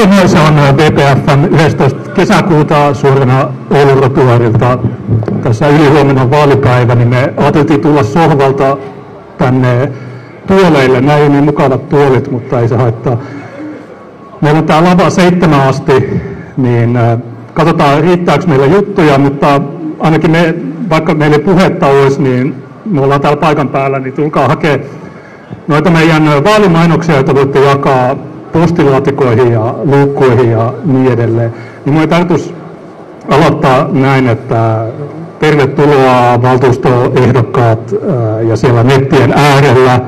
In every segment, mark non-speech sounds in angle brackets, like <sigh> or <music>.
Se on BPFn 11. kesäkuuta suorana Oulun rotuaarilta. Tässä ylihuomenna vaalipäivä, niin me ajateltiin tulla sohvalta tänne tuoleille. Nämä ei niin mukavat tuolit, mutta ei se haittaa. Meillä on tää lava seitsemän asti, niin katsotaan riittääkö meillä juttuja, mutta ainakin me, vaikka meillä ei puhetta olisi, niin me ollaan täällä paikan päällä, niin tulkaa hakea noita meidän vaalimainoksia, joita voitte jakaa postilaatikoihin ja luukkuihin ja niin edelleen. Niin minun tarkoitus aloittaa näin, että tervetuloa valtuustoehdokkaat ja siellä nettien äärellä.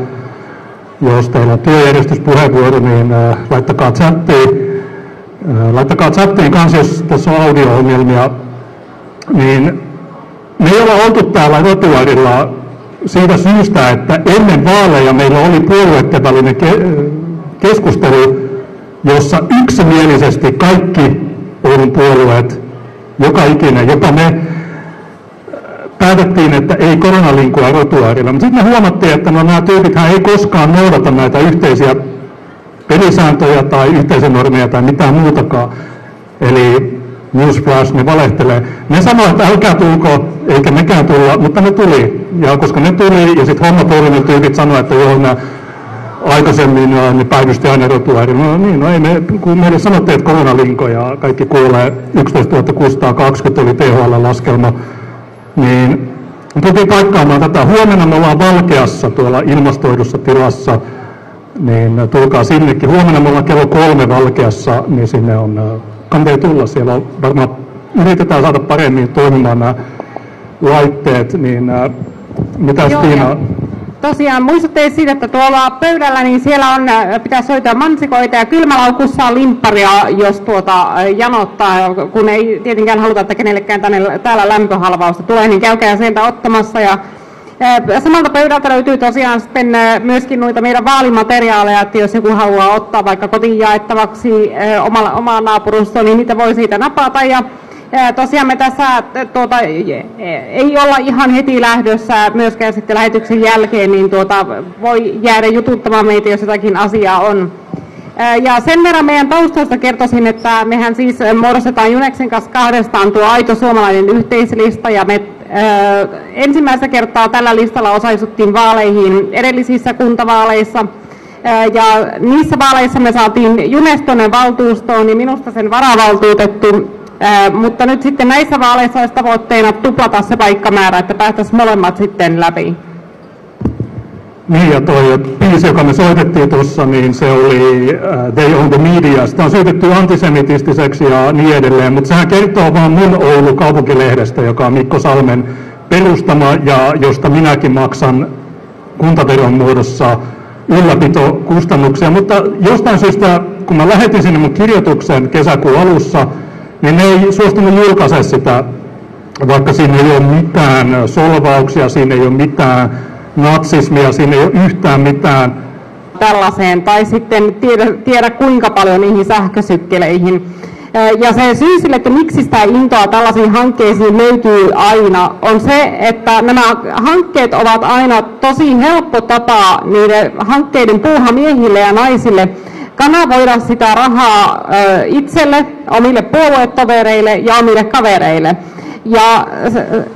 Jos teillä on työjärjestyspuheenvuoro, niin laittakaa chattiin. Laittakaa chattiin kanssa, jos tässä on audio-ongelmia. Niin me ei olla oltu täällä rotuarilla siitä syystä, että ennen vaaleja meillä oli puolueiden välinen keskustelu, jossa yksimielisesti kaikki Oulun puolueet, joka ikinen, jopa me päätettiin, että ei koronalinkua rotuaarilla. Mutta sitten me huomattiin, että no, nämä tyypithän ei koskaan noudata näitä yhteisiä pelisääntöjä tai yhteisönormeja tai mitään muutakaan. Eli newsflash, ne valehtelee. Ne sanoi, että älkää tulko, eikä mekään tulla, mutta ne tuli. Ja koska ne tuli, ja sitten hommafoorumin tyypit sanoi, että joo, nämä aikaisemmin ne päivysti aina rotuäärillä. No niin, no ei me, kun meille sanottiin, että koronalinko ja kaikki kuulee 11 620 oli THL-laskelma, niin tultiin paikkaamaan tätä. Huomenna me ollaan Valkeassa tuolla ilmastoidussa tilassa, niin tulkaa sinnekin. Huomenna me ollaan kello kolme Valkeassa, niin sinne on, kannattaa tulla. Siellä on varmaan yritetään saada paremmin toimimaan nämä laitteet, niin mitä Tiina? Tosiaan muistuttein siitä, että tuolla pöydällä niin siellä on, pitää soittaa mansikoita ja kylmälaukussa on limpparia, jos tuota janottaa, kun ei tietenkään haluta, että kenellekään tänne, täällä lämpöhalvausta tulee, niin käykää sieltä ottamassa ja Samalta pöydältä löytyy tosiaan sitten myöskin noita meidän vaalimateriaaleja, että jos joku haluaa ottaa vaikka kotiin jaettavaksi omalla, omaan naapurustoon, niin niitä voi siitä napata. Ja tosiaan me tässä tuota, ei olla ihan heti lähdössä myöskään sitten lähetyksen jälkeen, niin tuota, voi jäädä jututtamaan meitä, jos jotakin asiaa on. Ja sen verran meidän taustasta kertoisin, että mehän siis muodostetaan Juneksen kanssa kahdestaan tuo aito suomalainen yhteislista ja me ensimmäistä kertaa tällä listalla osaisuttiin vaaleihin edellisissä kuntavaaleissa. Ja niissä vaaleissa me saatiin Junestonen valtuustoon, niin minusta sen varavaltuutettu mutta nyt sitten näissä vaaleissa olisi tavoitteena tuplata se paikkamäärä, että päästäisiin molemmat sitten läpi. Niin, ja toi biisi, joka me soitettiin tuossa, niin se oli uh, They Own the Media. Sitä on syytetty antisemitistiseksi ja niin edelleen, mutta sehän kertoo vaan mun Oulu kaupunkilehdestä, joka on Mikko Salmen perustama ja josta minäkin maksan kuntaveron muodossa ylläpitokustannuksia. Mutta jostain syystä, kun mä lähetin sinne mun kirjoituksen kesäkuun alussa, niin ne ei suostunut julkaise sitä, vaikka siinä ei ole mitään solvauksia, siinä ei ole mitään natsismia, siinä ei ole yhtään mitään. Tällaiseen, tai sitten tiedä, tiedä kuinka paljon niihin sähkösykkeleihin. Ja se syy sille, että miksi sitä intoa tällaisiin hankkeisiin löytyy aina, on se, että nämä hankkeet ovat aina tosi helppo tapa niiden hankkeiden puuhamiehille ja naisille kanavoida sitä rahaa itselle, omille puoluetovereille ja omille kavereille. Ja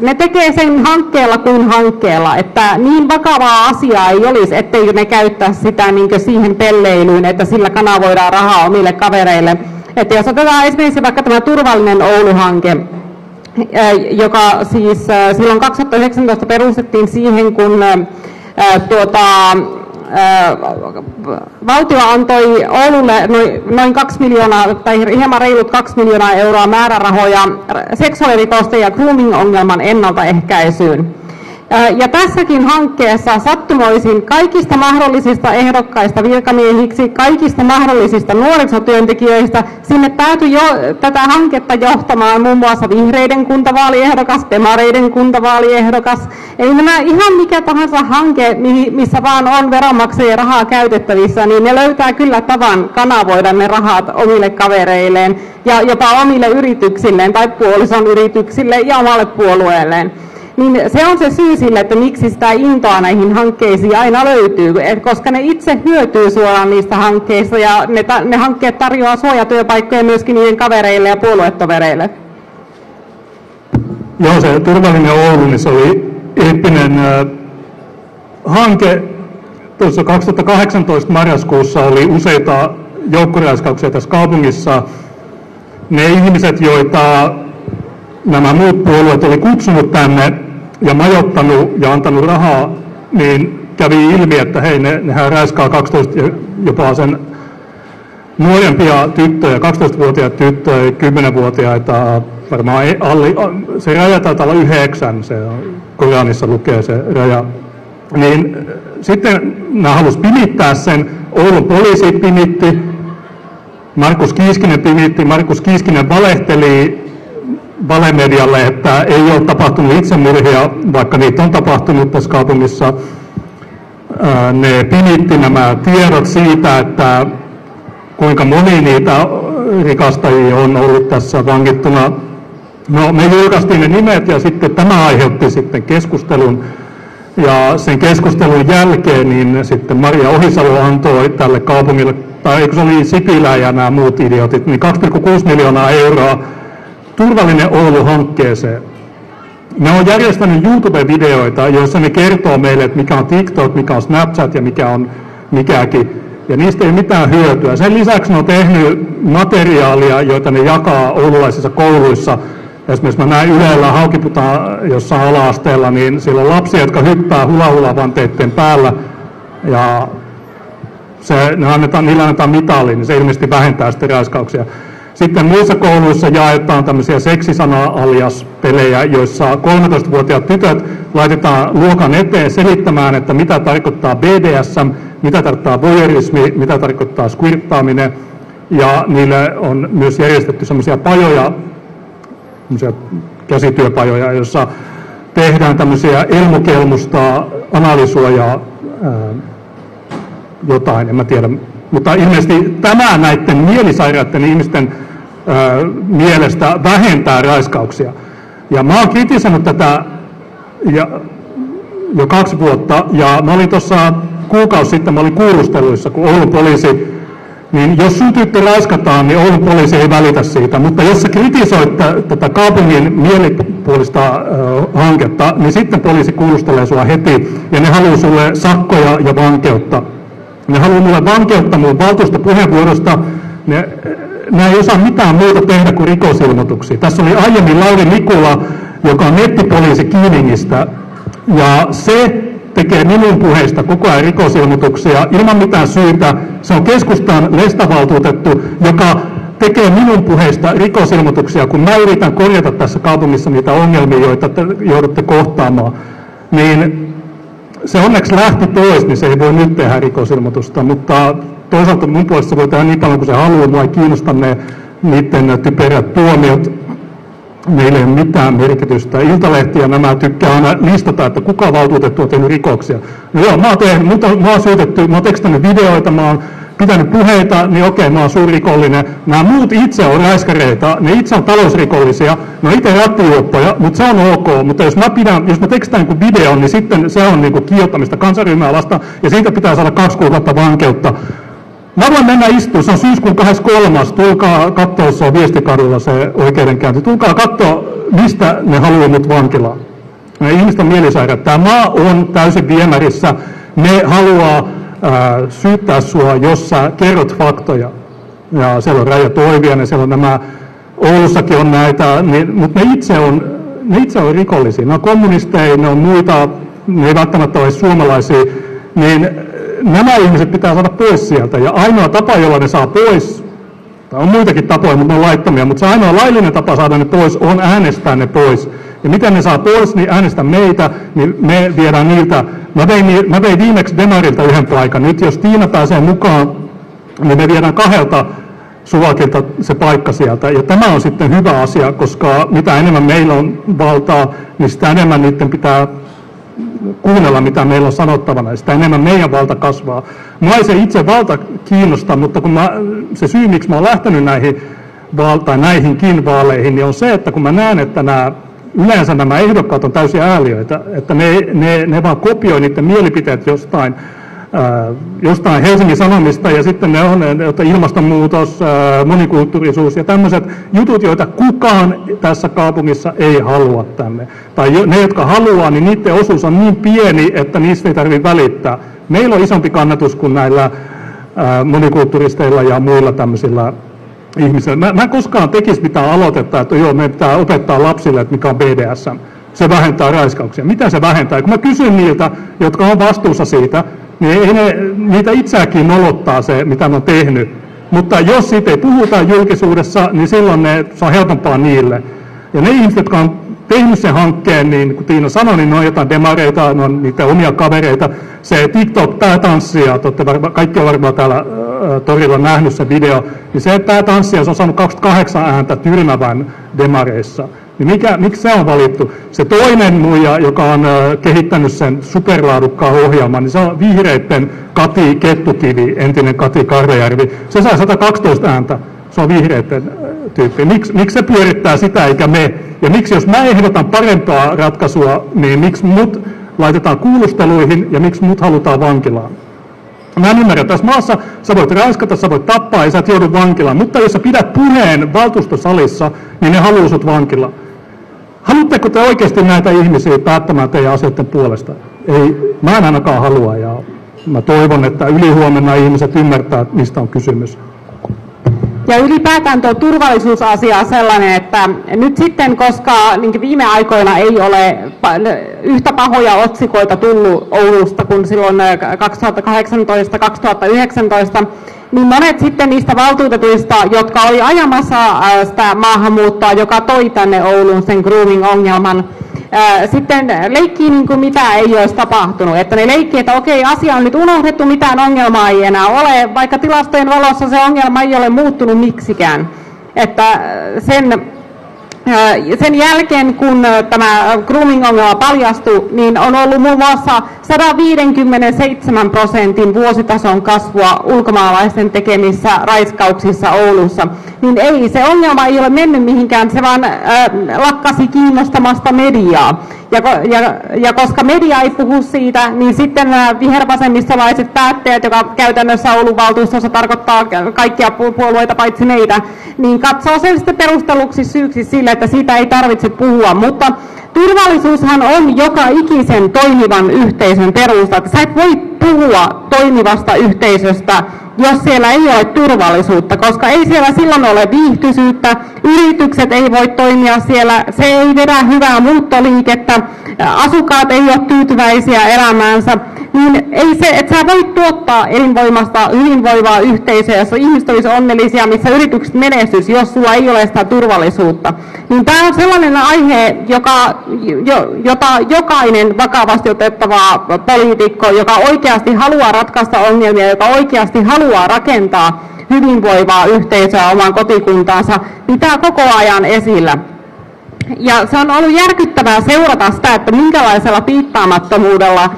ne tekee sen hankkeella kuin hankkeella, että niin vakavaa asiaa ei olisi, ettei ne käyttää sitä niin siihen pelleilyyn, että sillä kanavoidaan rahaa omille kavereille. Että jos otetaan esimerkiksi vaikka tämä Turvallinen Oulu-hanke, joka siis silloin 2019 perustettiin siihen, kun tuota, valtio antoi Oululle noin 2 miljoonaa tai hieman reilut 2 miljoonaa euroa määrärahoja seksuaalirikosten ja grooming-ongelman ennaltaehkäisyyn. Ja tässäkin hankkeessa sattumoisin kaikista mahdollisista ehdokkaista virkamiehiksi, kaikista mahdollisista nuorisotyöntekijöistä, sinne päätyi jo tätä hanketta johtamaan muun muassa vihreiden kuntavaaliehdokas, demareiden kuntavaaliehdokas. Eli nämä ihan mikä tahansa hanke, missä vaan on veronmaksajien rahaa käytettävissä, niin ne löytää kyllä tavan kanavoida ne rahat omille kavereilleen ja jopa omille yrityksilleen tai puolison yrityksille ja omalle puolueelleen. Niin se on se syy sille, että miksi sitä intoa näihin hankkeisiin aina löytyy, Et koska ne itse hyötyy suoraan niistä hankkeista ja ne, ne hankkeet tarjoaa suojatyöpaikkoja myöskin niiden kavereille ja puoluetovereille. Joo, se Turvallinen Oulu, niin se oli eeppinen äh, hanke. Tuossa 2018 marraskuussa oli useita joukkoraiskauksia tässä kaupungissa. Ne ihmiset, joita nämä muut puolueet oli kutsunut tänne ja majottanut ja antanut rahaa, niin kävi ilmi, että hei, ne, nehän räiskää 12 jopa sen nuorempia tyttöjä, 12-vuotiaita tyttöjä, 10-vuotiaita, varmaan alli, se raja taitaa olla yhdeksän, se Koranissa lukee se raja. Niin sitten nämä halusivat pimittää sen, Oulun poliisi pimitti, Markus Kiiskinen pimitti, Markus Kiiskinen valehteli valemedialle, että ei ole tapahtunut itsemurhia, vaikka niitä on tapahtunut tässä kaupungissa. Ne pimitti nämä tiedot siitä, että kuinka moni niitä rikastajia on ollut tässä vangittuna. No, me julkaistiin ne nimet ja sitten tämä aiheutti sitten keskustelun. Ja sen keskustelun jälkeen niin sitten Maria Ohisalo antoi tälle kaupungille, tai eikö se oli Sipilä ja nämä muut idiotit, niin 2,6 miljoonaa euroa Turvallinen Oulu-hankkeeseen. Ne on järjestänyt YouTube-videoita, joissa ne kertoo meille, että mikä on TikTok, mikä on Snapchat ja mikä on mikäkin. Ja niistä ei mitään hyötyä. Sen lisäksi ne on tehnyt materiaalia, joita ne jakaa oululaisissa kouluissa. Esimerkiksi mä näin Ylellä Haukiputaan jossain ala-asteella, niin siellä on lapsia, jotka hyppää hula-hula-vanteiden päällä. Ja se, ne annetaan, niillä annetaan mitali, niin se ilmeisesti vähentää sitten raiskauksia. Sitten muissa kouluissa jaetaan tämmöisiä seksisana-alias-pelejä, joissa 13-vuotiaat tytöt laitetaan luokan eteen selittämään, että mitä tarkoittaa BDSM, mitä tarkoittaa voyeurismi, mitä tarkoittaa squirttaaminen. Ja niille on myös järjestetty semmoisia pajoja, semmoisia käsityöpajoja, joissa tehdään tämmöisiä elmukelmusta, analysuojaa, jotain, en mä tiedä. Mutta ilmeisesti tämä näiden mielisairaiden ihmisten mielestä vähentää raiskauksia. Ja mä oon kritisoinut tätä ja, jo kaksi vuotta, ja mä olin tuossa kuukausi sitten, mä olin kuulusteluissa, kun Oulun poliisi, niin jos sun tyttö raiskataan, niin Oulun poliisi ei välitä siitä, mutta jos sä kritisoit tätä kaupungin mielipuolista hanketta, niin sitten poliisi kuulustelee sua heti, ja ne haluaa sulle sakkoja ja vankeutta. Ne haluaa mulle vankeutta mun valtuustopuheenvuorosta, ne nämä ei osaa mitään muuta tehdä kuin rikosilmoituksia. Tässä oli aiemmin Lauri Mikula, joka on nettipoliisi Kiiningistä, ja se tekee minun puheista koko ajan rikosilmoituksia ilman mitään syytä. Se on keskustan lestavaltuutettu, joka tekee minun puheista rikosilmoituksia, kun mä yritän korjata tässä kaupungissa niitä ongelmia, joita te joudutte kohtaamaan. Niin se onneksi lähti pois, niin se ei voi nyt tehdä rikosilmoitusta, mutta toisaalta mun puolesta voi tehdä niin paljon kuin se haluaa, mua ei kiinnosta ne niiden typerät tuomiot. Meillä ei ole mitään merkitystä. Iltalehtiä nämä tykkää aina listata, että kuka valtuutettu on tehnyt rikoksia. No joo, mä oon, tehnyt, mutta mä oon syytetty, mä oon tekstänyt videoita, mä oon pitänyt puheita, niin okei, mä oon suurrikollinen. Nämä muut itse on räiskäreitä, ne itse on talousrikollisia, no itse rattijuoppoja, mutta se on ok. Mutta jos mä, pidän, jos mä tekstään niin videon, niin sitten se on niin kiottamista kansanryhmää vastaan, ja siitä pitää saada kaksi kuukautta vankeutta. Mä voin mennä istumaan, se on syyskuun 23. Tulkaa katsoa, se on viestikadulla se oikeudenkäynti. Tulkaa katsoa, mistä ne haluaa mut vankilaan. Ne ihmisten mielisairaat. Tämä maa on täysin viemärissä. Ne haluaa ää, syyttää sua, jos sä kerrot faktoja. Ja siellä on Raija Toivianen, siellä on nämä, Oulussakin on näitä, niin, mutta ne itse on, ne itse on rikollisia. Ne on kommunisteja, ne on muita, ne ei välttämättä ole suomalaisia. Niin nämä ihmiset pitää saada pois sieltä. Ja ainoa tapa, jolla ne saa pois, tai on muitakin tapoja, mutta ne on laittomia, mutta se ainoa laillinen tapa saada ne pois on äänestää ne pois. Ja miten ne saa pois, niin äänestä meitä, niin me viedään niiltä. Mä vein, mä vein viimeksi Demarilta yhden paikan. Nyt jos Tiina pääsee mukaan, niin me viedään kahdelta suvakilta se paikka sieltä. Ja tämä on sitten hyvä asia, koska mitä enemmän meillä on valtaa, niin sitä enemmän niiden pitää kuunnella, mitä meillä on sanottavana, sitä enemmän meidän valta kasvaa. Mua ei se itse valta kiinnosta, mutta kun mä, se syy, miksi mä oon lähtenyt näihin, val, tai näihinkin vaaleihin, niin on se, että kun mä näen, että nämä yleensä nämä ehdokkaat on täysin ääliöitä, että ne, ne, ne vaan kopioi niiden mielipiteet jostain, jostain Helsingin Sanomista ja sitten ne on että ilmastonmuutos, monikulttuurisuus ja tämmöiset jutut, joita kukaan tässä kaupungissa ei halua tänne. Tai ne, jotka haluaa, niin niiden osuus on niin pieni, että niistä ei tarvitse välittää. Meillä on isompi kannatus kuin näillä monikulttuuristeilla ja muilla tämmöisillä ihmisille. Mä, mä en koskaan tekisi mitään aloitetta, että joo, meidän pitää opettaa lapsille, että mikä on BDSM. Se vähentää raiskauksia. Mitä se vähentää? Kun mä kysyn niiltä, jotka on vastuussa siitä, niin ei ne, niitä itseäkin nolottaa se, mitä ne on tehnyt. Mutta jos siitä ei puhuta julkisuudessa, niin silloin ne, on helpompaa niille. Ja ne ihmiset, jotka on tehnyt sen hankkeen, niin kuin Tiina sanoi, niin ne on jotain demareita, ne on niitä omia kavereita. Se TikTok, tämä tanssia, varma, kaikki on varmaan täällä ää, torilla nähnyt se video, niin se tämä tanssija, se on saanut 28 ääntä tyrmävän demareissa. Niin mikä, miksi se on valittu? Se toinen muija, joka on kehittänyt sen superlaadukkaan ohjelman, niin se on vihreitten Kati Kettukivi, entinen Kati Karjärvi. Se sai 112 ääntä. Se on vihreitten tyyppi. Miks, miksi se pyörittää sitä eikä me? Ja miksi jos mä ehdotan parempaa ratkaisua, niin miksi mut laitetaan kuulusteluihin ja miksi mut halutaan vankilaan? Mä en ymmärrä, tässä maassa sä voit raiskata, sä voit tappaa ja sä et joudu vankilaan, mutta jos sä pidät puheen valtuustosalissa, niin ne haluaa sut vankilaan. Haluatteko te oikeasti näitä ihmisiä päättämään teidän asioiden puolesta? Ei, mä en ainakaan halua ja mä toivon, että ylihuomenna ihmiset ymmärtää, mistä on kysymys. Ja ylipäätään tuo turvallisuusasia on sellainen, että nyt sitten, koska niin viime aikoina ei ole yhtä pahoja otsikoita tullut Oulusta kuin silloin 2018-2019, niin monet sitten niistä valtuutetuista, jotka oli ajamassa sitä maahanmuuttoa, joka toi tänne Ouluun sen grooming-ongelman, sitten leikkii niin kuin mitä ei olisi tapahtunut. Että ne leikkii, että okei, asia on nyt unohdettu, mitään ongelmaa ei enää ole, vaikka tilastojen valossa se ongelma ei ole muuttunut miksikään. Että sen sen jälkeen, kun tämä grooming-ongelma paljastui, niin on ollut muun muassa 157 prosentin vuositason kasvua ulkomaalaisten tekemissä raiskauksissa Oulussa. Niin ei, se ongelma ei ole mennyt mihinkään, se vaan lakkasi kiinnostamasta mediaa. Ja, ja, ja koska media ei puhu siitä, niin sitten nämä vihervasemmistolaiset päättäjät, joka käytännössä Oulun valtuustossa tarkoittaa kaikkia puolueita paitsi meitä, niin katsoo sen sitten perusteluksi syyksi sille, että siitä ei tarvitse puhua. Mutta turvallisuushan on joka ikisen toimivan yhteisön perusta. Sä et voi puhua toimivasta yhteisöstä, jos siellä ei ole turvallisuutta, koska ei siellä silloin ole viihtyisyyttä, yritykset ei voi toimia siellä, se ei vedä hyvää muuttoliikettä, asukkaat ei ole tyytyväisiä elämäänsä, niin ei se, että sä voit tuottaa elinvoimasta hyvinvoivaa yhteisöä, jossa ihmiset olisi onnellisia, missä yritykset menestyisi, jos sulla ei ole sitä turvallisuutta. Niin tämä on sellainen aihe, joka, jo, jota jokainen vakavasti otettava poliitikko, joka oikeasti haluaa ratkaista ongelmia, joka oikeasti haluaa rakentaa hyvinvoivaa yhteisöä omaan kotikuntaansa, pitää koko ajan esillä. Ja se on ollut järkyttävää seurata sitä, että minkälaisella piittaamattomuudella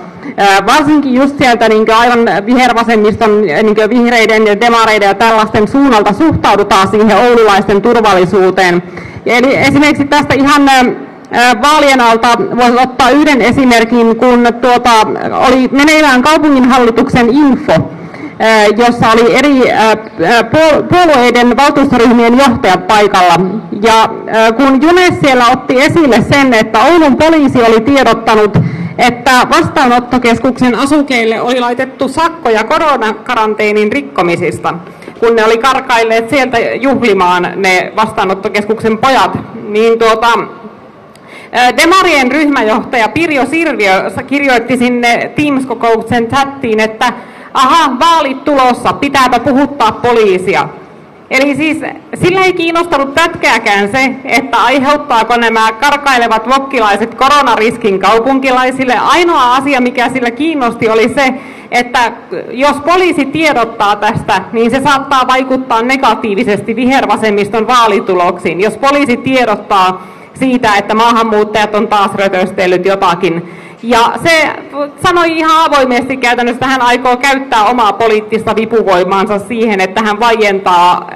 varsinkin just sieltä niin aivan vihervasemmiston, niin vihreiden ja demareiden ja tällaisten suunnalta suhtaudutaan siihen oululaisten turvallisuuteen. Eli esimerkiksi tästä ihan vaalien alta voisi ottaa yhden esimerkin, kun tuota, oli meneillään kaupunginhallituksen info, jossa oli eri puolueiden valtuustoryhmien johtajat paikalla. Ja kun Junes siellä otti esille sen, että Oulun poliisi oli tiedottanut, että vastaanottokeskuksen asukeille oli laitettu sakkoja koronakaranteenin rikkomisista, kun ne oli karkailleet sieltä juhlimaan ne vastaanottokeskuksen pojat, niin tuota, Demarien ryhmäjohtaja Pirjo Sirviö kirjoitti sinne Teams-kokouksen chattiin, että aha, vaalit tulossa, pitääpä puhuttaa poliisia. Eli siis sillä ei kiinnostanut pätkääkään se, että aiheuttaako nämä karkailevat vokkilaiset koronariskin kaupunkilaisille. Ainoa asia, mikä sillä kiinnosti, oli se, että jos poliisi tiedottaa tästä, niin se saattaa vaikuttaa negatiivisesti vihervasemmiston vaalituloksiin. Jos poliisi tiedottaa siitä, että maahanmuuttajat on taas rötöstellyt jotakin. Ja se sanoi ihan avoimesti käytännössä, että hän aikoo käyttää omaa poliittista vipuvoimaansa siihen, että hän vaientaa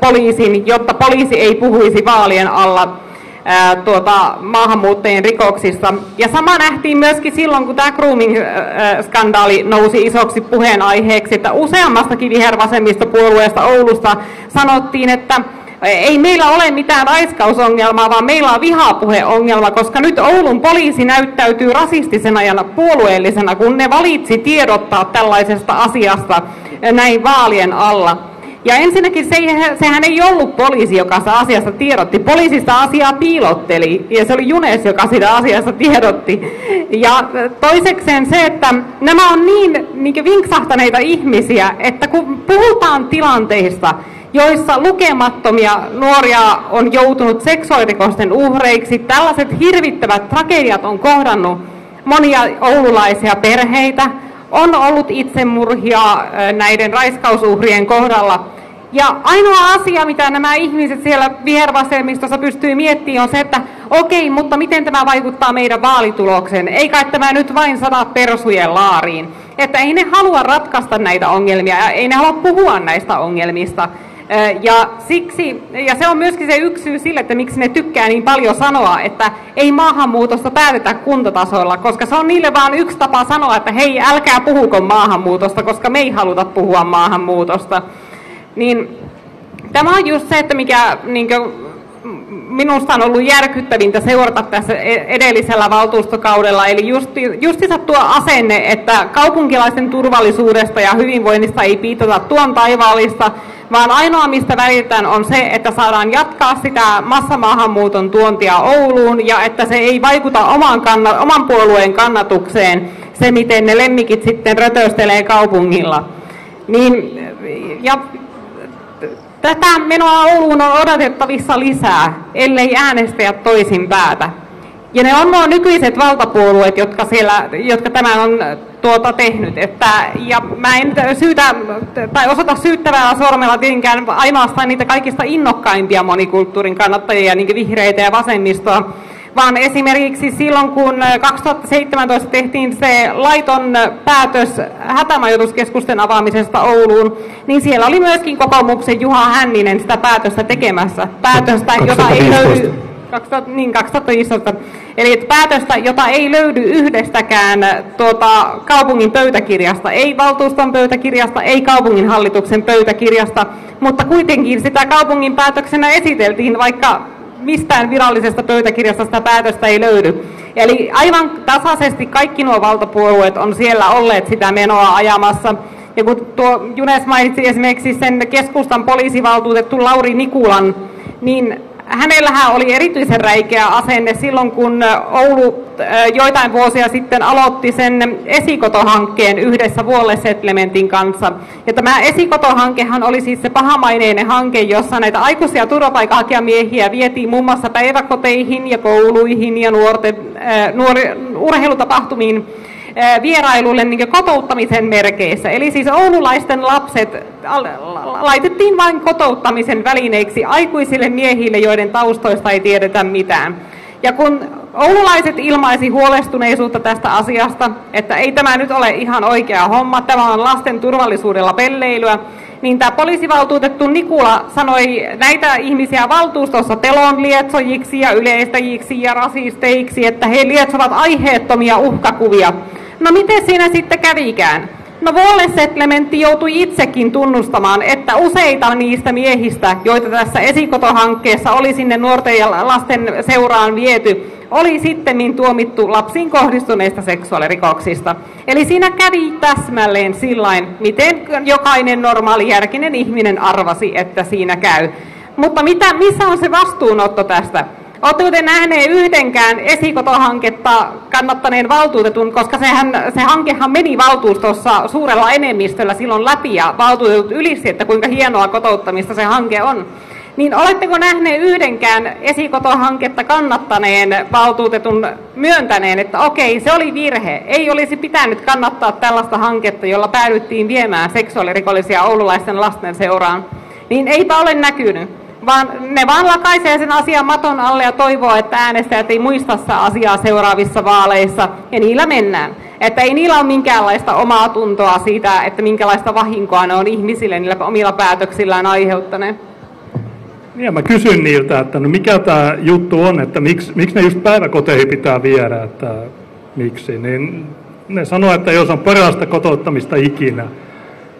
poliisin, jotta poliisi ei puhuisi vaalien alla tuota, maahanmuuttajien rikoksissa. Ja sama nähtiin myöskin silloin, kun tämä grooming-skandaali nousi isoksi puheenaiheeksi, että useammastakin vihervasemmistopuolueesta Oulusta sanottiin, että ei meillä ole mitään raiskausongelmaa, vaan meillä on vihapuheongelma, koska nyt Oulun poliisi näyttäytyy rasistisena ja puolueellisena, kun ne valitsi tiedottaa tällaisesta asiasta näin vaalien alla. Ja ensinnäkin se, sehän ei ollut poliisi, joka sitä asiasta tiedotti. Poliisista asiaa piilotteli ja se oli Junes, joka sitä asiasta tiedotti. Ja toisekseen se, että nämä on niin, niin vinksahtaneita ihmisiä, että kun puhutaan tilanteista, joissa lukemattomia nuoria on joutunut seksuaalirikosten uhreiksi. Tällaiset hirvittävät tragediat on kohdannut monia oululaisia perheitä. On ollut itsemurhia näiden raiskausuhrien kohdalla. Ja ainoa asia, mitä nämä ihmiset siellä vihervasemmistossa pystyy miettimään, on se, että okei, mutta miten tämä vaikuttaa meidän vaalitulokseen? Ei kai tämä nyt vain sada persujen laariin. Että ei ne halua ratkaista näitä ongelmia, ei ne halua puhua näistä ongelmista. Ja, siksi, ja se on myöskin se yksi syy sille, että miksi ne tykkää niin paljon sanoa, että ei maahanmuutosta päätetä kuntatasolla, koska se on niille vain yksi tapa sanoa, että hei, älkää puhuko maahanmuutosta, koska me ei haluta puhua maahanmuutosta. Niin, tämä on just se, että mikä niin kuin, minusta on ollut järkyttävintä seurata tässä e-, edellisellä valtuustokaudella, eli justi, justiinsa tuo asenne, että kaupunkilaisten turvallisuudesta ja hyvinvoinnista ei piitata tuon taivaallista, vaan ainoa mistä välitetään on se, että saadaan jatkaa sitä massamaahanmuuton tuontia Ouluun ja että se ei vaikuta oman, kanna, oman puolueen kannatukseen, se miten ne lemmikit sitten rötöstelee kaupungilla. Niin, ja tätä menoa Ouluun on odotettavissa lisää, ellei äänestäjät toisin päätä. Ja ne on nuo nykyiset valtapuolueet, jotka, siellä, jotka tämän on tuota tehnyt. Että, ja mä en syytä, tai osata syyttävällä sormella tietenkään ainoastaan niitä kaikista innokkaimpia monikulttuurin kannattajia, niin vihreitä ja vasemmistoa, vaan esimerkiksi silloin, kun 2017 tehtiin se laiton päätös hätämajoituskeskusten avaamisesta Ouluun, niin siellä oli myöskin kokoomuksen Juha Hänninen sitä päätöstä tekemässä. Päätöstä, jota ei löydy 2000, niin 2015. Eli päätöstä, jota ei löydy yhdestäkään tuota, kaupungin pöytäkirjasta, ei valtuuston pöytäkirjasta, ei kaupungin hallituksen pöytäkirjasta, mutta kuitenkin sitä kaupungin päätöksenä esiteltiin, vaikka mistään virallisesta pöytäkirjasta sitä päätöstä ei löydy. Eli aivan tasaisesti kaikki nuo valtapuolueet on siellä olleet sitä menoa ajamassa. Ja kun tuo Junes mainitsi esimerkiksi sen keskustan poliisivaltuutettu Lauri Nikulan, niin hänellähän oli erityisen räikeä asenne silloin, kun Oulu joitain vuosia sitten aloitti sen esikotohankkeen yhdessä Walle Settlementin kanssa. Ja tämä esikotohankehan oli siis se pahamaineinen hanke, jossa näitä aikuisia turvapaikanhakijamiehiä vietiin muun muassa päiväkoteihin ja kouluihin ja nuorten, nuori, urheilutapahtumiin vierailulle niin kotouttamisen merkeissä. Eli siis oululaisten lapset laitettiin vain kotouttamisen välineiksi aikuisille miehille, joiden taustoista ei tiedetä mitään. Ja kun oululaiset ilmaisi huolestuneisuutta tästä asiasta, että ei tämä nyt ole ihan oikea homma, tämä on lasten turvallisuudella pelleilyä, niin tämä poliisivaltuutettu Nikula sanoi näitä ihmisiä valtuustossa pelon lietsojiksi ja yleistäjiksi ja rasisteiksi, että he lietsovat aiheettomia uhkakuvia No miten siinä sitten kävikään? No Wallace Settlementti joutui itsekin tunnustamaan, että useita niistä miehistä, joita tässä esikotohankkeessa oli sinne nuorten ja lasten seuraan viety, oli sitten tuomittu lapsiin kohdistuneista seksuaalirikoksista. Eli siinä kävi täsmälleen sillain, miten jokainen normaali järkinen ihminen arvasi, että siinä käy. Mutta mitä, missä on se vastuunotto tästä? Oletteko te nähneet yhdenkään esikotohanketta kannattaneen valtuutetun, koska sehän, se hankehan meni valtuustossa suurella enemmistöllä silloin läpi ja valtuutetut ylisi, että kuinka hienoa kotouttamista se hanke on. Niin oletteko nähneet yhdenkään esikotohanketta kannattaneen valtuutetun myöntäneen, että okei, se oli virhe. Ei olisi pitänyt kannattaa tällaista hanketta, jolla päädyttiin viemään seksuaalirikollisia oululaisten lasten seuraan. Niin eipä ole näkynyt vaan ne vaan lakaisee sen asian maton alle ja toivoo, että äänestäjät ei muista asiaa seuraavissa vaaleissa, ja niillä mennään. Että ei niillä ole minkäänlaista omaa tuntoa siitä, että minkälaista vahinkoa ne on ihmisille niillä omilla päätöksillään aiheuttaneet. Ja mä kysyn niiltä, että no mikä tämä juttu on, että miksi, miksi ne just päiväkoteihin pitää viedä, että miksi. Niin ne sanoo, että jos on parasta kotouttamista ikinä.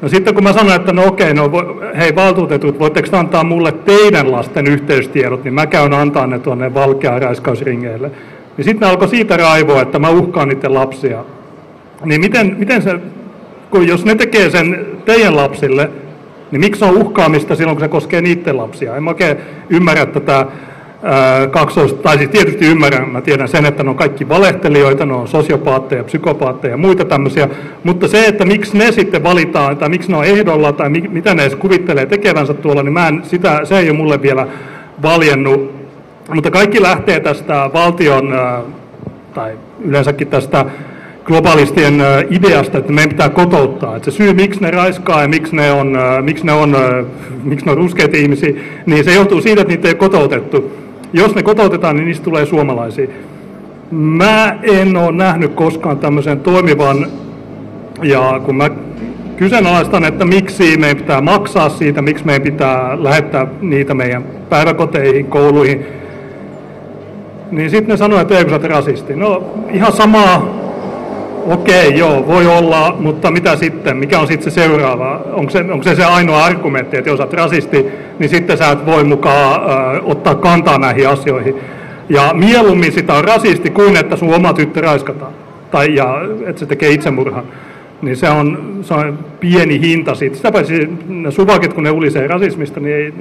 No sitten kun mä sanoin, että no okei, no hei valtuutetut, voitteko antaa mulle teidän lasten yhteystiedot, niin mä käyn antaa ne tuonne valkeaan raiskausringeille. Niin sitten alkoi siitä raivoa, että mä uhkaan niiden lapsia. Niin miten, miten se, kun jos ne tekee sen teidän lapsille, niin miksi on uhkaamista silloin, kun se koskee niiden lapsia? En mä oikein ymmärrä tätä kaksoista, tai siis tietysti ymmärrän, mä tiedän sen, että ne on kaikki valehtelijoita, ne on sosiopaatteja, psykopaatteja ja muita tämmöisiä, mutta se, että miksi ne sitten valitaan, tai miksi ne on ehdolla, tai mi, mitä ne edes kuvittelee tekevänsä tuolla, niin mä en, sitä, se ei ole mulle vielä valjennut. Mutta kaikki lähtee tästä valtion, tai yleensäkin tästä globalistien ideasta, että meidän pitää kotouttaa. Että se syy, miksi ne raiskaa ja miksi ne on, miksi ne on, miksi ne on ruskeita ihmisiä, niin se johtuu siitä, että niitä ei ole kotoutettu. Jos ne kotoutetaan, niin niistä tulee suomalaisia. Mä en ole nähnyt koskaan tämmöisen toimivan, ja kun mä kyseenalaistan, että miksi meidän pitää maksaa siitä, miksi meidän pitää lähettää niitä meidän päiväkoteihin, kouluihin, niin sitten ne sanoo, että ei kun rasisti. No ihan samaa Okei, joo, voi olla, mutta mitä sitten? Mikä on sitten se seuraava? Onko se, onko se se ainoa argumentti, että jos olet rasisti, niin sitten sä et voi mukaan äh, ottaa kantaa näihin asioihin. Ja mieluummin sitä on rasisti kuin että sun oma tyttö raiskataan. Tai ja, että se tekee itsemurhan. Niin se on, se on pieni hinta siitä. Sitä paitsi ne suvakit, kun ne ulisee rasismista, niin ei,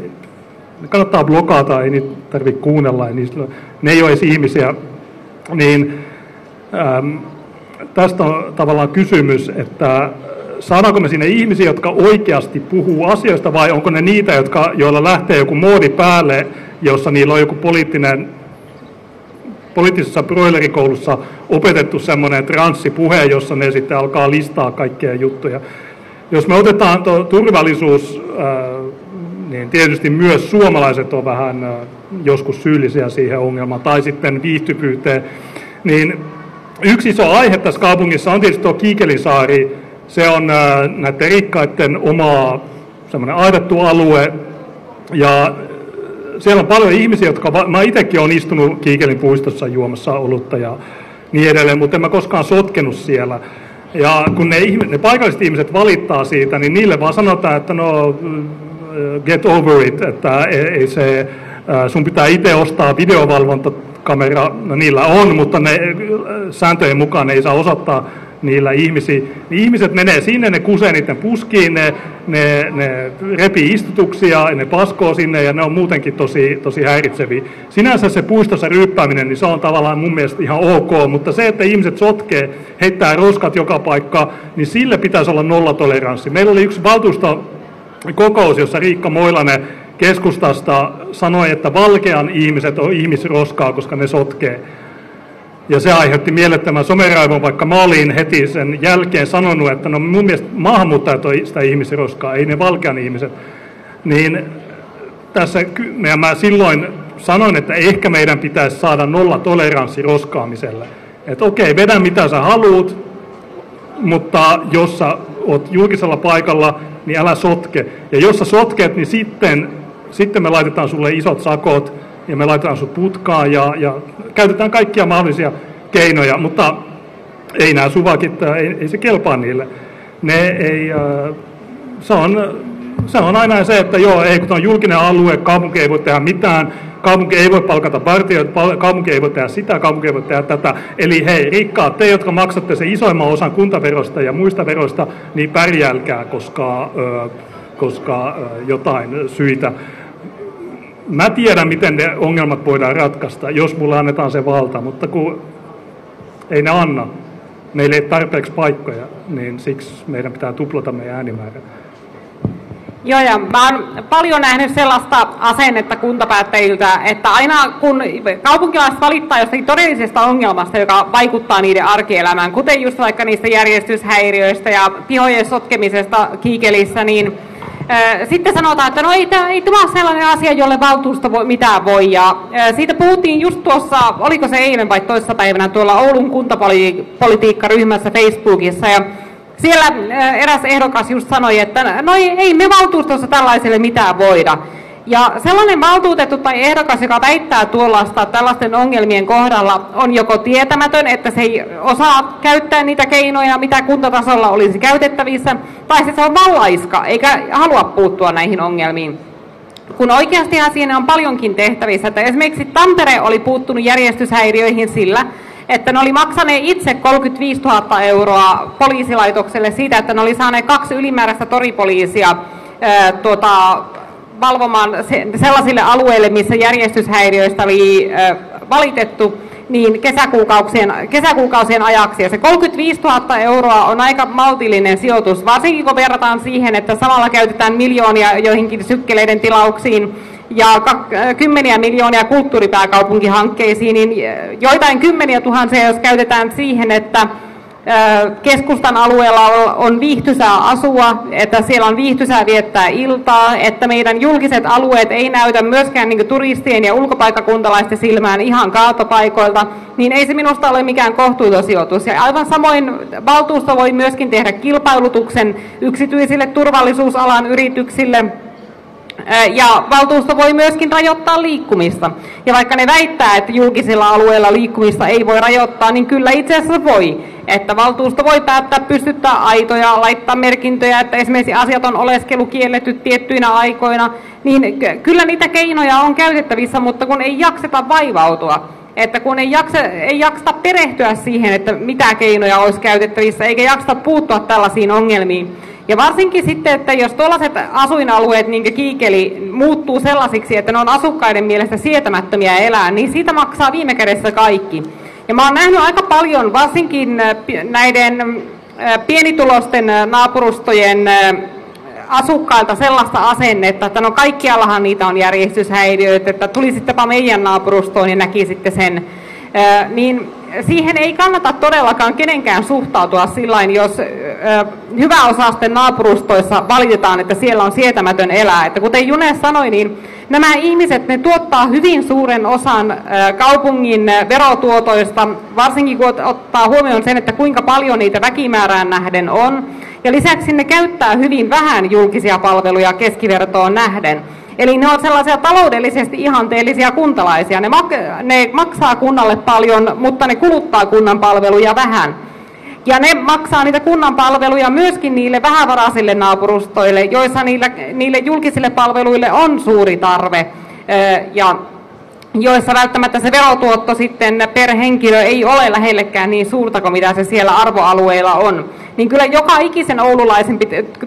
ne kannattaa blokata, ei niitä tarvitse kuunnella. Ei niistä, ne ei ole edes ihmisiä. Niin, tästä on tavallaan kysymys, että saadaanko me sinne ihmisiä, jotka oikeasti puhuu asioista, vai onko ne niitä, jotka, joilla lähtee joku moodi päälle, jossa niillä on joku poliittinen, poliittisessa broilerikoulussa opetettu semmoinen transsipuhe, jossa ne sitten alkaa listaa kaikkea juttuja. Jos me otetaan tuo turvallisuus, niin tietysti myös suomalaiset on vähän joskus syyllisiä siihen ongelmaan, tai sitten viihtyvyyteen, niin Yksi iso aihe tässä kaupungissa on tietysti tuo Kiikelisaari. Se on äh, näiden rikkaiden oma semmoinen aidattu alue. Ja äh, siellä on paljon ihmisiä, jotka, mä itsekin olen istunut Kiikelin puistossa juomassa olutta ja niin edelleen, mutta en mä koskaan sotkenut siellä. Ja kun ne, ne paikalliset ihmiset valittaa siitä, niin niille vaan sanotaan, että no äh, get over it, että ei se, sun pitää itse ostaa videovalvonta kamera, no niillä on, mutta ne sääntöjen mukaan ne ei saa osoittaa niillä ihmisiä. Niin ihmiset menee sinne, ne kusee niiden puskiin, ne, ne, ne repii istutuksia, ne paskoo sinne ja ne on muutenkin tosi, tosi häiritseviä. Sinänsä se puistossa ryyppääminen, niin se on tavallaan mun mielestä ihan ok, mutta se, että ihmiset sotkee, heittää roskat joka paikka, niin sille pitäisi olla nollatoleranssi. Meillä oli yksi valtuusto kokous, jossa Riikka Moilanen keskustasta sanoi, että valkean ihmiset on ihmisroskaa, koska ne sotkee. Ja se aiheutti mielettömän someraivon, vaikka mä olin heti sen jälkeen sanonut, että no mun mielestä maahanmuuttajat on sitä ihmisroskaa, ei ne valkean ihmiset. Niin tässä, ja mä silloin sanoin, että ehkä meidän pitäisi saada nolla toleranssi roskaamiselle. Että okei, vedä mitä sä haluut, mutta jos sä oot julkisella paikalla, niin älä sotke. Ja jos sä sotket, niin sitten sitten me laitetaan sulle isot sakot ja me laitetaan sut putkaan ja, ja käytetään kaikkia mahdollisia keinoja, mutta ei nämä suvakit, ei, ei se kelpaa niille. Ne ei, se on, se on aina se, että joo, ei kun on julkinen alue, kaupunki ei voi tehdä mitään, kaupunki ei voi palkata vartijoita, kaupunki ei voi tehdä sitä, kaupunki ei voi tehdä tätä. Eli hei, rikkaat, te, jotka maksatte sen isoimman osan kuntaverosta ja muista veroista, niin pärjälkää, koska, koska jotain syitä mä tiedän, miten ne ongelmat voidaan ratkaista, jos mulla annetaan se valta, mutta kun ei ne anna, meillä ei tarpeeksi paikkoja, niin siksi meidän pitää tuplata meidän äänimäärä. Joo, ja mä oon paljon nähnyt sellaista asennetta kuntapäättäjiltä, että aina kun kaupunkilaiset valittaa jostakin todellisesta ongelmasta, joka vaikuttaa niiden arkielämään, kuten just vaikka niistä järjestyshäiriöistä ja pihojen sotkemisesta kiikelissä, niin sitten sanotaan, että no ei, tämä, ei tämä ole sellainen asia, jolle valtuusto voi, mitään voi. Ja siitä puhuttiin just tuossa, oliko se eilen vai toissapäivänä tuolla Oulun kuntapolitiikkaryhmässä Facebookissa. Ja siellä eräs ehdokas just sanoi, että no ei, ei me valtuustossa tällaiselle mitään voida. Ja sellainen valtuutettu tai ehdokas, joka väittää tuollaista tällaisten ongelmien kohdalla, on joko tietämätön, että se ei osaa käyttää niitä keinoja, mitä kuntatasolla olisi käytettävissä, tai se on vallaiska, eikä halua puuttua näihin ongelmiin. Kun oikeasti siinä on paljonkin tehtävissä, että esimerkiksi Tampere oli puuttunut järjestyshäiriöihin sillä, että ne oli maksaneet itse 35 000 euroa poliisilaitokselle siitä, että ne oli saaneet kaksi ylimääräistä toripoliisia tuota, valvomaan sellaisille alueille, missä järjestyshäiriöistä oli valitettu, niin kesäkuukausien, kesäkuukausien ajaksi. Ja se 35 000 euroa on aika maltillinen sijoitus, varsinkin kun verrataan siihen, että samalla käytetään miljoonia joihinkin sykkeleiden tilauksiin ja kymmeniä miljoonia kulttuuripääkaupunkihankkeisiin, niin joitain kymmeniä tuhansia, jos käytetään siihen, että keskustan alueella on viihtysää asua, että siellä on viihtysää viettää iltaa, että meidän julkiset alueet ei näytä myöskään niin turistien ja ulkopaikkakuntalaisten silmään ihan kaatopaikoilta, niin ei se minusta ole mikään kohtuuton sijoitus. Ja aivan samoin valtuusto voi myöskin tehdä kilpailutuksen yksityisille turvallisuusalan yrityksille, ja valtuusto voi myöskin rajoittaa liikkumista. Ja vaikka ne väittää, että julkisilla alueilla liikkumista ei voi rajoittaa, niin kyllä itse asiassa voi. Että valtuusto voi päättää pystyttää aitoja, laittaa merkintöjä, että esimerkiksi asiat on oleskelu kielletty tiettyinä aikoina. Niin kyllä niitä keinoja on käytettävissä, mutta kun ei jakseta vaivautua. Että kun ei, jaksa, ei jaksa perehtyä siihen, että mitä keinoja olisi käytettävissä, eikä jaksa puuttua tällaisiin ongelmiin, ja varsinkin sitten, että jos tuollaiset asuinalueet, niin Kiikeli, muuttuu sellaisiksi, että ne on asukkaiden mielestä sietämättömiä elää, niin siitä maksaa viime kädessä kaikki. Ja mä oon nähnyt aika paljon, varsinkin äh, näiden äh, pienitulosten äh, naapurustojen asukkailta sellaista asennetta, että no kaikkiallahan niitä on järjestyshäiriöitä, että tulisittepa meidän naapurustoon ja näkisitte sen, niin siihen ei kannata todellakaan kenenkään suhtautua sillä jos hyväosaisten naapurustoissa valitetaan, että siellä on sietämätön elää. Että kuten June sanoi, niin nämä ihmiset ne tuottaa hyvin suuren osan kaupungin verotuotoista, varsinkin kun ottaa huomioon sen, että kuinka paljon niitä väkimäärään nähden on. Ja lisäksi ne käyttää hyvin vähän julkisia palveluja keskivertoon nähden. Eli ne on sellaisia taloudellisesti ihanteellisia kuntalaisia. Ne, mak- ne maksaa kunnalle paljon, mutta ne kuluttaa kunnan palveluja vähän. Ja ne maksaa niitä kunnan palveluja myöskin niille vähävaraisille naapurustoille, joissa niille, niille julkisille palveluille on suuri tarve. Ja joissa välttämättä se verotuotto sitten per henkilö ei ole lähellekään niin suurta kuin mitä se siellä arvoalueilla on. Niin kyllä joka ikisen oululaisen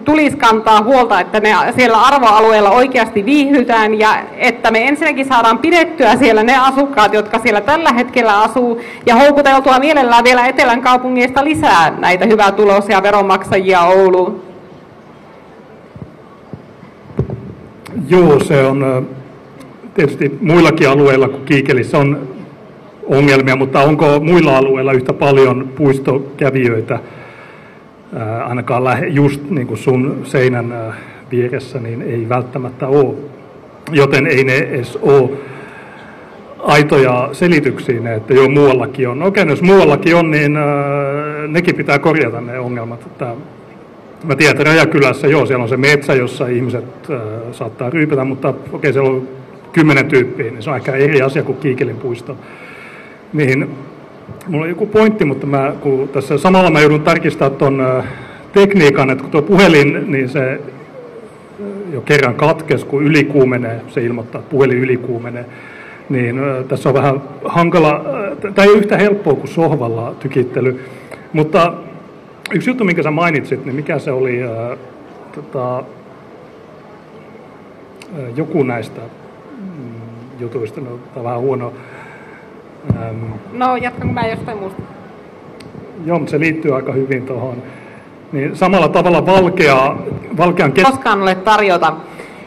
tulisi kantaa huolta, että ne siellä arvoalueella oikeasti viihdytään ja että me ensinnäkin saadaan pidettyä siellä ne asukkaat, jotka siellä tällä hetkellä asuu ja houkuteltua mielellään vielä Etelän kaupungeista lisää näitä hyvää tulosia veronmaksajia Ouluun. Joo, se on tietysti muillakin alueilla kuin Kiikelissä on ongelmia, mutta onko muilla alueilla yhtä paljon puistokävijöitä, ää, ainakaan lähe, just niin kuin sun seinän ää, vieressä, niin ei välttämättä ole. Joten ei ne edes ole aitoja selityksiin, että joo muuallakin on. Okei, jos muuallakin on, niin ää, nekin pitää korjata ne ongelmat. Että, mä tiedän, että Rajakylässä, joo, siellä on se metsä, jossa ihmiset ää, saattaa ryypätä, mutta okei, siellä on kymmenen tyyppiä, niin se on ehkä eri asia kuin Kiikelin puisto. Niin, mulla on joku pointti, mutta mä, kun tässä samalla mä joudun tarkistamaan tuon tekniikan, että kun tuo puhelin, niin se jo kerran katkes, kun ylikuumenee, se ilmoittaa, että puhelin ylikuumenee, niin tässä on vähän hankala, tai ei yhtä helppoa kuin sohvalla tykittely. Mutta yksi juttu, minkä sä mainitsit, niin mikä se oli, tota, joku näistä jutuista, no, tämä on vähän huono. Ähm, no, jatkanko mä jostain muusta? Joo, se liittyy aika hyvin tuohon. Niin samalla tavalla valkea, valkean... Kes- Koskaan ole tarjota.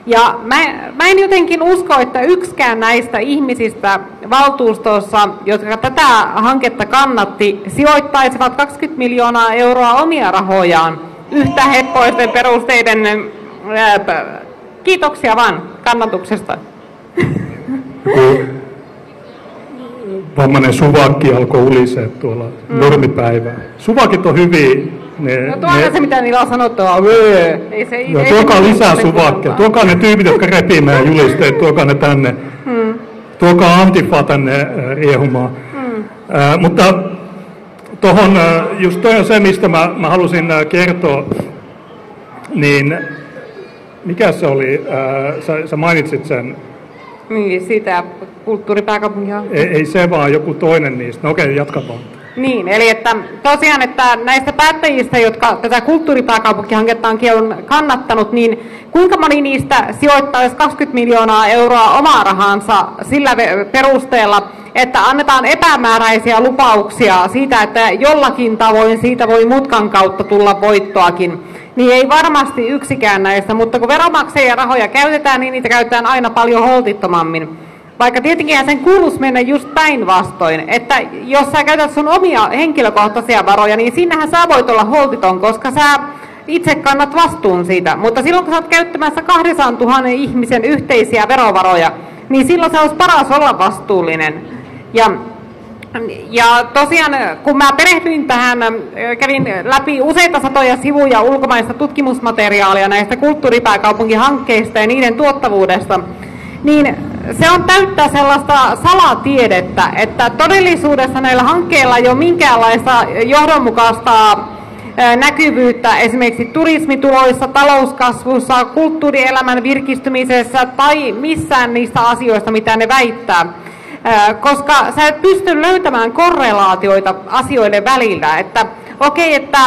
Ja mä, mä en jotenkin usko, että yksikään näistä ihmisistä valtuustossa, jotka tätä hanketta kannatti, sijoittaisivat 20 miljoonaa euroa omia rahojaan yhtä heppoisten perusteiden. Ää, kiitoksia vaan kannatuksesta <laughs> joku vammainen suvakki alkoi ulisee tuolla mm. normipäivää. Suvakit on hyvin ne, No tuo on ne, se, mitä niillä on sanottavaa. Vöö. Ei se, Joo, ei tuokaa lisää suvakkeja. Tuokaa ne tyypit, jotka repii meidän julisteet, tuokaa ne tänne. Hmm. Tuokaa Antifa tänne äh, riehumaan. Hmm. Äh, mutta tuohon, äh, just toi on se, mistä mä, mä halusin äh, kertoa, niin mikä se oli, äh, sä, sä mainitsit sen, Niin, siitä kulttuuripääkaupunkia. ei, ei se vaan joku toinen niistä. No okei, jatka vaan. Niin, eli että tosiaan, että näistä päättäjistä, jotka tätä kulttuuripääkaupunkihankettaankin on kannattanut, niin kuinka moni niistä sijoittaisi 20 miljoonaa euroa omaa rahansa sillä perusteella, että annetaan epämääräisiä lupauksia siitä, että jollakin tavoin siitä voi mutkan kautta tulla voittoakin. Niin ei varmasti yksikään näistä, mutta kun veronmaksajien rahoja käytetään, niin niitä käytetään aina paljon holtittomammin. Vaikka tietenkin sen kuuluisi mennä just päinvastoin, että jos sä käytät sun omia henkilökohtaisia varoja, niin sinnehän sä voit olla holtiton, koska sä itse kannat vastuun siitä. Mutta silloin kun sä oot käyttämässä 200 000 ihmisen yhteisiä verovaroja, niin silloin se olisi paras olla vastuullinen. Ja ja tosiaan, kun mä perehdyin tähän, äh, kävin läpi useita satoja sivuja ulkomaista tutkimusmateriaalia näistä kulttuuripääkaupunkihankkeista ja niiden tuottavuudesta, niin se on täyttää sellaista salatiedettä, että todellisuudessa näillä hankkeilla ei ole minkäänlaista johdonmukaista näkyvyyttä esimerkiksi turismituloissa, talouskasvussa, kulttuurielämän virkistymisessä tai missään niistä asioista, mitä ne väittää. Koska sä et pysty löytämään korrelaatioita asioiden välillä. Että okei, okay, että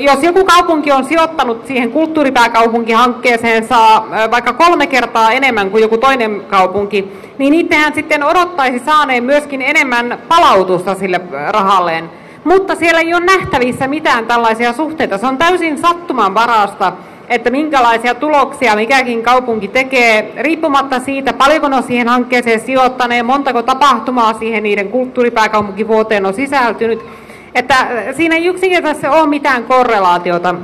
jos joku kaupunki on sijoittanut siihen kulttuuripääkaupunkihankkeeseensa ää, vaikka kolme kertaa enemmän kuin joku toinen kaupunki, niin niittenhän sitten odottaisi saaneen myöskin enemmän palautusta sille rahalleen. Mutta siellä ei ole nähtävissä mitään tällaisia suhteita. Se on täysin sattuman varasta että minkälaisia tuloksia mikäkin kaupunki tekee, riippumatta siitä, paljonko ne on siihen hankkeeseen sijoittaneen, montako tapahtumaa siihen niiden kulttuuripääkaupunkivuoteen on sisältynyt. Että siinä ei yksinkertaisesti ole mitään korrelaatiota.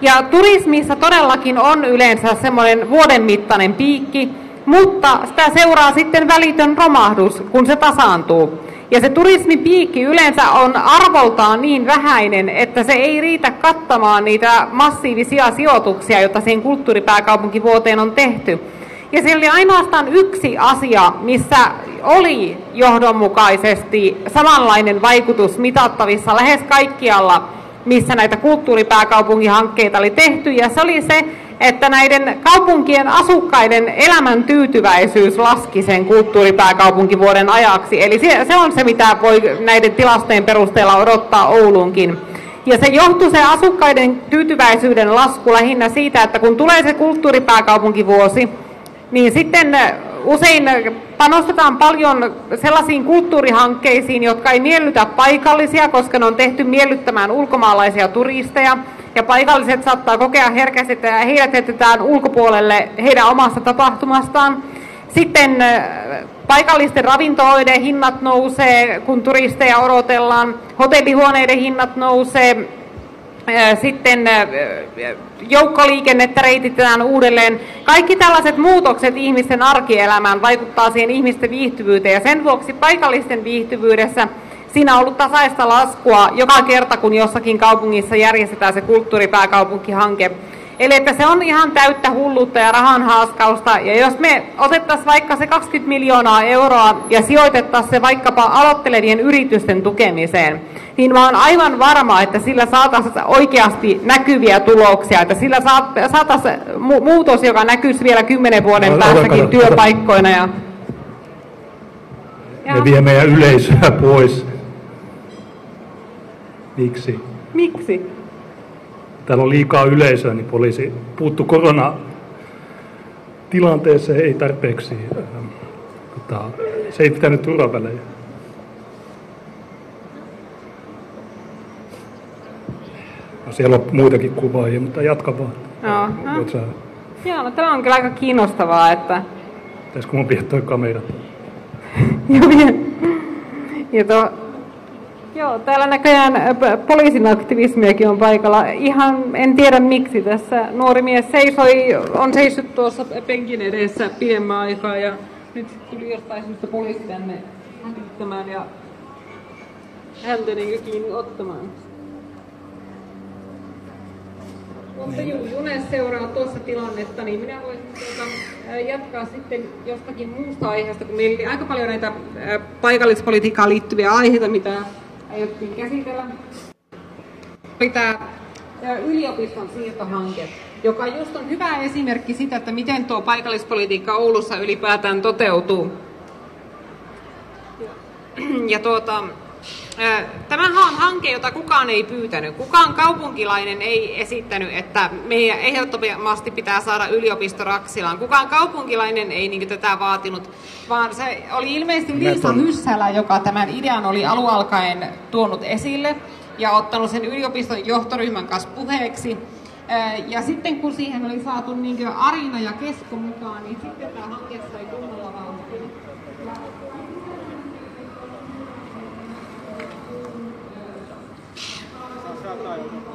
Ja turismissa todellakin on yleensä semmoinen vuoden mittainen piikki, mutta sitä seuraa sitten välitön romahdus, kun se tasaantuu. Ja se turismipiikki yleensä on arvoltaan niin vähäinen, että se ei riitä kattamaan niitä massiivisia sijoituksia, joita siihen kulttuuripääkaupunkivuoteen on tehty. Ja siellä oli ainoastaan yksi asia, missä oli johdonmukaisesti samanlainen vaikutus mitattavissa lähes kaikkialla, missä näitä kulttuuripääkaupunkihankkeita oli tehty, ja se oli se, että näiden kaupunkien asukkaiden elämän tyytyväisyys laski sen kulttuuripääkaupunkivuoden ajaksi. Eli se, on se, mitä voi näiden tilastojen perusteella odottaa Ouluunkin. Ja se johtui se asukkaiden tyytyväisyyden lasku lähinnä siitä, että kun tulee se kulttuuripääkaupunkivuosi, niin sitten usein panostetaan paljon sellaisiin kulttuurihankkeisiin, jotka ei miellytä paikallisia, koska ne on tehty miellyttämään ulkomaalaisia turisteja. Ja paikalliset saattaa kokea herkästi, että heidät jätetään ulkopuolelle heidän omasta tapahtumastaan. Sitten paikallisten ravintoloiden hinnat nousee, kun turisteja odotellaan. Hotellihuoneiden hinnat nousee. Sitten joukkoliikennettä reititetään uudelleen. Kaikki tällaiset muutokset ihmisten arkielämään vaikuttaa siihen ihmisten viihtyvyyteen ja sen vuoksi paikallisten viihtyvyydessä siinä on ollut tasaista laskua joka kerta, kun jossakin kaupungissa järjestetään se kulttuuripääkaupunkihanke. Eli että se on ihan täyttä hulluutta ja rahan haaskausta. Ja jos me otettaisiin vaikka se 20 miljoonaa euroa ja sijoitettaisiin se vaikkapa aloittelevien yritysten tukemiseen, niin mä oon aivan varma, että sillä saataisiin oikeasti näkyviä tuloksia, että sillä saataisiin mu- muutos, joka näkyisi vielä kymmenen vuoden No, odotan, odotan. työpaikkoina. Ja... Ne vie meidän yleisöä pois. Miksi? Miksi? Täällä on liikaa yleisöä, niin poliisi puuttu korona tilanteeseen ei tarpeeksi. ähm, Tota, se ei pitänyt turvavälejä. No, siellä on muitakin kuvaajia, mutta jatka vaan. Joo, Voit sä, Joo, no tämä on kyllä aika kiinnostavaa, että pitäisikö mun toi kamera? <laughs> Joo, ja to, joo, täällä näköjään poliisin aktivismiakin on paikalla. Ihan en tiedä miksi tässä nuori mies seisoi, on seissyt tuossa penkin edessä pidemmän aikaa ja nyt tuli jostain syystä poliisi tänne hälyttämään ja häntä niin kiinni ottamaan. Mutta juu, Junes seuraa tuossa tilannetta, niin minä voisin tuota, jatkaa sitten jostakin muusta aiheesta, kun meillä oli aika paljon näitä paikallispolitiikkaan liittyviä aiheita, mitä aiottiin käsitellä. Oli tämä yliopiston siirtohanke, joka just on hyvä esimerkki sitä, että miten tuo paikallispolitiikka Oulussa ylipäätään toteutuu. Ja tuota, Tämähän on hanke, jota kukaan ei pyytänyt. Kukaan kaupunkilainen ei esittänyt, että meidän ehdottomasti pitää saada yliopisto Raksilaan. Kukaan kaupunkilainen ei niin tätä vaatinut, vaan se oli ilmeisesti Liisa Hyssälä, joka tämän idean oli alualkaen tuonut esille ja ottanut sen yliopiston johtoryhmän kanssa puheeksi. Ja sitten kun siihen oli saatu niin Arina ja Kesko mukaan, niin sitten tämä hanke sai kunnolla ਰਾਤ ਆਇਓ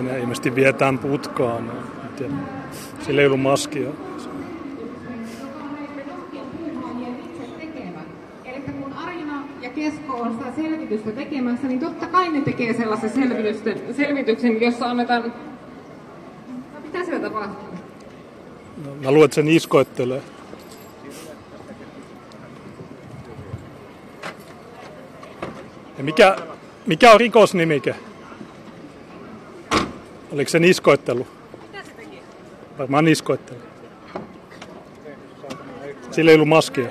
ne ilmeisesti vietään putkaan. Sillä ei ollut maskia. Kesko on sitä selvitystä tekemässä, niin totta kai ne tekee sellaisen selvityksen, jossa annetaan... No, mitä siellä tapahtuu? No, mä luulen, että se niskoittelee. Ja mikä, mikä on rikosnimike? Oliko se niskoittelu? Mitä se teki? Varmaan niskoittelu. Sillä ei ollut maskia.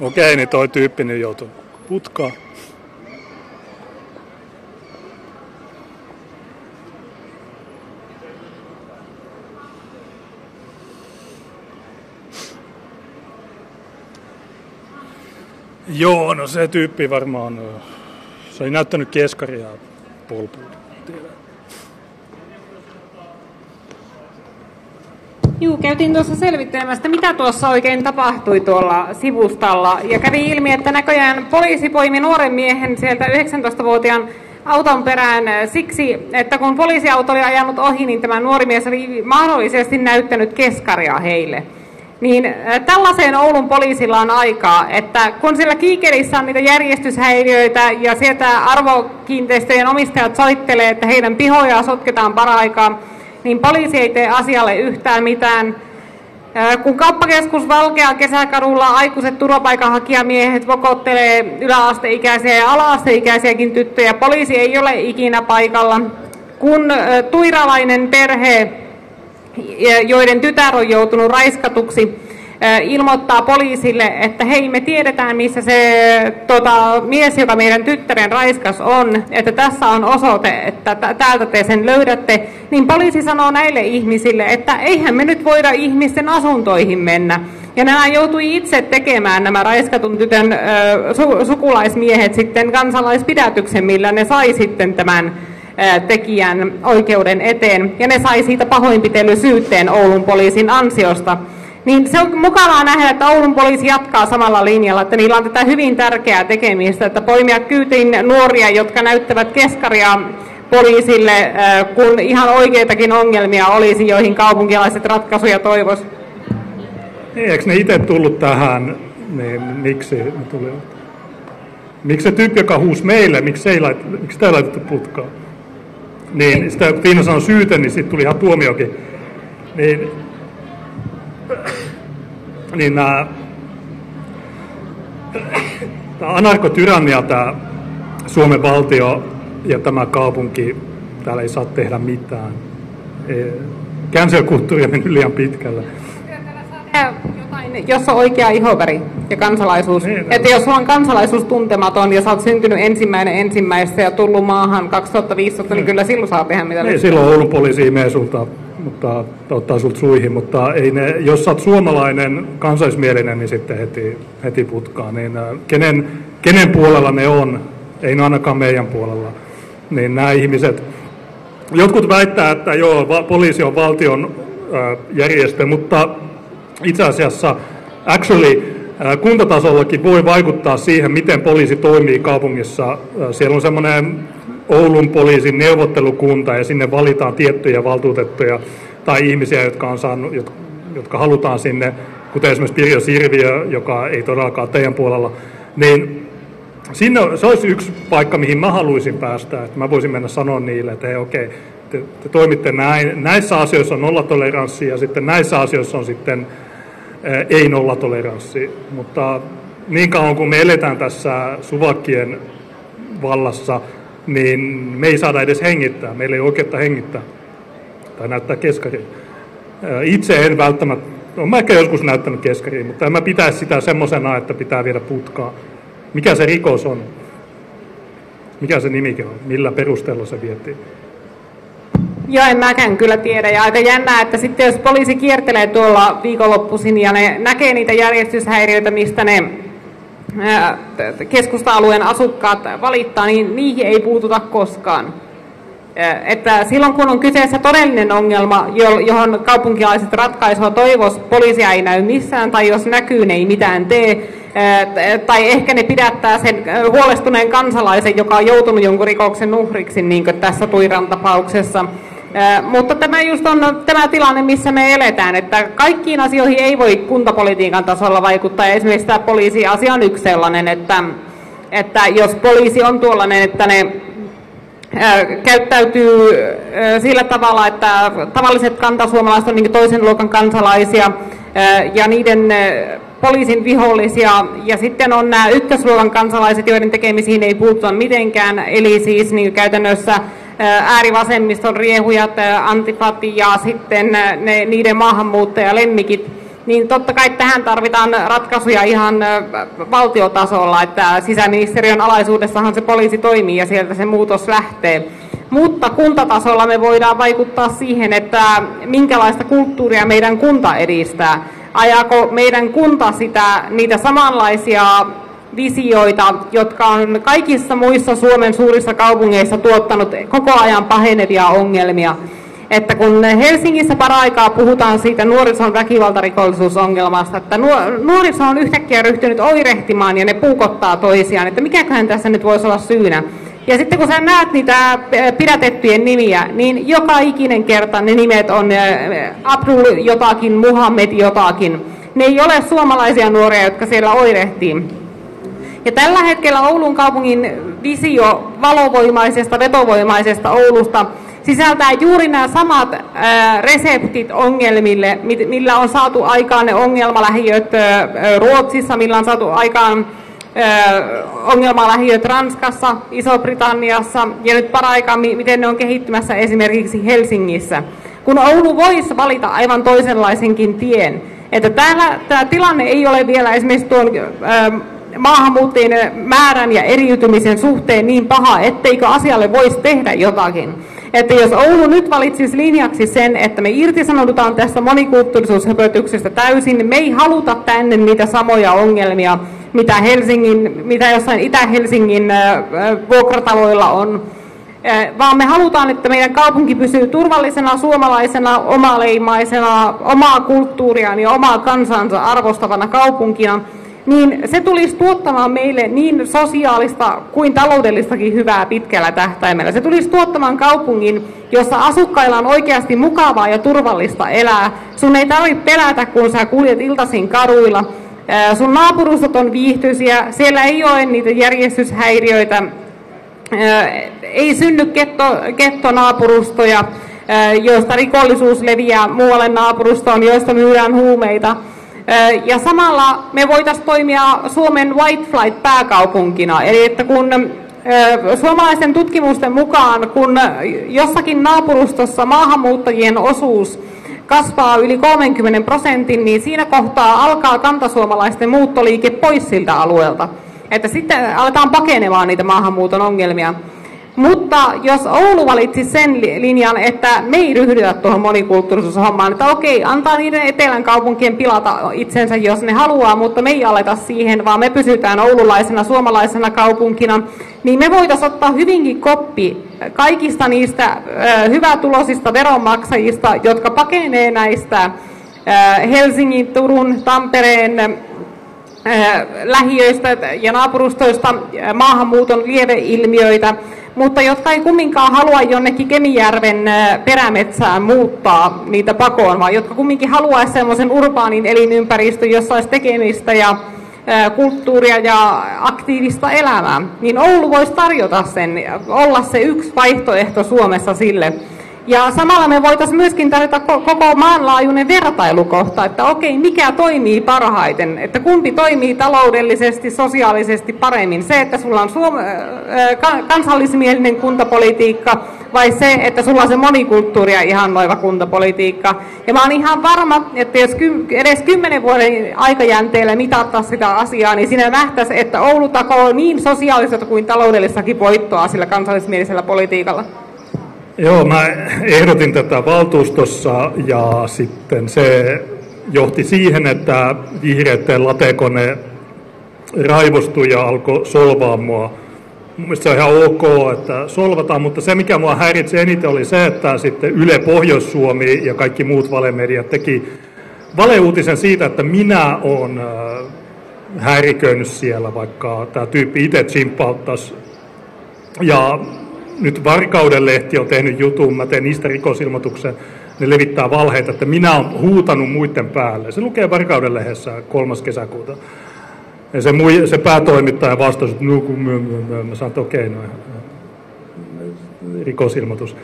Okei, niin toi tyyppi nyt joutui putkaan. Joo, no se tyyppi varmaan, se oli näyttänyt keskaria polpuuta. Juu, käytiin tuossa selvittelemästä, mitä tuossa oikein tapahtui tuolla sivustalla. Ja kävi ilmi, että näköjään poliisi poimi nuoren miehen sieltä 19-vuotiaan auton perään siksi, että kun poliisiauto oli ajanut ohi, niin tämä nuori mies oli mahdollisesti näyttänyt keskaria heille. Niin tällaiseen Oulun poliisilla on aikaa, että kun sillä kiikelissä on niitä järjestyshäiriöitä ja sieltä arvokiinteistöjen omistajat soittelee, että heidän pihoja sotketaan paraikaa, niin poliisi ei tee asialle yhtään mitään. Kun kauppakeskus Valkea kesäkadulla aikuiset turvapaikanhakijamiehet vokottelee yläasteikäisiä ja alaasteikäisiäkin tyttöjä, poliisi ei ole ikinä paikalla. Kun tuiralainen perhe joiden tytär on joutunut raiskatuksi, ilmoittaa poliisille, että hei me tiedetään missä se tota, mies, joka meidän tyttären raiskas on, että tässä on osoite, että täältä te sen löydätte, niin poliisi sanoo näille ihmisille, että eihän me nyt voida ihmisten asuntoihin mennä. Ja nämä joutui itse tekemään nämä raiskatun tytön ö, su, sukulaismiehet sitten kansalaispidätyksen, millä ne sai sitten tämän tekijän oikeuden eteen, ja ne sai siitä pahoinpitelysyytteen Oulun poliisin ansiosta. Niin se on mukavaa nähdä, että Oulun poliisi jatkaa samalla linjalla, että niillä on tätä hyvin tärkeää tekemistä, että poimia kyytiin nuoria, jotka näyttävät keskaria poliisille, kun ihan oikeitakin ongelmia olisi, joihin kaupunkilaiset ratkaisuja toivois. Niin, eikö ne itse tullut tähän, niin miksi ne tuli? Miksi se tyyppi, joka huusi meille, miksi ei laitettu, miksi ei laitettu putkaan? Niin, sitä kun Tiina sanoi syytä, niin sitten tuli ihan tuomiokin. Niin, niin nämä, tämä anarkotyrannia, tämä Suomen valtio ja tämä kaupunki, täällä ei saa tehdä mitään. Cancel-kulttuuri on mennyt liian pitkälle. Jotain, jos on oikea ihoväri ja kansalaisuus. Niin, että jos on kansalaisuus tuntematon ja sä oot syntynyt ensimmäinen ensimmäistä ja tullut maahan 2015, niin, niin kyllä silloin saa tehdä mitä Niin, silloin Oulun poliisi imee sulta, mutta ottaa sulta suihin, mutta ei ne, jos sä oot suomalainen, kansallismielinen, niin sitten heti, heti putkaa. Niin, äh, kenen, kenen puolella ne on, ei ne ainakaan meidän puolella, niin nämä ihmiset, jotkut väittää, että joo, poliisi on valtion äh, järjestö, mutta itse asiassa actually kuntatasollakin voi vaikuttaa siihen, miten poliisi toimii kaupungissa. Siellä on semmoinen Oulun poliisin neuvottelukunta ja sinne valitaan tiettyjä valtuutettuja tai ihmisiä, jotka, on saanut, jotka halutaan sinne, kuten esimerkiksi Pirjo Sirviö, joka ei todellakaan teidän puolella, niin sinne, se olisi yksi paikka, mihin mä haluaisin päästä, että mä voisin mennä sanoa niille, että hei okei, okay, te, te toimitte näin, näissä asioissa on nollatoleranssi ja sitten näissä asioissa on sitten ei nollatoleranssi, mutta niin kauan kuin me eletään tässä suvakkien vallassa, niin me ei saada edes hengittää. Meillä ei oikeutta hengittää tai näyttää keskariin. Itse en välttämättä, olen mä ehkä joskus näyttänyt keskariin, mutta en mä pitäisi sitä semmoisena, että pitää viedä putkaa. Mikä se rikos on? Mikä se nimikin on? Millä perusteella se vietiin? Joo, en mäkään kyllä tiedä. Ja aika jännää, että sitten jos poliisi kiertelee tuolla viikonloppuisin ja ne näkee niitä järjestyshäiriöitä, mistä ne keskusta-alueen asukkaat valittaa, niin niihin ei puututa koskaan. Että silloin kun on kyseessä todellinen ongelma, johon kaupunkilaiset ratkaisua toivos, poliisia ei näy missään, tai jos näkyy, ne ei mitään tee, tai ehkä ne pidättää sen huolestuneen kansalaisen, joka on joutunut jonkun rikoksen uhriksi, niin kuin tässä Tuiran tapauksessa, mutta tämä just on tämä tilanne, missä me eletään, että kaikkiin asioihin ei voi kuntapolitiikan tasolla vaikuttaa. Esimerkiksi tämä poliisiasia on yksi sellainen, että, että jos poliisi on tuollainen, että ne käyttäytyy sillä tavalla, että tavalliset kantasuomalaiset on niin toisen luokan kansalaisia ja niiden poliisin vihollisia, ja sitten on nämä ykkösluokan kansalaiset, joiden tekemisiin ei puututa mitenkään, eli siis niin käytännössä äärivasemmiston riehujat, antifat ja sitten ne, niiden maahanmuuttajalemmikit, niin totta kai tähän tarvitaan ratkaisuja ihan valtiotasolla, että sisäministeriön alaisuudessahan se poliisi toimii ja sieltä se muutos lähtee. Mutta kuntatasolla me voidaan vaikuttaa siihen, että minkälaista kulttuuria meidän kunta edistää. Ajako meidän kunta sitä, niitä samanlaisia visioita, jotka on kaikissa muissa Suomen suurissa kaupungeissa tuottanut koko ajan pahenevia ongelmia. Että kun Helsingissä paraikaa puhutaan siitä nuorison väkivaltarikollisuusongelmasta, että nuoriso on yhtäkkiä ryhtynyt oirehtimaan ja ne puukottaa toisiaan, että mikäköhän tässä nyt voisi olla syynä. Ja sitten kun sä näet niitä pidätettyjen nimiä, niin joka ikinen kerta ne nimet on Abdul jotakin, Muhammed jotakin. Ne ei ole suomalaisia nuoria, jotka siellä oirehtii. Ja tällä hetkellä Oulun kaupungin visio valovoimaisesta, vetovoimaisesta Oulusta sisältää juuri nämä samat ää, reseptit ongelmille, millä on saatu aikaan ne ongelmalähiöt ää, Ruotsissa, millä on saatu aikaan ongelmalähiöt Ranskassa, Iso-Britanniassa ja nyt paraikaa, miten ne on kehittymässä esimerkiksi Helsingissä. Kun Oulu voisi valita aivan toisenlaisenkin tien, että täällä tämä tilanne ei ole vielä esimerkiksi tuon maahanmuuttajien määrän ja eriytymisen suhteen niin paha, etteikö asialle voisi tehdä jotakin. Että jos Oulu nyt valitsisi linjaksi sen, että me irtisanoudutaan tästä monikulttuurisuushöpötyksestä täysin, me ei haluta tänne niitä samoja ongelmia, mitä, Helsingin, mitä jossain Itä-Helsingin vuokrataloilla on, vaan me halutaan, että meidän kaupunki pysyy turvallisena, suomalaisena, omaleimaisena, omaa kulttuuriaan ja omaa kansansa arvostavana kaupunkina, niin se tulisi tuottamaan meille niin sosiaalista kuin taloudellistakin hyvää pitkällä tähtäimellä. Se tulisi tuottamaan kaupungin, jossa asukkailla on oikeasti mukavaa ja turvallista elää. Sun ei tarvitse pelätä, kun sä kuljet iltaisin kaduilla. Sun naapurustot on viihtyisiä, siellä ei ole niitä järjestyshäiriöitä, ei synny ketto, kettonaapurustoja, joista rikollisuus leviää muualle naapurustoon, joista myydään huumeita. Ja samalla me voitaisiin toimia Suomen White Flight pääkaupunkina, eli että kun suomalaisten tutkimusten mukaan, kun jossakin naapurustossa maahanmuuttajien osuus kasvaa yli 30 prosentin, niin siinä kohtaa alkaa kantasuomalaisten muuttoliike pois siltä alueelta. Että sitten aletaan pakenemaan niitä maahanmuuton ongelmia. Mutta jos Oulu valitsi sen linjan, että me ei ryhdytä tuohon monikulttuurisuushommaan, että okei, antaa niiden etelän kaupunkien pilata itsensä, jos ne haluaa, mutta me ei aleta siihen, vaan me pysytään oululaisena, suomalaisena kaupunkina, niin me voitaisiin ottaa hyvinkin koppi kaikista niistä hyvätulosista veronmaksajista, jotka pakenee näistä Helsingin, Turun, Tampereen lähiöistä ja naapurustoista maahanmuuton lieveilmiöitä, mutta jotka ei kumminkaan halua jonnekin Kemijärven perämetsään muuttaa niitä pakoon, vaan jotka kumminkin haluaisi semmoisen urbaanin elinympäristön, jossa olisi tekemistä ja kulttuuria ja aktiivista elämää, niin Oulu voisi tarjota sen, olla se yksi vaihtoehto Suomessa sille. Ja samalla me voitaisiin myöskin tarjota koko maanlaajuinen vertailukohta, että okei, mikä toimii parhaiten, että kumpi toimii taloudellisesti, sosiaalisesti paremmin. Se, että sulla on suom- kansallismielinen kuntapolitiikka vai se, että sulla on se monikulttuuria ihannoiva kuntapolitiikka. Ja mä oon ihan varma, että jos edes kymmenen vuoden aikajänteellä mitattaa sitä asiaa, niin siinä nähtäisi, että Oulu takoo niin sosiaalista kuin taloudellisakin voittoa sillä kansallismielisellä politiikalla. Joo, mä ehdotin tätä valtuustossa ja sitten se johti siihen, että vihreiden latekone raivostui ja alkoi solvaa mua. Mielestäni se on ihan ok, että solvataan, mutta se mikä mua häiritsi eniten oli se, että sitten Yle Pohjois-Suomi ja kaikki muut valemediat teki valeuutisen siitä, että minä olen häiriköinyt siellä, vaikka tämä tyyppi itse tsimppauttaisi. Ja nyt Varkauden lehti on tehnyt jutun, mä teen niistä rikosilmoituksen, ne levittää valheita, että minä olen huutanut muiden päälle. Se lukee Varkauden lehdessä 3. kesäkuuta. Ja se, mui, se päätoimittaja vastasi, että kun myö, myö, myö. mä sanoin, että okei, okay, no, rikosilmoitus.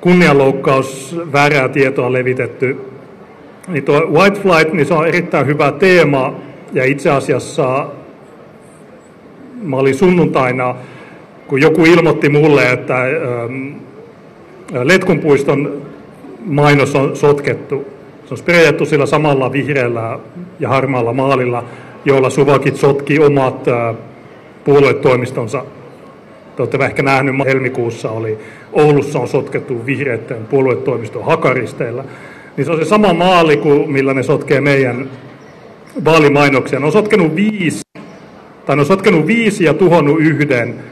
Kunnianloukkaus, väärää tietoa levitetty. Niin tuo White Flight, niin se on erittäin hyvä teema, ja itse asiassa mä olin sunnuntaina kun joku ilmoitti mulle, että ähm, Letkunpuiston mainos on sotkettu. Se on sprejattu sillä samalla vihreällä ja harmaalla maalilla, jolla suvakit sotki omat äh, puoluetoimistonsa. Te olette ehkä nähnyt, helmikuussa oli Oulussa on sotkettu vihreiden puoluetoimiston hakaristeilla. Niin se on se sama maali kuin millä ne sotkee meidän vaalimainoksia. Ne on sotkenut viisi, tai ne on sotkenut viisi ja tuhonnut yhden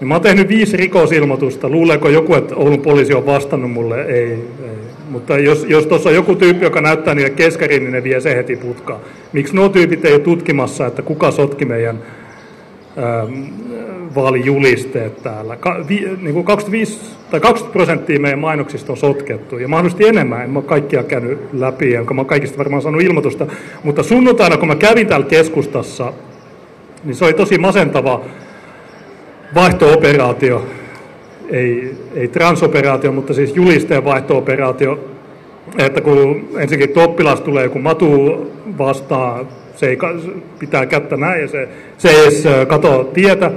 niin mä oon tehnyt viisi rikosilmoitusta. Luuleeko joku, että Oulun poliisi on vastannut mulle? Ei. ei. Mutta jos, jos tuossa on joku tyyppi, joka näyttää niille keskarin, niin ne vie se heti putkaan. Miksi nuo tyypit ei ole tutkimassa, että kuka sotki meidän ähm, vaalijulisteet täällä? Ka, vi, niin kuin 25 tai 20 prosenttia meidän mainoksista on sotkettu ja mahdollisesti enemmän. En mä kaikkia käynyt läpi, enkä mä kaikista varmaan saanut ilmoitusta. Mutta sunnuntaina, kun mä kävin täällä keskustassa, niin se oli tosi masentava vaihtooperaatio, ei, ei transoperaatio, mutta siis julisteen vaihtooperaatio, että kun ensinnäkin oppilas tulee joku matu vastaan, se ei, pitää kättä näin ja se, se ei edes kato tietä,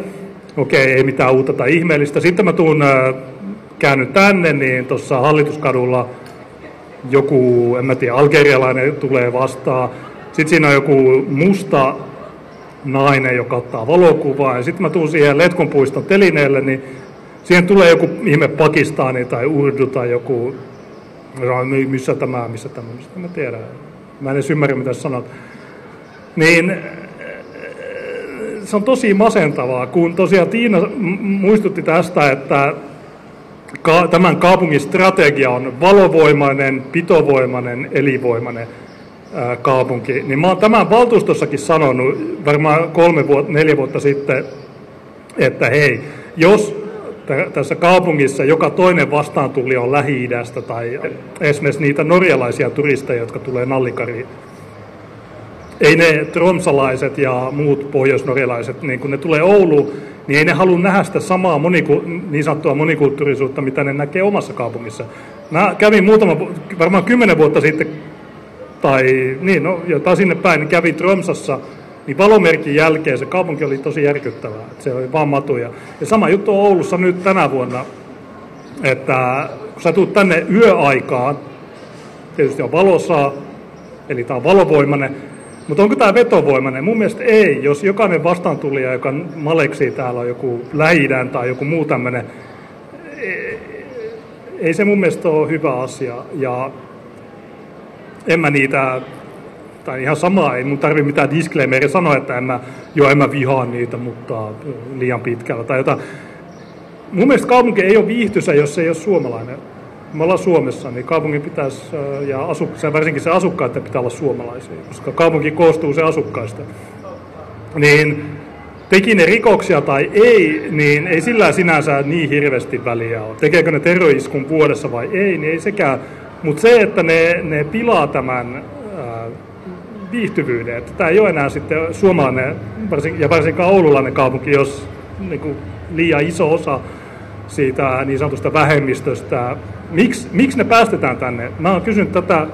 okei, ei mitään uutta tai ihmeellistä. Sitten mä tuun käänny tänne, niin tuossa hallituskadulla joku, en mä tiedä, algerialainen tulee vastaan. Sitten siinä on joku musta nainen, joka ottaa valokuvaa. Ja sitten mä tuun siihen Letkonpuiston telineelle, niin siihen tulee joku ihme Pakistani tai Urdu tai joku, missä tämä, missä tämä, mistä mä tiedän. Mä en edes ymmärrä, mitä sanot. Niin se on tosi masentavaa, kun tosiaan Tiina muistutti tästä, että tämän kaupungin strategia on valovoimainen, pitovoimainen, elivoimainen kaupunki. Niin mä oon tämän valtuustossakin sanonut varmaan kolme vuotta, neljä vuotta sitten, että hei, jos tässä kaupungissa joka toinen vastaantuli on Lähi-idästä tai esimerkiksi niitä norjalaisia turisteja, jotka tulee nallikariin. Ei ne tromsalaiset ja muut pohjoisnorjalaiset, niin kun ne tulee Ouluun, niin ei ne halua nähdä sitä samaa moniku, niin sanottua monikulttuurisuutta, mitä ne näkee omassa kaupungissa. Mä kävin muutama, varmaan kymmenen vuotta sitten tai niin, no, jotain sinne päin, niin kävi Tromsassa niin valomerkin jälkeen se kaupunki oli tosi järkyttävää, että se oli vaan matuja. Ja sama juttu on Oulussa nyt tänä vuonna, että kun sä tulet tänne yöaikaan, tietysti on valosaa, eli tämä on valovoimainen, mutta onko tämä vetovoimainen? Mun mielestä ei. Jos jokainen vastaantulija, joka maleksii täällä on joku lähi tai joku muu tämmöinen, ei se mun mielestä ole hyvä asia. Ja en mä niitä, tai ihan sama, ei mun tarvi mitään disclaimeria sanoa, että en mä, jo en mä vihaa niitä, mutta liian pitkällä tai jotain. Mun mielestä kaupunki ei ole viihtyisä, jos se ei ole suomalainen. Me ollaan Suomessa, niin kaupungin pitäisi, ja asu, varsinkin se asukkaat pitää olla suomalaisia, koska kaupunki koostuu se asukkaista. Niin teki ne rikoksia tai ei, niin ei sillä sinänsä niin hirveästi väliä ole. Tekeekö ne terroiskun vuodessa vai ei, niin ei sekään. Mutta se, että ne, ne pilaa tämän ää, viihtyvyyden, että tämä ei ole enää sitten suomalainen varsin, ja varsinkaan oululainen kaupunki, jos niin kuin, liian iso osa siitä niin sanotusta vähemmistöstä. Miks, miksi ne päästetään tänne? Mä oon kysynyt tätä,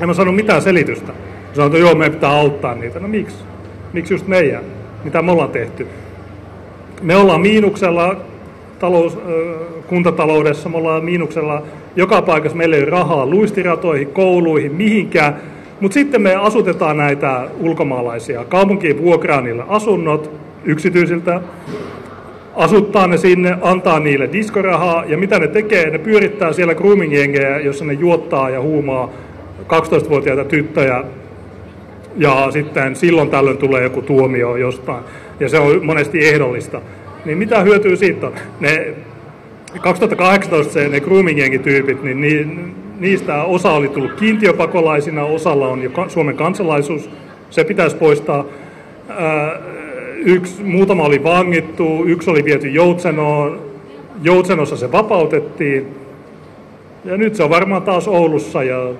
en mä sanonut mitään selitystä. Sanoin, että joo, meidän pitää auttaa niitä. No miksi? Miksi just meidän? mitä me ollaan tehty. Me ollaan miinuksella talous, kuntataloudessa, me ollaan miinuksella joka paikassa, meillä ei ole rahaa luistiratoihin, kouluihin, mihinkään. Mutta sitten me asutetaan näitä ulkomaalaisia. Kaupunkiin vuokraa niille asunnot yksityisiltä, asuttaa ne sinne, antaa niille diskorahaa, ja mitä ne tekee? Ne pyörittää siellä grooming jossa ne juottaa ja huumaa 12-vuotiaita tyttöjä ja sitten silloin tällöin tulee joku tuomio jostain, ja se on monesti ehdollista. Niin mitä hyötyä siitä on? Ne 2018 se, ne grooming tyypit, niin ni, niistä osa oli tullut kiintiöpakolaisina, osalla on jo Suomen kansalaisuus, se pitäisi poistaa. yksi, muutama oli vangittu, yksi oli viety Joutsenoon, Joutsenossa se vapautettiin, ja nyt se on varmaan taas Oulussa ja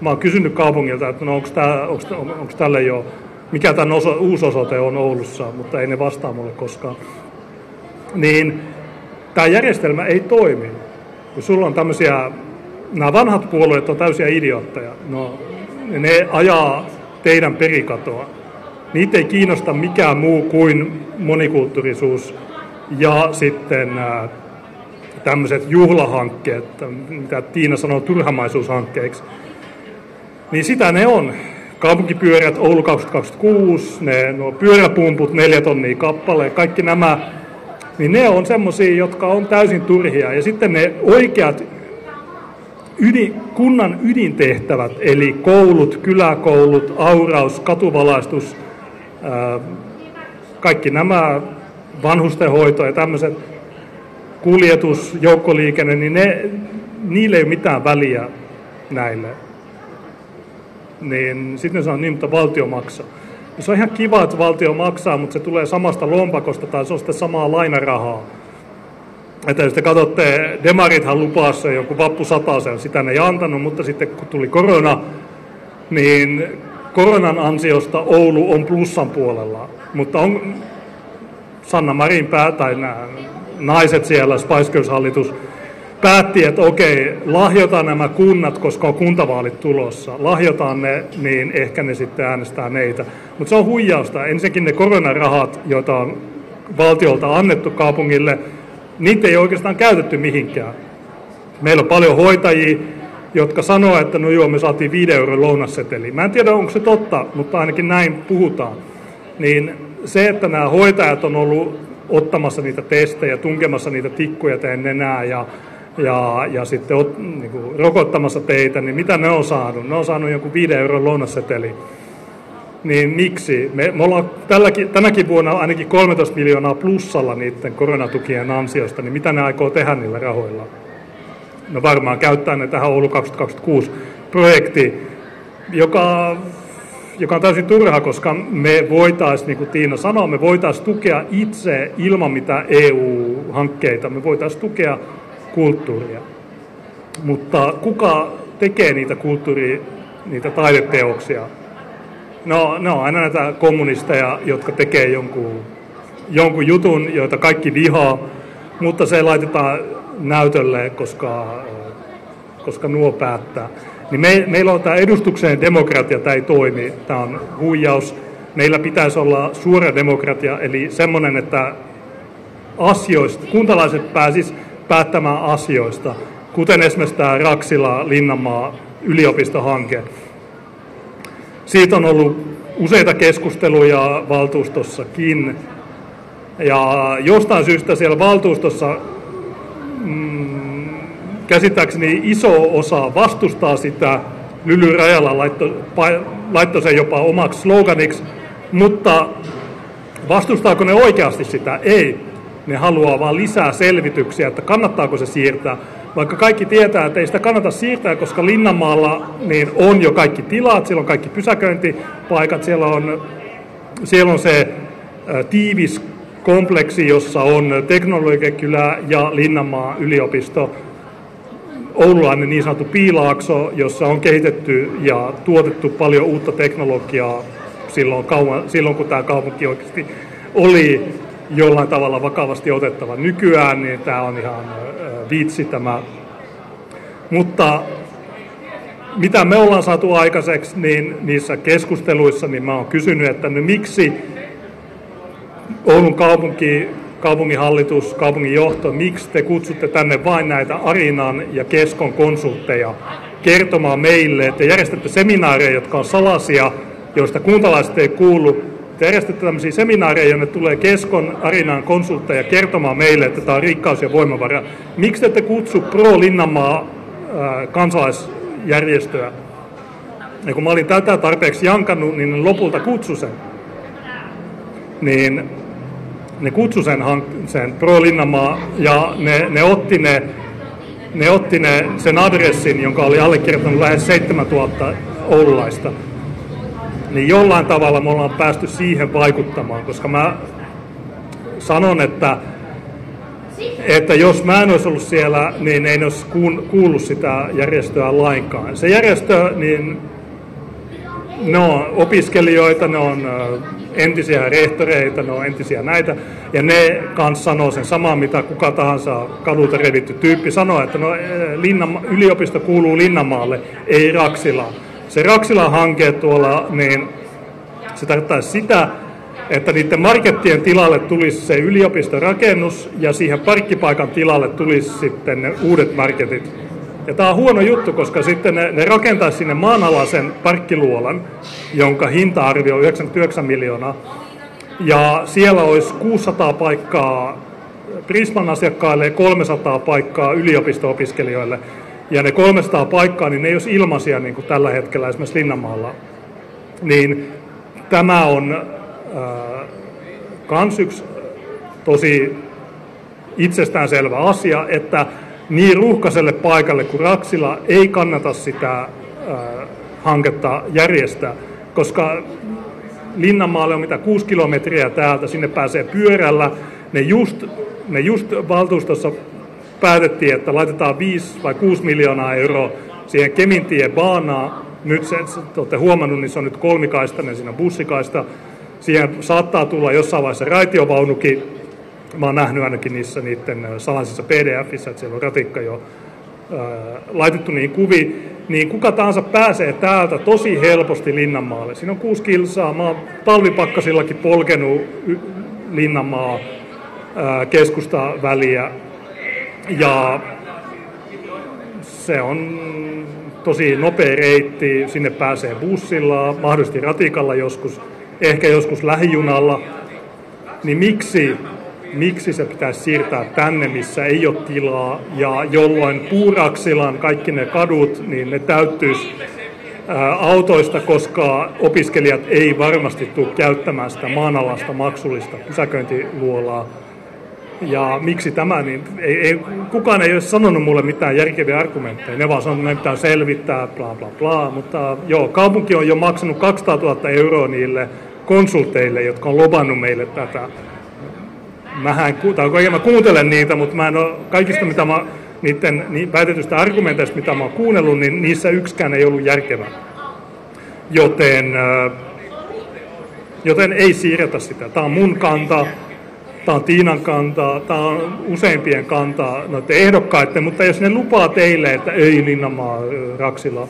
mä oon kysynyt kaupungilta, että no onko, tää, onko, onko tälle jo, mikä tämän oso, uusi osoite on Oulussa, mutta ei ne vastaa mulle koskaan. Niin tämä järjestelmä ei toimi. Kun sulla on tämmöisiä, nämä vanhat puolueet on täysiä idiootteja. No, ne ajaa teidän perikatoa. Niitä ei kiinnosta mikään muu kuin monikulttuurisuus ja sitten tämmöiset juhlahankkeet, mitä Tiina sanoo turhamaisuushankkeiksi. Niin sitä ne on. Kaupunkipyörät Oulu 2026, ne nuo pyöräpumput, neljä tonnia kappale, kaikki nämä, niin ne on semmoisia, jotka on täysin turhia. Ja sitten ne oikeat ydin, kunnan ydintehtävät, eli koulut, kyläkoulut, auraus, katuvalaistus, kaikki nämä vanhustenhoito ja tämmöiset kuljetus, joukkoliikenne, niin ne, niille ei ole mitään väliä näille niin sitten sanoo, niin, mutta valtio maksaa. Se on ihan kiva, että valtio maksaa, mutta se tulee samasta lompakosta tai se on sitten samaa lainarahaa. Että jos te katsotte, Demarithan lupaa se joku vappu sen, sitä ne ei antanut, mutta sitten kun tuli korona, niin koronan ansiosta Oulu on plussan puolella. Mutta on Sanna Marin pää, tai nämä naiset siellä, Spice Girls-hallitus, päätti, että okei, lahjotaan nämä kunnat, koska on kuntavaalit tulossa. Lahjotaan ne, niin ehkä ne sitten äänestää neitä. Mutta se on huijausta. Ensinnäkin ne koronarahat, joita on valtiolta annettu kaupungille, niitä ei oikeastaan käytetty mihinkään. Meillä on paljon hoitajia, jotka sanoo, että no joo, me saatiin 5 euron lounasseteli. Mä en tiedä, onko se totta, mutta ainakin näin puhutaan. Niin se, että nämä hoitajat on ollut ottamassa niitä testejä, tunkemassa niitä tikkuja teidän nenää ja ja, ja sitten ot, niin kuin, rokottamassa teitä, niin mitä ne on saanut? Ne on saanut joku 5 euron lounasseteli. Niin miksi? Me, me ollaan tälläkin, tänäkin vuonna ainakin 13 miljoonaa plussalla niiden koronatukien ansiosta, niin mitä ne aikoo tehdä niillä rahoilla? No varmaan käyttää ne tähän Oulu 2026 projekti, joka, joka on täysin turha, koska me voitaisiin, niin kuin Tiina sanoi, me voitaisiin tukea itse ilman mitä EU-hankkeita, me voitaisiin tukea kulttuuria. Mutta kuka tekee niitä kulttuuri, niitä taideteoksia? No, ne on aina näitä kommunisteja, jotka tekee jonkun, jonkun jutun, joita kaikki vihaa, mutta se laitetaan näytölle, koska, koska nuo päättää. Niin me, meillä on tämä edustukseen demokratia, tämä ei toimi, tämä on huijaus. meillä pitäisi olla suora demokratia, eli semmoinen, että asioista, kuntalaiset pääsis päättämään asioista, kuten esimerkiksi tämä Raksila Linnanmaa yliopistohanke. Siitä on ollut useita keskusteluja valtuustossakin. Ja jostain syystä siellä valtuustossa mm, käsittääkseni iso osa vastustaa sitä. Lyly Rajala laittoi, laittoi sen jopa omaksi sloganiksi, mutta vastustaako ne oikeasti sitä? Ei. Ne haluaa vain lisää selvityksiä, että kannattaako se siirtää. Vaikka kaikki tietää, että ei sitä kannata siirtää, koska Linnanmaalla niin on jo kaikki tilat, siellä on kaikki pysäköintipaikat, siellä on, siellä on se tiivis kompleksi, jossa on teknologiakylä ja Linnanmaa yliopisto, oululainen niin sanottu piilaakso, jossa on kehitetty ja tuotettu paljon uutta teknologiaa silloin, kauan, silloin kun tämä kaupunki oikeasti oli jollain tavalla vakavasti otettava. Nykyään niin tämä on ihan viitsi tämä. Mutta mitä me ollaan saatu aikaiseksi, niin niissä keskusteluissa niin mä oon kysynyt, että no miksi Oulun kaupunki, kaupunginhallitus, kaupungin johto, miksi te kutsutte tänne vain näitä Arinan ja Keskon konsultteja kertomaan meille, että järjestätte seminaareja, jotka on salaisia, joista kuntalaiset ei kuulu, te järjestätte tämmöisiä seminaareja, jonne tulee Keskon Arinan konsultteja kertomaan meille, että tämä on rikkaus ja voimavara. Miksi te ette kutsu Pro Linnanmaa kansalaisjärjestöä? Ja kun mä olin tätä tarpeeksi jankannut, niin lopulta kutsu sen. Niin ne kutsu sen, sen Pro Linnanmaa ja ne, ne otti ne ne otti ne, sen adressin, jonka oli allekirjoittanut lähes 7000 oululaista niin jollain tavalla me ollaan päästy siihen vaikuttamaan, koska mä sanon, että, että jos mä en olisi ollut siellä, niin ei olisi kuullut sitä järjestöä lainkaan. Se järjestö, niin ne on opiskelijoita, ne on entisiä rehtoreita, ne on entisiä näitä, ja ne kanssa sanoo sen samaa, mitä kuka tahansa kadulta revitty tyyppi sanoo, että no, Linnama, yliopisto kuuluu Linnamaalle, ei Raksilaan se Raksila-hanke tuolla, niin se tarkoittaa sitä, että niiden markettien tilalle tulisi se yliopistorakennus ja siihen parkkipaikan tilalle tulisi sitten ne uudet marketit. Ja tämä on huono juttu, koska sitten ne, ne rakentaisi sinne maanalaisen parkkiluolan, jonka hinta-arvio on 99 miljoonaa. Ja siellä olisi 600 paikkaa Prisman asiakkaille ja 300 paikkaa yliopisto-opiskelijoille. Ja ne 300 paikkaa, niin ne ei olisi ilmaisia niin kuin tällä hetkellä esimerkiksi Linnanmaalla. Niin tämä on äh, kans yksi tosi itsestäänselvä asia, että niin ruuhkaiselle paikalle kuin Raksila ei kannata sitä äh, hanketta järjestää, koska Linnanmaalle on mitä kuusi kilometriä täältä, sinne pääsee pyörällä. Ne just, ne just valtuustossa päätettiin, että laitetaan 5 vai 6 miljoonaa euroa siihen Kemintien baanaan. Nyt se, te olette huomannut, niin se on nyt kolmikaistainen siinä bussikaista. Siihen saattaa tulla jossain vaiheessa raitiovaunukin. Mä oon nähnyt ainakin niissä niiden salaisissa pdfissä, että siellä on ratikka jo ää, laitettu niin kuvi, niin kuka tahansa pääsee täältä tosi helposti Linnanmaalle. Siinä on kuusi kilsaa. Mä oon talvipakkasillakin polkenut Linnanmaa keskusta väliä ja se on tosi nopea reitti, sinne pääsee bussilla, mahdollisesti ratikalla joskus, ehkä joskus lähijunalla. Niin miksi, miksi se pitäisi siirtää tänne, missä ei ole tilaa, ja jolloin Puuraksilan kaikki ne kadut, niin ne täyttyisi autoista, koska opiskelijat ei varmasti tule käyttämään sitä maanalasta maksullista pysäköintiluolaa ja miksi tämä, niin ei, ei, kukaan ei ole sanonut mulle mitään järkeviä argumentteja. Ne vaan sanonut, että pitää selvittää, bla bla bla. Mutta joo, kaupunki on jo maksanut 200 000 euroa niille konsulteille, jotka on lobannut meille tätä. Mähän, tai mä kuuntelen niitä, mutta mä en ole, kaikista mitä mä, niiden niin väitetystä argumenteista, mitä mä oon kuunnellut, niin niissä yksikään ei ollut järkevä. Joten, joten ei siirretä sitä. Tämä on mun kanta tämä on Tiinan kantaa, tämä on useimpien kantaa noiden ehdokkaiden, mutta jos ne lupaa teille, että ei Linnanmaa Raksila,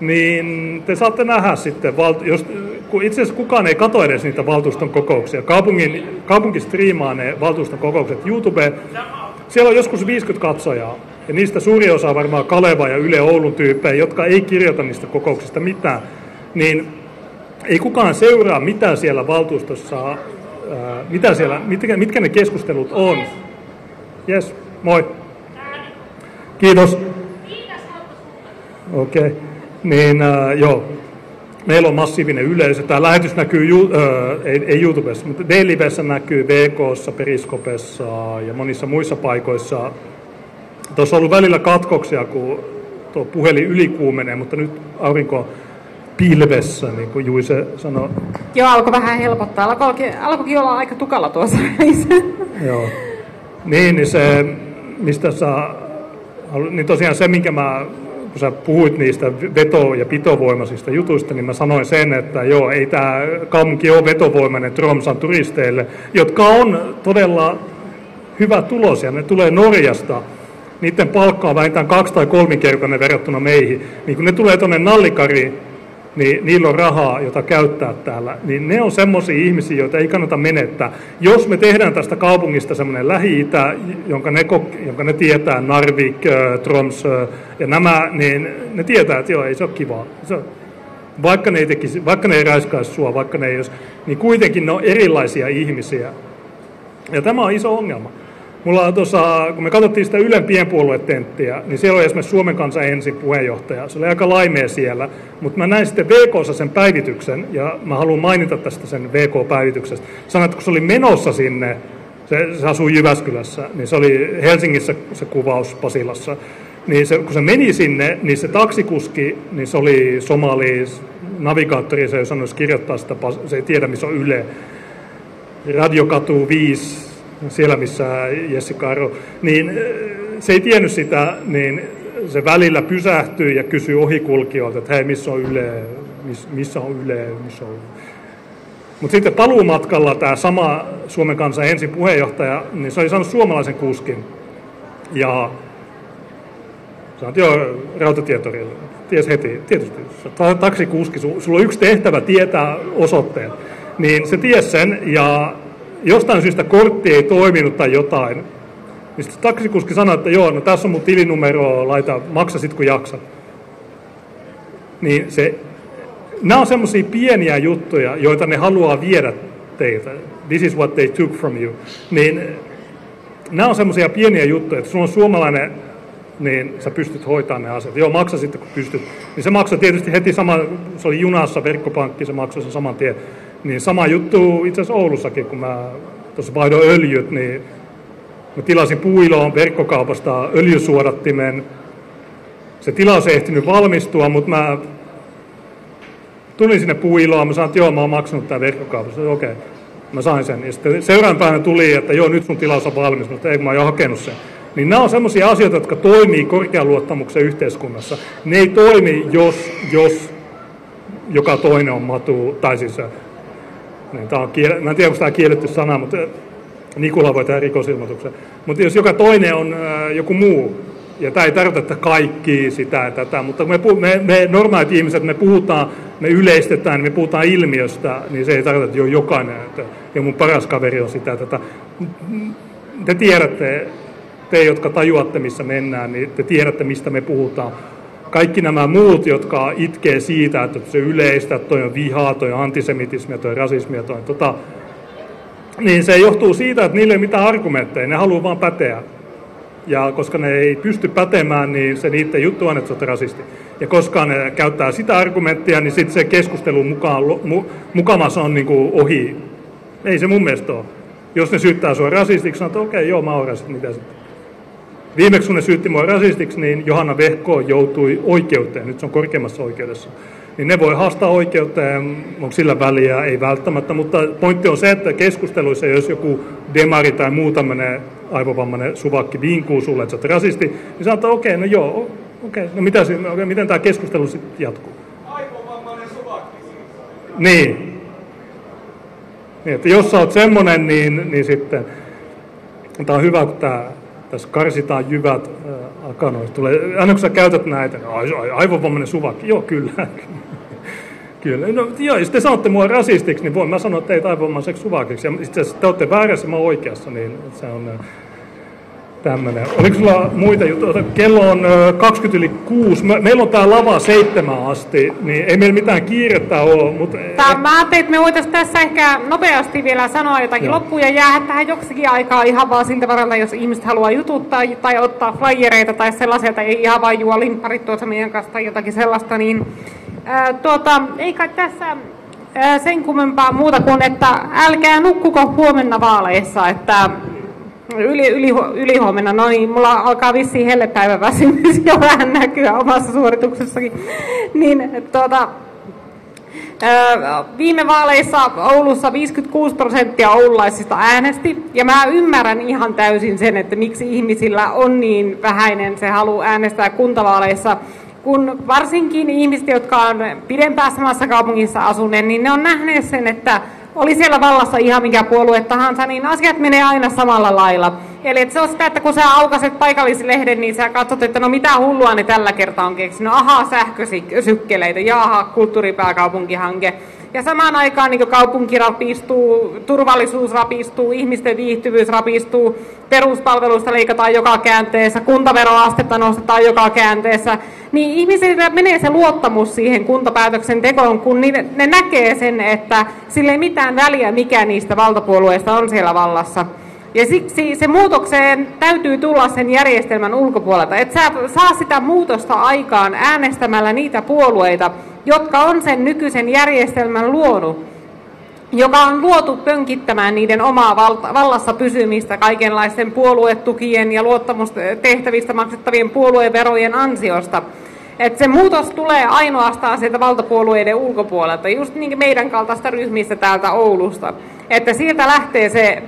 niin te saatte nähdä sitten, jos itse asiassa kukaan ei katso edes niitä valtuuston kokouksia. Kaupungin, kaupunki striimaa ne valtuuston kokoukset YouTube. Siellä on joskus 50 katsojaa. Ja niistä suuri osa on varmaan Kaleva ja Yle Oulun tyyppejä, jotka ei kirjoita niistä kokouksista mitään. Niin ei kukaan seuraa, mitä siellä valtuustossa, ää, mitä siellä, mitkä, mitkä ne keskustelut on. Yes, moi. Kiitos. Okei. Okay. Niin, äh, joo. Meillä on massiivinen yleisö. Tämä lähetys näkyy, ju, äh, ei, ei YouTubessa, mutta D-livessä näkyy VKssa, Periskopessa ja monissa muissa paikoissa. Tuossa on ollut välillä katkoksia, kun tuo puhelin ylikuumenee, mutta nyt aurinko pilvessä, niin kuin Juise sanoi. Joo, alkoi vähän helpottaa. Alkoikin, alkoikin olla aika tukalla tuossa Joo. Niin, niin se, mistä saa, niin tosiaan se, minkä mä kun sä puhuit niistä veto- ja pitovoimaisista jutuista, niin mä sanoin sen, että joo, ei tämä kaupunki ole vetovoimainen Tromsan turisteille, jotka on todella hyvä tulos, ja ne tulee Norjasta. Niiden palkka on vähintään kaksi- tai kolminkertainen verrattuna meihin. Niin kun ne tulee tuonne Nallikariin, niin niillä on rahaa, jota käyttää täällä, niin ne on semmoisia ihmisiä, joita ei kannata menettää. Jos me tehdään tästä kaupungista semmoinen lähi-itä, jonka ne, jonka ne tietää, Narvik, Tromsø ja nämä, niin ne tietää, että joo, ei se ole kivaa. Se on, vaikka ne ei, tekisi, vaikka ne ei räiskaisi sua, vaikka ne ei olisi, niin kuitenkin ne on erilaisia ihmisiä. Ja tämä on iso ongelma. Mulla on tuossa, kun me katsottiin sitä Ylen pienpuoluetenttiä, niin siellä oli esimerkiksi Suomen kansan ensin puheenjohtaja. Se oli aika laimea siellä, mutta mä näin sitten VKssa sen päivityksen, ja mä haluan mainita tästä sen VK-päivityksestä. Sanoin, että kun se oli menossa sinne, se, se asui Jyväskylässä, niin se oli Helsingissä se kuvaus Pasilassa. Niin se, kun se meni sinne, niin se taksikuski, niin se oli somali navigaattori, se ei osannut kirjoittaa sitä, se ei tiedä missä on Yle. Radiokatu 5, siellä missä Jessica Aro, niin se ei tiennyt sitä, niin se välillä pysähtyi ja kysyi ohikulkijoilta, että hei, missä on Yle, missä on Yle, missä on mutta sitten paluumatkalla tämä sama Suomen kansan ensin puheenjohtaja, niin se oli saanut suomalaisen kuskin. Ja sanoit, joo, rautatietorilla. Ties heti, tietysti. Taksikuski, sulla on yksi tehtävä tietää osoitteen. Niin se ties sen ja jostain syystä kortti ei toiminut tai jotain, niin sitten taksikuski sanoi, että joo, no tässä on mun tilinumero, laita, maksa sit kun jaksat. Niin se, nämä on semmoisia pieniä juttuja, joita ne haluaa viedä teiltä. This is what they took from you. Niin nämä on semmoisia pieniä juttuja, että sulla on suomalainen, niin sä pystyt hoitamaan ne asiat. Joo, maksa sitten kun pystyt. Niin se maksaa tietysti heti sama, se oli junassa verkkopankki, se maksoi sen saman tien. Niin sama juttu itse asiassa Oulussakin, kun mä tuossa vaihdoin öljyt, niin mä tilasin puiloon verkkokaupasta öljysuodattimen. Se tilaus ei ehtinyt valmistua, mutta mä tulin sinne puiloon, mä sanoin, että joo, mä oon maksanut tämän verkkokaupasta. Okei, okay. mä sain sen. Ja sitten seuraavan päivänä tuli, että joo, nyt sun tilaus on valmis, mutta ei, mä oon jo hakenut sen. Niin nämä on sellaisia asioita, jotka toimii korkean luottamuksen yhteiskunnassa. Ne ei toimi, jos, jos joka toinen on matu, tai siis tämä on kiel... Mä en tiedä, onko tämä kielletty sana, mutta Nikula voi tehdä rikosilmoituksen. Mutta jos joka toinen on äh, joku muu, ja tämä ei tarkoita, että kaikki sitä ja tätä, mutta me, me, me normaalit ihmiset, me puhutaan, me yleistetään, me puhutaan ilmiöstä, niin se ei tarkoita, että jo jokainen, että ja mun paras kaveri on sitä tätä. Te tiedätte, te jotka tajuatte, missä mennään, niin te tiedätte, mistä me puhutaan kaikki nämä muut, jotka itkee siitä, että se yleistä, toi on vihaa, toi on antisemitismia, toi on rasismia, toi on tota, niin se johtuu siitä, että niille ei ole mitään argumentteja, ne haluaa vaan päteä. Ja koska ne ei pysty pätemään, niin se niiden juttu on, että sä oot rasisti. Ja koska ne käyttää sitä argumenttia, niin sitten se keskustelu mukaan, mu, mukamassa on niin kuin ohi. Ei se mun mielestä ole. Jos ne syyttää sua rasistiksi, sanoo, että okei, okay, joo, mä oon rasisti, mitä sitten? Viimeksi kun ne syytti mua rasistiksi, niin Johanna Vehko joutui oikeuteen, nyt se on korkeimmassa oikeudessa. Niin ne voi haastaa oikeuteen, onko sillä väliä, ei välttämättä, mutta pointti on se, että keskusteluissa, jos joku demari tai muu tämmöinen aivovammainen suvakki viinkuu sulle, että sä oot rasisti, niin että okei, okay, no joo, okei, okay, no mitä, okay, miten tämä keskustelu sitten jatkuu? Aivovammainen suvakki Niin. niin. että jos sä oot semmoinen, niin, niin sitten, tämä on hyvä, kun tämä tässä karsitaan jyvät äh, akanoista. Tulee, aina kun sä käytät näitä, niin aivovammainen suvakki, joo kyllä. <laughs> Kyllä. No, joo, jos te sanotte mua rasistiksi, niin voin mä sanoa teitä aivoimaiseksi suvakiksi. Ja itse asiassa te olette väärässä, mä oikeassa, niin se on äh, tämmöinen. Oliko sulla muita juttuja? Kello on 20 yli 6. Meillä on tää lava seitsemän asti, niin ei meillä mitään kiirettä ole. Mutta... Tää, mä ajattelin, että me voitaisiin tässä ehkä nopeasti vielä sanoa jotakin Joo. loppuun ja jäädä tähän joksikin aikaa ihan vaan siltä varalta, jos ihmiset haluaa jututtaa tai ottaa flyereita tai sellaisia, tai ei ihan vaan juo limpparit tuossa meidän kanssa tai jotakin sellaista, niin ää, tuota, ei kai tässä ää, sen kummempaa muuta kuin, että älkää nukkuko huomenna vaaleissa, että yli, yli, ylihuomenna, no niin, mulla alkaa vissiin hellepäivä väsymys jo vähän näkyä omassa suorituksessakin. Niin, tuota, Viime vaaleissa Oulussa 56 prosenttia oululaisista äänesti, ja mä ymmärrän ihan täysin sen, että miksi ihmisillä on niin vähäinen se halu äänestää kuntavaaleissa, kun varsinkin ihmiset, jotka on pidempään samassa kaupungissa asuneet, niin ne on nähneet sen, että oli siellä vallassa ihan mikä puolue tahansa, niin asiat menee aina samalla lailla. Eli se on sitä, että kun sä aukaset paikallislehden, niin sä katsot, että no mitä hullua ne tällä kertaa on keksinyt. Ahaa, sähkösykkeleitä, jaha, kulttuuripääkaupunkihanke. Ja samaan aikaan niin kaupunki rapistuu, turvallisuus rapistuu, ihmisten viihtyvyys rapistuu, peruspalveluista leikataan joka käänteessä, kuntaveroastetta nostetaan joka käänteessä. Niin ihmisillä menee se luottamus siihen kuntapäätöksentekoon, kun ne näkee sen, että sille ei mitään väliä, mikä niistä valtapuolueista on siellä vallassa. Ja siksi se muutokseen täytyy tulla sen järjestelmän ulkopuolelta. Et sä saa sitä muutosta aikaan äänestämällä niitä puolueita, jotka on sen nykyisen järjestelmän luonut, joka on luotu pönkittämään niiden omaa vallassa pysymistä kaikenlaisten puoluetukien ja luottamustehtävistä maksettavien puolueverojen ansiosta. Et se muutos tulee ainoastaan sieltä valtapuolueiden ulkopuolelta, just niin meidän kaltaista ryhmistä täältä Oulusta että sieltä lähtee se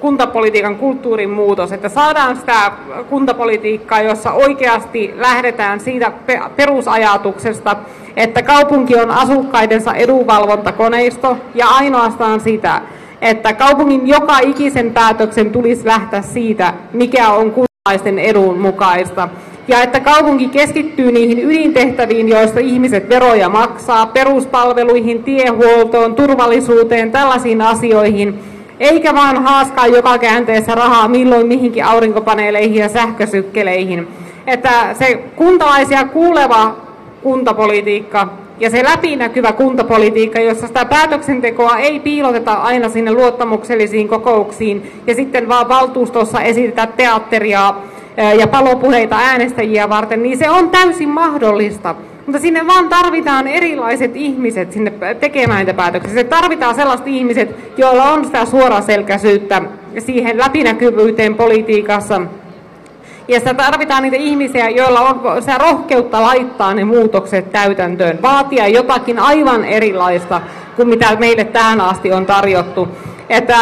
kuntapolitiikan kulttuurin muutos, että saadaan sitä kuntapolitiikkaa, jossa oikeasti lähdetään siitä perusajatuksesta, että kaupunki on asukkaidensa edunvalvontakoneisto ja ainoastaan sitä, että kaupungin joka ikisen päätöksen tulisi lähteä siitä, mikä on kuntalaisten edun mukaista ja että kaupunki keskittyy niihin ydintehtäviin, joista ihmiset veroja maksaa, peruspalveluihin, tiehuoltoon, turvallisuuteen, tällaisiin asioihin, eikä vaan haaskaa joka käänteessä rahaa milloin mihinkin aurinkopaneeleihin ja sähkösykkeleihin. Että se kuntalaisia kuuleva kuntapolitiikka ja se läpinäkyvä kuntapolitiikka, jossa sitä päätöksentekoa ei piiloteta aina sinne luottamuksellisiin kokouksiin ja sitten vaan valtuustossa esitetä teatteria ja palopuheita äänestäjiä varten, niin se on täysin mahdollista. Mutta sinne vaan tarvitaan erilaiset ihmiset sinne tekemään niitä päätöksiä. Se tarvitaan sellaiset ihmiset, joilla on sitä suoraselkäisyyttä siihen läpinäkyvyyteen politiikassa. Ja sitä tarvitaan niitä ihmisiä, joilla on se rohkeutta laittaa ne muutokset täytäntöön, vaatia jotakin aivan erilaista kuin mitä meille tähän asti on tarjottu että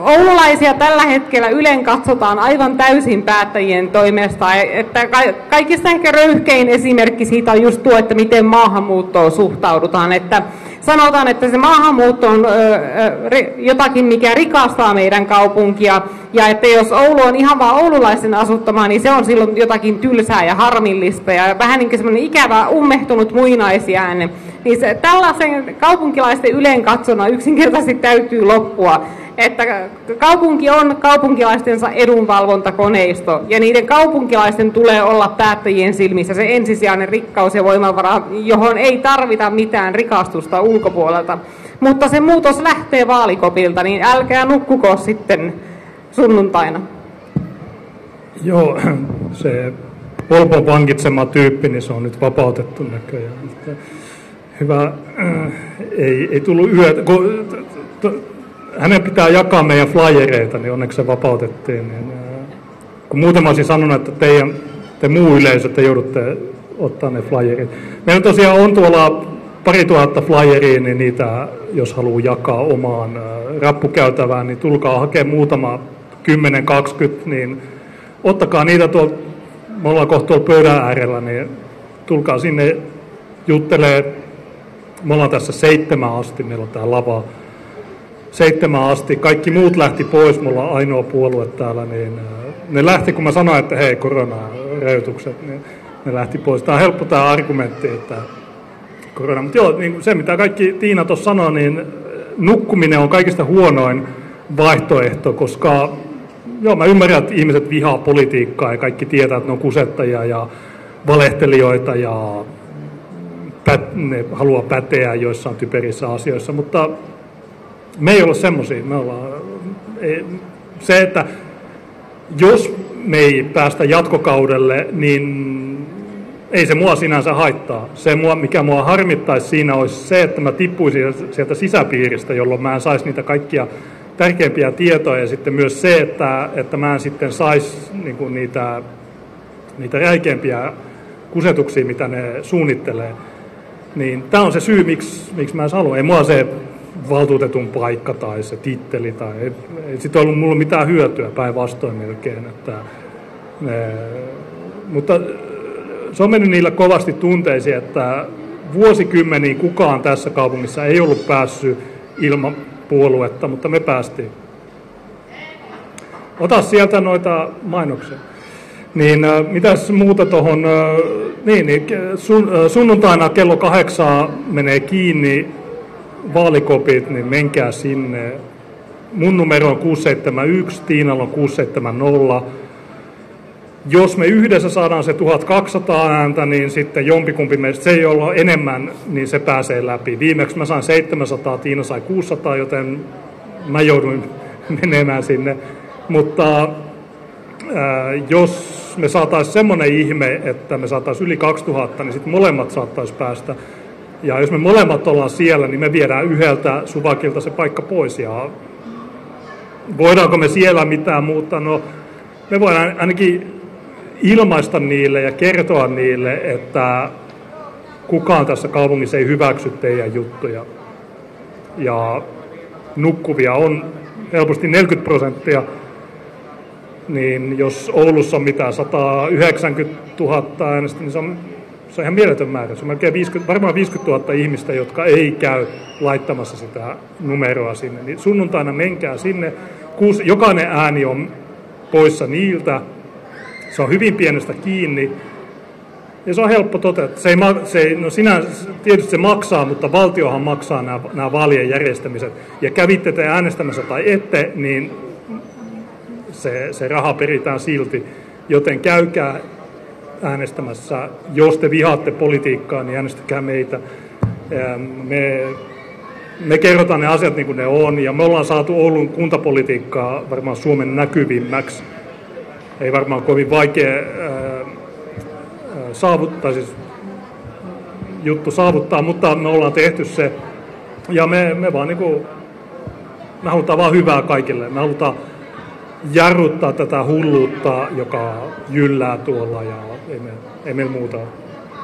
oululaisia tällä hetkellä ylen katsotaan aivan täysin päättäjien toimesta. Että kaikista ehkä röyhkein esimerkki siitä on just tuo, että miten maahanmuuttoon suhtaudutaan. Että sanotaan, että se maahanmuutto on jotakin, mikä rikastaa meidän kaupunkia, ja että jos Oulu on ihan vaan oululaisen asuttama, niin se on silloin jotakin tylsää ja harmillista, ja vähän niin kuin semmoinen ikävä, ummehtunut muinaisjäänne. Niin se, tällaisen kaupunkilaisten ylen katsona yksinkertaisesti täytyy loppua, että kaupunki on kaupunkilaistensa edunvalvontakoneisto, ja niiden kaupunkilaisten tulee olla päättäjien silmissä se ensisijainen rikkaus ja voimavara, johon ei tarvita mitään rikastusta ulkopuolelta. Mutta se muutos lähtee vaalikopilta, niin älkää nukkuko sitten sunnuntaina. Joo, se Polpon vankitsema tyyppi, niin se on nyt vapautettu näköjään. Hyvä, äh, ei, ei tullut yötä. Kun, hänen pitää jakaa meidän flyereita, niin onneksi se vapautettiin. Niin, äh, kun muuten olisin sanonut, että teidän, te muu yleisö, te joudutte ottaa ne flyerit. Meillä tosiaan on tuolla pari tuhatta flyeria, niin niitä, jos haluaa jakaa omaan äh, rappukäytävään, niin tulkaa hakemaan muutama 10-20, niin ottakaa niitä tuolta, me ollaan kohta tuolla pöydän äärellä, niin tulkaa sinne juttelee. Me ollaan tässä seitsemän asti, meillä on tämä lava seitsemän asti. Kaikki muut lähti pois, me ollaan ainoa puolue täällä, niin äh, ne lähti, kun mä sanoin, että hei, koronarajoitukset, niin ne lähti pois. Tämä on helppo tämä argumentti, että korona. Mutta joo, niin se mitä kaikki Tiina tuossa sanoi, niin nukkuminen on kaikista huonoin vaihtoehto, koska joo, mä ymmärrän, että ihmiset vihaa politiikkaa ja kaikki tietää, että ne on kusettajia ja valehtelijoita ja pät, ne haluaa päteä joissain typerissä asioissa, mutta me ei olla semmoisia. Me ollaan, se, että jos me ei päästä jatkokaudelle, niin ei se mua sinänsä haittaa. Se, mua, mikä mua harmittaisi siinä, olisi se, että mä tippuisin sieltä sisäpiiristä, jolloin mä en saisi niitä kaikkia tärkeimpiä tietoja. Ja sitten myös se, että, että mä en sitten saisi niin niitä, niitä räikeimpiä kusetuksia, mitä ne suunnittelee. Niin tämä on se syy, miksi, miksi mä en halua. Ei mua se valtuutetun paikka tai se titteli, tai ei, ei sitten ollut mulla mitään hyötyä päinvastoin melkein. Että, ne, mutta se on mennyt niillä kovasti tunteisiin, että vuosikymmeniin kukaan tässä kaupungissa ei ollut päässyt ilman puoluetta, mutta me päästiin. Ota sieltä noita mainoksia. Niin mitäs muuta tuohon, niin, niin sun, äh, sunnuntaina kello kahdeksaa menee kiinni vaalikopit, niin menkää sinne. Mun numero on 671, Tiinalla on 670. Jos me yhdessä saadaan se 1200 ääntä, niin sitten jompikumpi meistä, se ei olla enemmän, niin se pääsee läpi. Viimeksi mä sain 700, Tiina sai 600, joten mä jouduin <laughs> menemään sinne. Mutta ää, jos me saataisiin semmoinen ihme, että me saataisiin yli 2000, niin sitten molemmat saattaisi päästä. Ja jos me molemmat ollaan siellä, niin me viedään yhdeltä suvakilta se paikka pois. Ja voidaanko me siellä mitään muuta? No, me voidaan ainakin ilmaista niille ja kertoa niille, että kukaan tässä kaupungissa ei hyväksy teidän juttuja. Ja nukkuvia on helposti 40 prosenttia, niin jos Oulussa on mitään 190 000 äänestä, niin se on, se on ihan mieletön määrä. Se on melkein 50, varmaan 50 000 ihmistä, jotka ei käy laittamassa sitä numeroa sinne. Niin sunnuntaina menkää sinne. Kuusi, jokainen ääni on poissa niiltä. Se on hyvin pienestä kiinni. Ja se on helppo toteuttaa. Se ei, se ei, no sinä, tietysti se maksaa, mutta valtiohan maksaa nämä, nämä vaalien järjestämiset. Ja kävitte te äänestämässä tai ette, niin se, se raha peritään silti. Joten käykää äänestämässä. Jos te vihaatte politiikkaa, niin äänestäkää meitä. Me, me kerrotaan ne asiat niin kuin ne on, ja me ollaan saatu Oulun kuntapolitiikkaa varmaan Suomen näkyvimmäksi. Ei varmaan kovin vaikea saavuttaa, siis juttu saavuttaa, mutta me ollaan tehty se. Ja me, me vaan niin kuin, me halutaan vaan hyvää kaikille. Me halutaan jarruttaa tätä hulluutta, joka jyllää tuolla ja ei, me, ei meillä muuta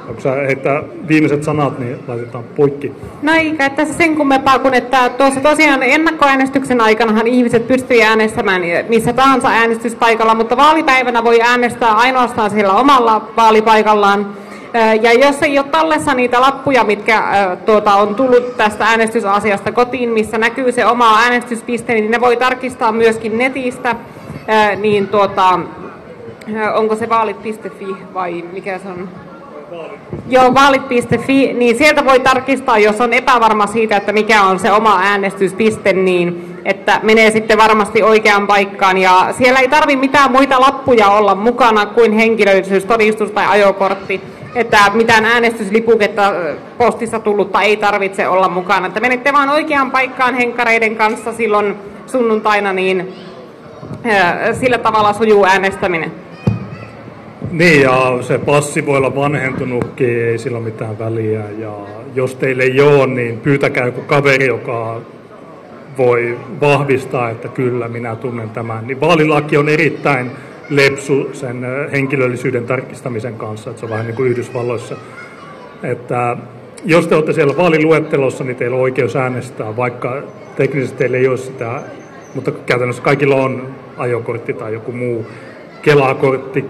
Onko sä heittää viimeiset sanat, niin laitetaan poikki. No ei tässä sen kummempaa kuin, että tuossa tosiaan ennakkoäänestyksen aikanahan ihmiset pystyvät äänestämään missä tahansa äänestyspaikalla, mutta vaalipäivänä voi äänestää ainoastaan sillä omalla vaalipaikallaan. Ja jos ei ole tallessa niitä lappuja, mitkä tuota, on tullut tästä äänestysasiasta kotiin, missä näkyy se oma äänestyspiste, niin ne voi tarkistaa myöskin netistä. Niin tuota, onko se vaalit.fi vai mikä se on? Joo, vaalit.fi, niin sieltä voi tarkistaa, jos on epävarma siitä, että mikä on se oma äänestyspiste, niin että menee sitten varmasti oikeaan paikkaan. Ja siellä ei tarvi mitään muita lappuja olla mukana kuin henkilöllisyystodistus tai ajokortti että mitään äänestyslipuketta postissa tullutta ei tarvitse olla mukana. Että menette vaan oikeaan paikkaan henkkareiden kanssa silloin sunnuntaina, niin sillä tavalla sujuu äänestäminen. Niin, ja se passi voi olla vanhentunutkin, ei sillä mitään väliä. Ja jos teille ei ole, niin pyytäkää joku kaveri, joka voi vahvistaa, että kyllä, minä tunnen tämän. Niin vaalilaki on erittäin lepsu sen henkilöllisyyden tarkistamisen kanssa, että se on vähän niin kuin Yhdysvalloissa. Että jos te olette siellä vaaliluettelossa, niin teillä on oikeus äänestää, vaikka teknisesti teillä ei ole sitä, mutta käytännössä kaikilla on ajokortti tai joku muu kelakortti,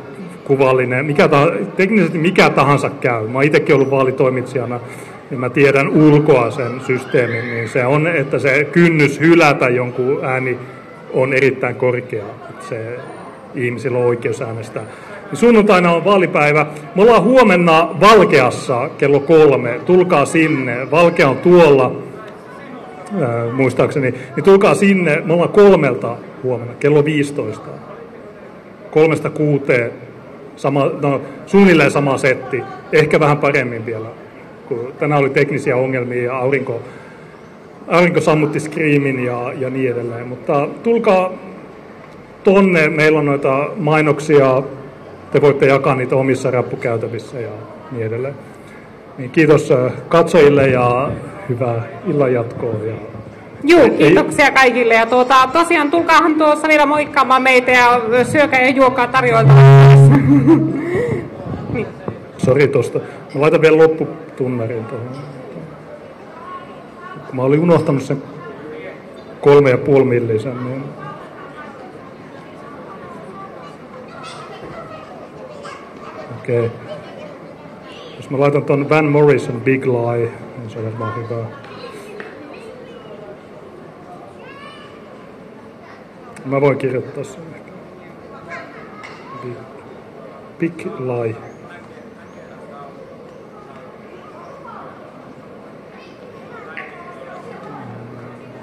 kuvallinen, mikä tah- teknisesti mikä tahansa käy. Mä itsekin ollut vaalitoimitsijana, niin mä tiedän ulkoa sen systeemin, niin se on, että se kynnys hylätä jonkun ääni on erittäin korkea. Että se ihmisillä on oikeus äänestää. Sunnuntaina on vaalipäivä. Me ollaan huomenna Valkeassa kello kolme. Tulkaa sinne. Valkea on tuolla, ää, muistaakseni. Niin tulkaa sinne. Me ollaan kolmelta huomenna, kello 15. Kolmesta kuuteen. Sama, no, suunnilleen sama setti. Ehkä vähän paremmin vielä. Kun tänään oli teknisiä ongelmia ja aurinko, aurinko sammutti screamin ja, ja niin edelleen. Mutta tulkaa tonne. Meillä on noita mainoksia te voitte jakaa niitä omissa rappukäytävissä ja niin edelleen. Niin kiitos katsojille ja hyvää illan jatkoa. Ja Juu, kiitoksia kaikille. Ja tuota, tosiaan tulkaahan tuossa vielä moikkaamaan meitä ja syökää ja juokaa tarjoilta. niin. <laughs> Sori tosta. Mä laitan vielä lopputunnarin tuohon. Mä olin unohtanut sen kolme ja puoli millisen, niin Okei. Okay. Jos mä laitan ton Van Morrison Big Lie, niin se on varmaan hyvä. Mä voin kirjoittaa sen ehkä. Big, Big Lie.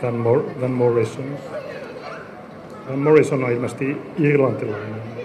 Van, Mor- Van Morrison. Van Morrison on ilmeisesti irlantilainen.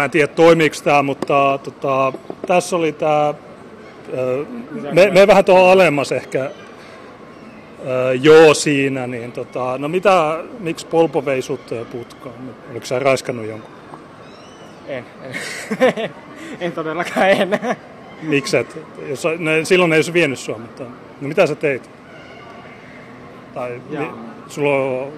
Mä en tiedä toimiiko tämä, mutta tota, tässä oli tämä, me, me vähän tuohon alemmas ehkä, Öö, joo siinä, niin tota, no mitä, miksi Polpo vei sut putkaan? Oliko sä raiskannut jonkun? En. En, <laughs> en todellakaan en. Mikset? Jos, sä- ne, silloin ei olisi vienyt sua, mutta no mitä sä teit? Tai mi, sulla on,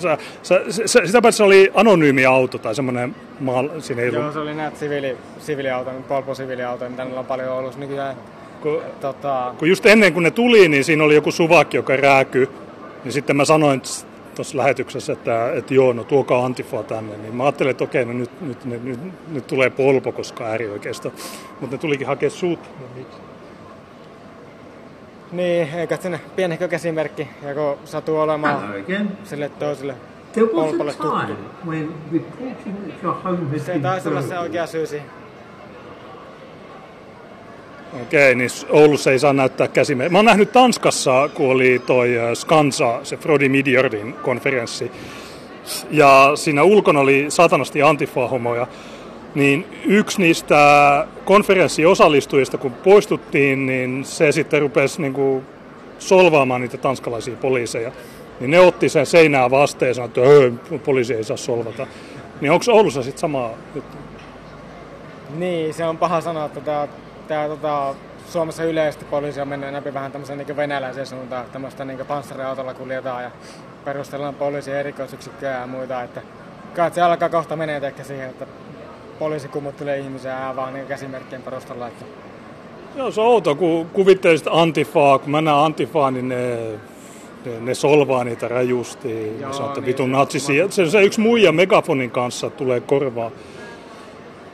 sä, sä, sä, sitä paitsi se oli anonyymi auto tai semmoinen maal, siinä ei Joo, ollut, se oli näitä siviili, siviiliauto, Polpo siviiliauto, mitä niillä on paljon ollut nykyään. kun, Tota, kun just ennen kuin ne tuli, niin siinä oli joku suvakki, joka rääky. Niin sitten mä sanoin tuossa lähetyksessä, että, että joo, no tuokaa Antifaa tänne. Niin mä ajattelin, että okei, no nyt, nyt, nyt, nyt, nyt tulee polpo, koska äärioikeisto. Mutta ne tulikin hakea sut. No, miksi? Niin, eikä sinne pienehkö käsimerkki, ja kun satuu olemaan sille toiselle There was polpolle a tuttu. time when reporting that your home had Se taisi olla se oikea syy siihen. Okei, niin Oulussa ei saa näyttää käsimerkkiä. Mä oon nähnyt Tanskassa, kun oli toi Skansa, se Frodi Midjordin konferenssi. Ja siinä ulkona oli satanasti antifa-homoja. Niin yksi niistä konferenssin osallistujista, kun poistuttiin, niin se sitten rupesi niin kuin solvaamaan niitä tanskalaisia poliiseja. Niin ne otti sen seinää vastaan ja sanoi, että "Öö, poliisi ei saa solvata. Niin onko Oulussa sitten sama juttu? Niin, se on paha sanoa, että tää, tää, tota, Suomessa yleisesti poliisi on mennyt enemmän vähän tämmöisen niin venäläisen suuntaan, tämmöistä niin panssariautolla kuljetaan ja perustellaan poliisin erikoisyksikköjä ja muita, että kai se alkaa kohta menee siihen, että poliisi kummuttelee ihmisiä ja vaan niin käsimerkkien perusteella, että Joo, se on outo, kun kuvittelisit antifaa, kun mä näen antifaa, niin ne, ne, ne solvaa niitä rajusti. Joo, sanoo, että niin, vitun se- natsisi. Se, se yksi muija megafonin kanssa tulee korvaan.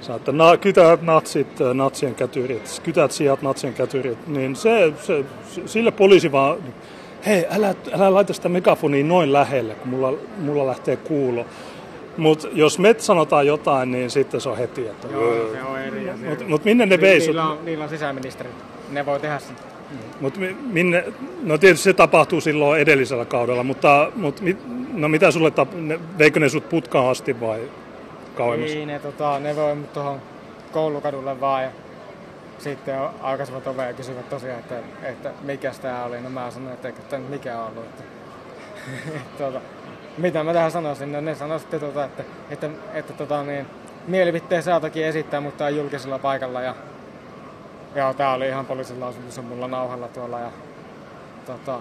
Sanoo, että na, kytät natsit, äh, natsien kätyrit, kytät sijat natsien kätyrit. Niin se, se, sille poliisi vaan, hei, älä, älä laita sitä megafonia noin lähelle, kun mulla, mulla lähtee kuulo. Mutta jos me sanotaan jotain, niin sitten se on heti, että... joo, se on eri asia. Mutta mut minne ne vei sut? niillä, on, niillä on sisäministeri, ne voi tehdä sen. Mut mi- minne, no tietysti se tapahtuu silloin edellisellä kaudella, mutta, mi, no mitä sulle, tap, ne, veikö ne sut putkaan asti vai kauemmas? Ei, ne, tota, ne voi mut tuohon koulukadulle vaan ja sitten aukaisivat ovea kysyvät tosiaan, että, että mikä tämä oli. No mä sanoin, että nyt mikään ollut. Että, <laughs> tuota, mitä mä tähän sanoisin? No ne sanoi sitten, tota, että, että, että tota, niin, mielipiteen saa toki esittää, mutta ei julkisella paikalla. Ja, ja tää oli ihan poliisin lausunto, mulla nauhalla tuolla. Ja, tota,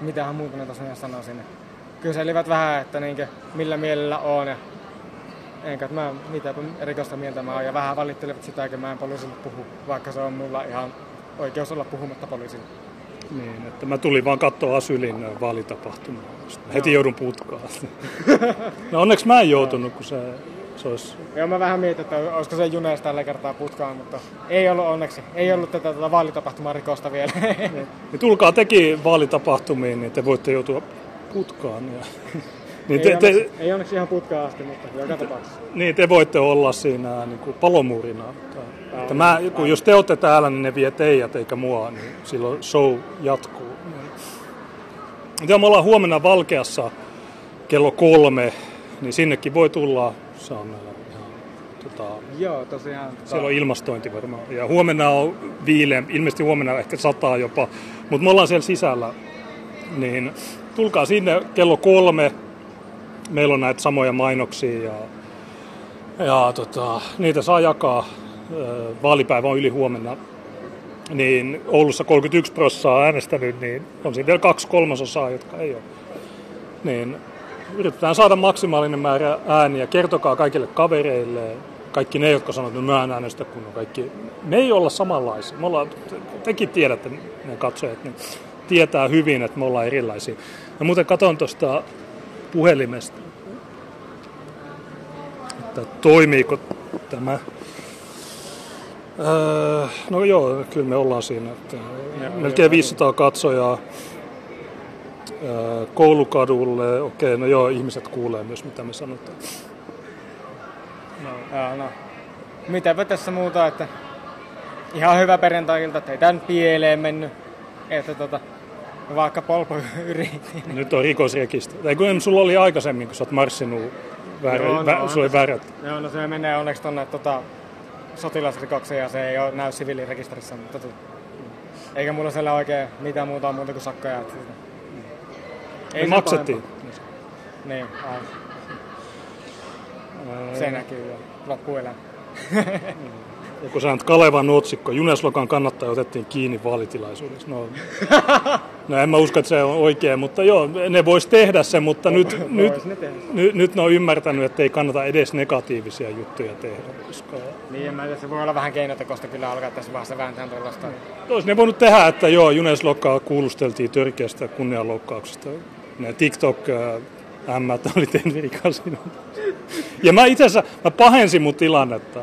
mitähän muuta ne tosiaan sanoisin. Kyselivät vähän, että niinkö, millä mielellä on ja enkä mä mitä rikosta mieltä mä oon. Ja vähän valittelevat sitä, että mä en poliisille puhu, vaikka se on mulla ihan oikeus olla puhumatta poliisille. Niin, että mä tulin vaan katsoa Asylin ö, vaalitapahtumaa. Heti joudun putkaan. <laughs> no onneksi mä en joutunut, kun se, se olisi... Joo, mä vähän mietin, että olisiko se Junes tällä kertaa putkaan, mutta ei ollut onneksi. Ei ollut tätä, tätä vaalitapahtuman rikosta vielä. Niin tulkaa teki vaalitapahtumiin, niin te voitte joutua putkaan. Ja, <laughs> niin, ei, te, te, onneksi, ei onneksi ihan putkaan asti, mutta joka tapauksessa. niin te voitte olla siinä niin kuin palomuurina. Että, että mä, kun jos te olette täällä, niin ne vie teidät eikä mua, niin silloin show jatkuu. Ja me ollaan huomenna Valkeassa kello kolme, niin sinnekin voi tulla. Se on ihan, tota, Joo, tosiaan. Tota, siellä on ilmastointi varmaan. Ja huomenna on viileä, ilmeisesti huomenna ehkä sataa jopa, mutta me ollaan siellä sisällä. Niin tulkaa sinne kello kolme. Meillä on näitä samoja mainoksia ja, ja tota, niitä saa jakaa. Vaalipäivä on yli huomenna. Niin Oulussa 31 prosenttia on äänestänyt, niin on siinä vielä kaksi kolmasosaa, jotka ei ole. Niin yritetään saada maksimaalinen määrä ääniä. Kertokaa kaikille kavereille, kaikki ne, jotka sanoo, että no mä en äänestä, kun on kaikki. Me ei olla samanlaisia. Me ollaan, tekin tiedätte, ne katsojat, niin tietää hyvin, että me ollaan erilaisia. Ja muuten katson tuosta puhelimesta, että toimiiko tämä. Öö, no joo, kyllä me ollaan siinä. Että melkein 500 katsojaa öö, koulukadulle. Okei, no joo, ihmiset kuulee myös mitä me sanotaan. Joo, no. Mitäpä tässä muuta, että ihan hyvä perjantai-ilta, että ei tää nyt pieleen mennyt. Että tota, vaikka Polpo yritti. Nyt on rikosrekisteri. Tai kun sulla oli aikaisemmin, kun sä oot marssinut väärä, Joo, no vä, se oli väärät. Joo, no se menee onneksi tonne tota, sotilasrikokseen ja se ei ole näy siviilirekisterissä, mutta tota, eikä mulla siellä oikein mitään muuta muuta kuin sakkoja. Että, Me se maksettiin. pahempaa. Niin, aivan. Se näkyy jo loppuelämä. Ja kun sä nyt Kalevan otsikko, Juneslokan kannattaja otettiin kiinni vaalitilaisuudessa. No, <laughs> no en mä usko, että se on oikein, mutta joo, ne vois tehdä sen, mutta nyt, nyt, ne tehdä. nyt, nyt ne on ymmärtänyt, että ei kannata edes negatiivisia juttuja tehdä. Koska Niin, mä tiedä, se voi olla vähän keinotekoista kyllä alkaa tässä vaiheessa vääntää tuollaista. olisi ne voinut tehdä, että joo, Juneslokkaa kuulusteltiin törkeästä kunnianloukkauksesta. Ne TikTok äh, ämmät oli tehnyt rikasina. <laughs> Ja mä itse asiassa, mä pahensin mun tilannetta.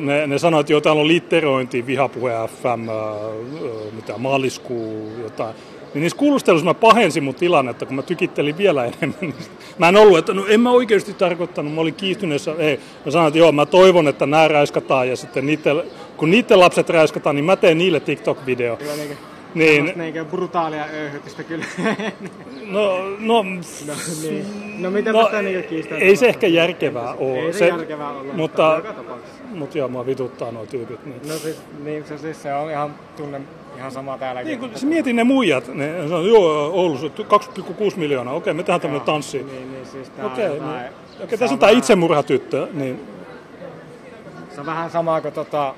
Ne, ne sanoivat, että joo, täällä on litterointi, vihapuhe FM, äh, äh, mitä maaliskuu, jotain. Niin niissä kuulusteluissa mä pahensin mun tilannetta, kun mä tykittelin vielä enemmän <laughs> niistä. Mä en ollut, että no en mä oikeasti tarkoittanut, mä olin kiihtyneessä. Ei, mä sanoin, että joo, mä toivon, että nämä räiskataan ja sitten niiden, kun niiden lapset räiskataan, niin mä teen niille TikTok-video. Kyllä Niin, semmoista niinku brutaalia öyhytystä kyllä. <laughs> no, no, no, niin. no mitä no tästä niinku kiistää? ei se ehkä järkevää ole. Ei se, järkevää olla, mutta, joka mutta joo, mua vituttaa nuo tyypit. Niin. No siis, niin, se, siis se on ihan tunne ihan sama täälläkin. Niin, kun se mietin ne muijat, ne sanoo, joo, Oulussa 2,6 miljoonaa, okei, me tehdään tämmöinen tanssi. Niin, niin siis tää Okei, on niin. okei, tässä on tämä itsemurhatyttö, niin Se on vähän sama kuin tota,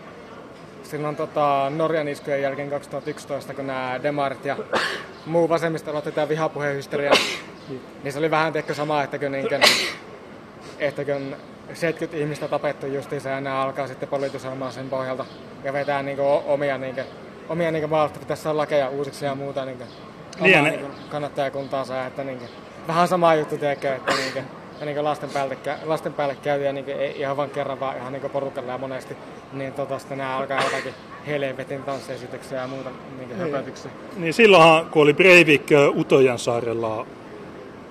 silloin tota Norjan iskujen jälkeen 2011, kun nämä demarit ja muu vasemmista aloitti tämä vihapuhehysteria. <coughs> niin se oli vähän tehkö sama, että kun, niinkö, että kun 70 ihmistä tapettu justiinsa ja nämä alkaa sitten politisoimaan sen pohjalta ja vetää niinku o- omia, niinku, omia niinku maasta, pitäisi olla lakeja uusiksi ja muuta Niin, omaa ne- niinku, kannattajakuntaansa. Että niinku, vähän sama juttu teekö, että niinku, ja niinku lasten, päälle, lasten päälle käy ja niinku, ei ihan vain kerran, vaan ihan niinku porukalla ja monesti. Niin tota, sitten nämä alkaa jotakin helvetin tanssiesityksiä ja muuta niinku höpötyksiä. Niin silloinhan, kun oli Breivik ö, Utojansaarella,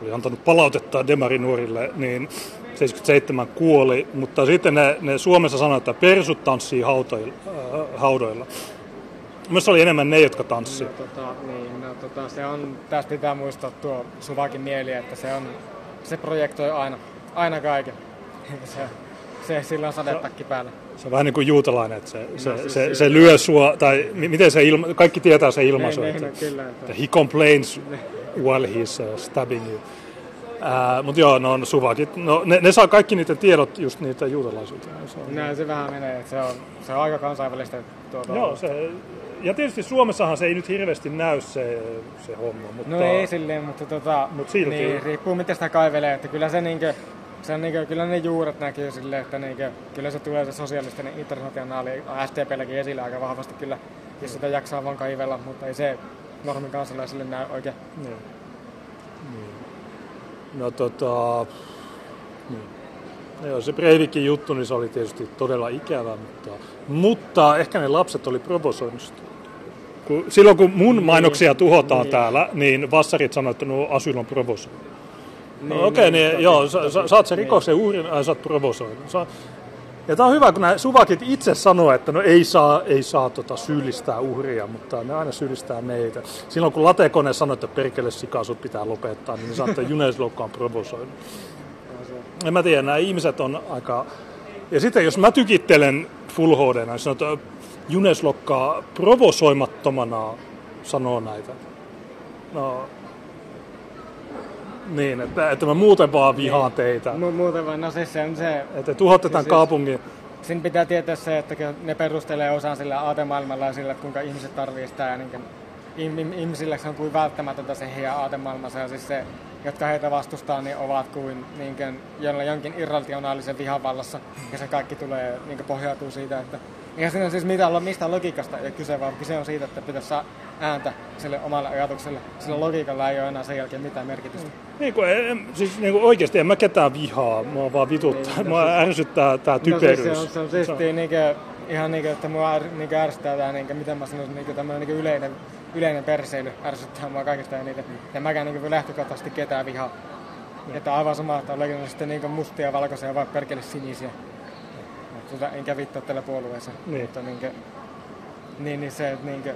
oli antanut palautetta demarinuorille, niin 77 kuoli, mutta sitten ne, ne Suomessa sanoivat, että persut tanssii hautoilla, äh, haudoilla. Myös oli enemmän ne, jotka tanssii. No, tota, niin, no, tota, se on, tästä pitää muistaa tuo Suvakin mieli, että se, on, se projektoi aina, aina kaiken. <laughs> se, se, sillä on sadetakki päällä. Se on vähän niin kuin juutalainen, että se, se, siis se, se- lyö sua, tai mi- miten se ilma, kaikki tietää se ilmaisu, Niin, että, niin, no, kyllä, että he complains <laughs> while he's uh, stabbing you. Mutta joo, no suvakit, no, ne, ne saa kaikki niitä tiedot just niitä juutalaisuutta. Se on- Näin se vähän menee, että se on, se on aika kansainvälistä. Tuota, Joo, se, ja tietysti Suomessahan se ei nyt hirveästi näy se, se homma, mutta... No ei silleen, mutta tota, Mut silti. niin, riippuu miten sitä kaivelee, että kyllä se niinkö, se on niinkö, kyllä ne juuret näkyy silleen, että niinkö, kyllä se tulee se sosiaalisten internationaali STPlläkin esille aika vahvasti kyllä, jos sitä jaksaa vaan kaivella, mutta ei se normin kansalaisille näy oikein. Niin. No tota... Niin. No Joo, se Breivikin juttu, niin se oli tietysti todella ikävä, mutta, mutta ehkä ne lapset oli provosoinut. Kun, silloin kun mun mainoksia tuhotaan niin. täällä, niin vassarit sanoo, että no asyl on provosoinut. No Niin, okei, okay, niin, niin, toki, joo, sä, sä, sä oot se niin. rikoksen uhrin, ja sä oot provosoinut. Sä, ja tää on hyvä, kun nämä suvakit itse sanoo, että no ei saa, ei saa tota syyllistää uhria, mutta ne aina syyllistää meitä. Silloin kun latekone sanoi, että perkele sikaa sut pitää lopettaa, niin ne sanoo, että Juneslokka on provosoinut. En mä tiedä, nämä ihmiset on aika... Ja sitten jos mä tykittelen Full HD, niin sanon, että Juneslokka provosoimattomana sanoo näitä. No, niin, että, että mä muuten vaan vihaan teitä. Mu- muuten vaan, no siis se on se, Että tuhotetaan Siis- kaupungin. Siinä pitää tietää se, että ne perustelee osan sillä aatemaailmalla ja sillä, että kuinka ihmiset tarvii sitä ja niin ihmisille se on kuin välttämätöntä se heidän aatemaailmansa ja siis se, jotka heitä vastustaa, niin ovat kuin, niin kuin jonkin irrationaalisen vihan vallassa ja se kaikki tulee, niin pohjautuu siitä, että eihän siinä siis mitään, mistä logiikasta ei ole kyse, vaan kyse on siitä, että pitäisi saa ääntä sille omalle ajatukselle. Sillä logiikalla ei ole enää sen jälkeen mitään merkitystä. Niin kuin, en, siis niin kuin oikeasti en mä ketään vihaa, mua vaan vituttaa, Niin, no mua siis- ärsyttää tää No siis typeryys. se on, se on siis niinkö, ihan niinkö, että mua är, niinkö ärsyttää tää, niinkö, miten mä sanoisin, niinkö tämmönen niinkö yleinen, yleinen perseily ärsyttää mua kaikista eniten. Ja mäkään niinkö lähtökohtaisesti ketään vihaa. Että aivan sama, että oliko ne sitten niinkö mustia, valkoisia vai perkele sinisiä. Et Tota, enkä vittua tällä puolueessa. Niin. Mutta niinkö, niin, niin se, että niinkö,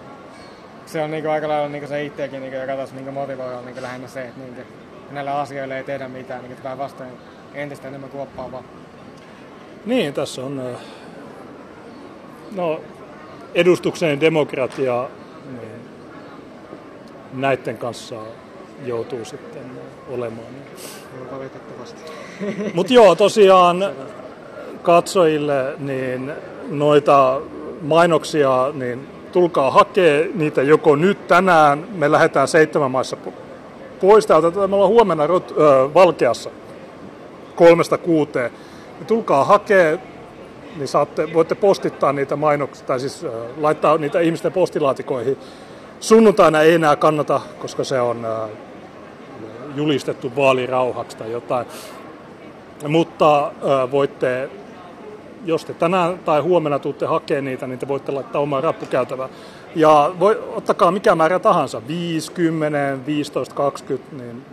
se on niinkö aika lailla niinkö se itseäkin, niinkö, joka taas niinkö motivoi on niinkö lähinnä se, että niinkö, näillä asioilla ei tehdä mitään, niinkö päinvastoin entistä enemmän kuoppaavaa. Niin, tässä on ö, no, edustukseen demokratia, niin näiden kanssa joutuu sitten olemaan. Joo, Valitettavasti. Mutta joo, tosiaan katsojille niin noita mainoksia, niin tulkaa hakee niitä joko nyt tänään, me lähdetään seitsemän maissa po- pois täältä, me ollaan huomenna rot, ö, Valkeassa kolmesta kuuteen. Niin tulkaa hakee, niin saatte, voitte postittaa niitä mainoksia, tai siis ö, laittaa niitä ihmisten postilaatikoihin. Sunnuntaina ei enää kannata, koska se on ö, julistettu vaalirauhaksi tai jotain. Mutta ö, voitte, jos te tänään tai huomenna tuutte hakemaan niitä, niin te voitte laittaa omaa rappukäytävää. Ja voi, ottakaa mikä määrä tahansa, 5, 10, 15, 20, niin,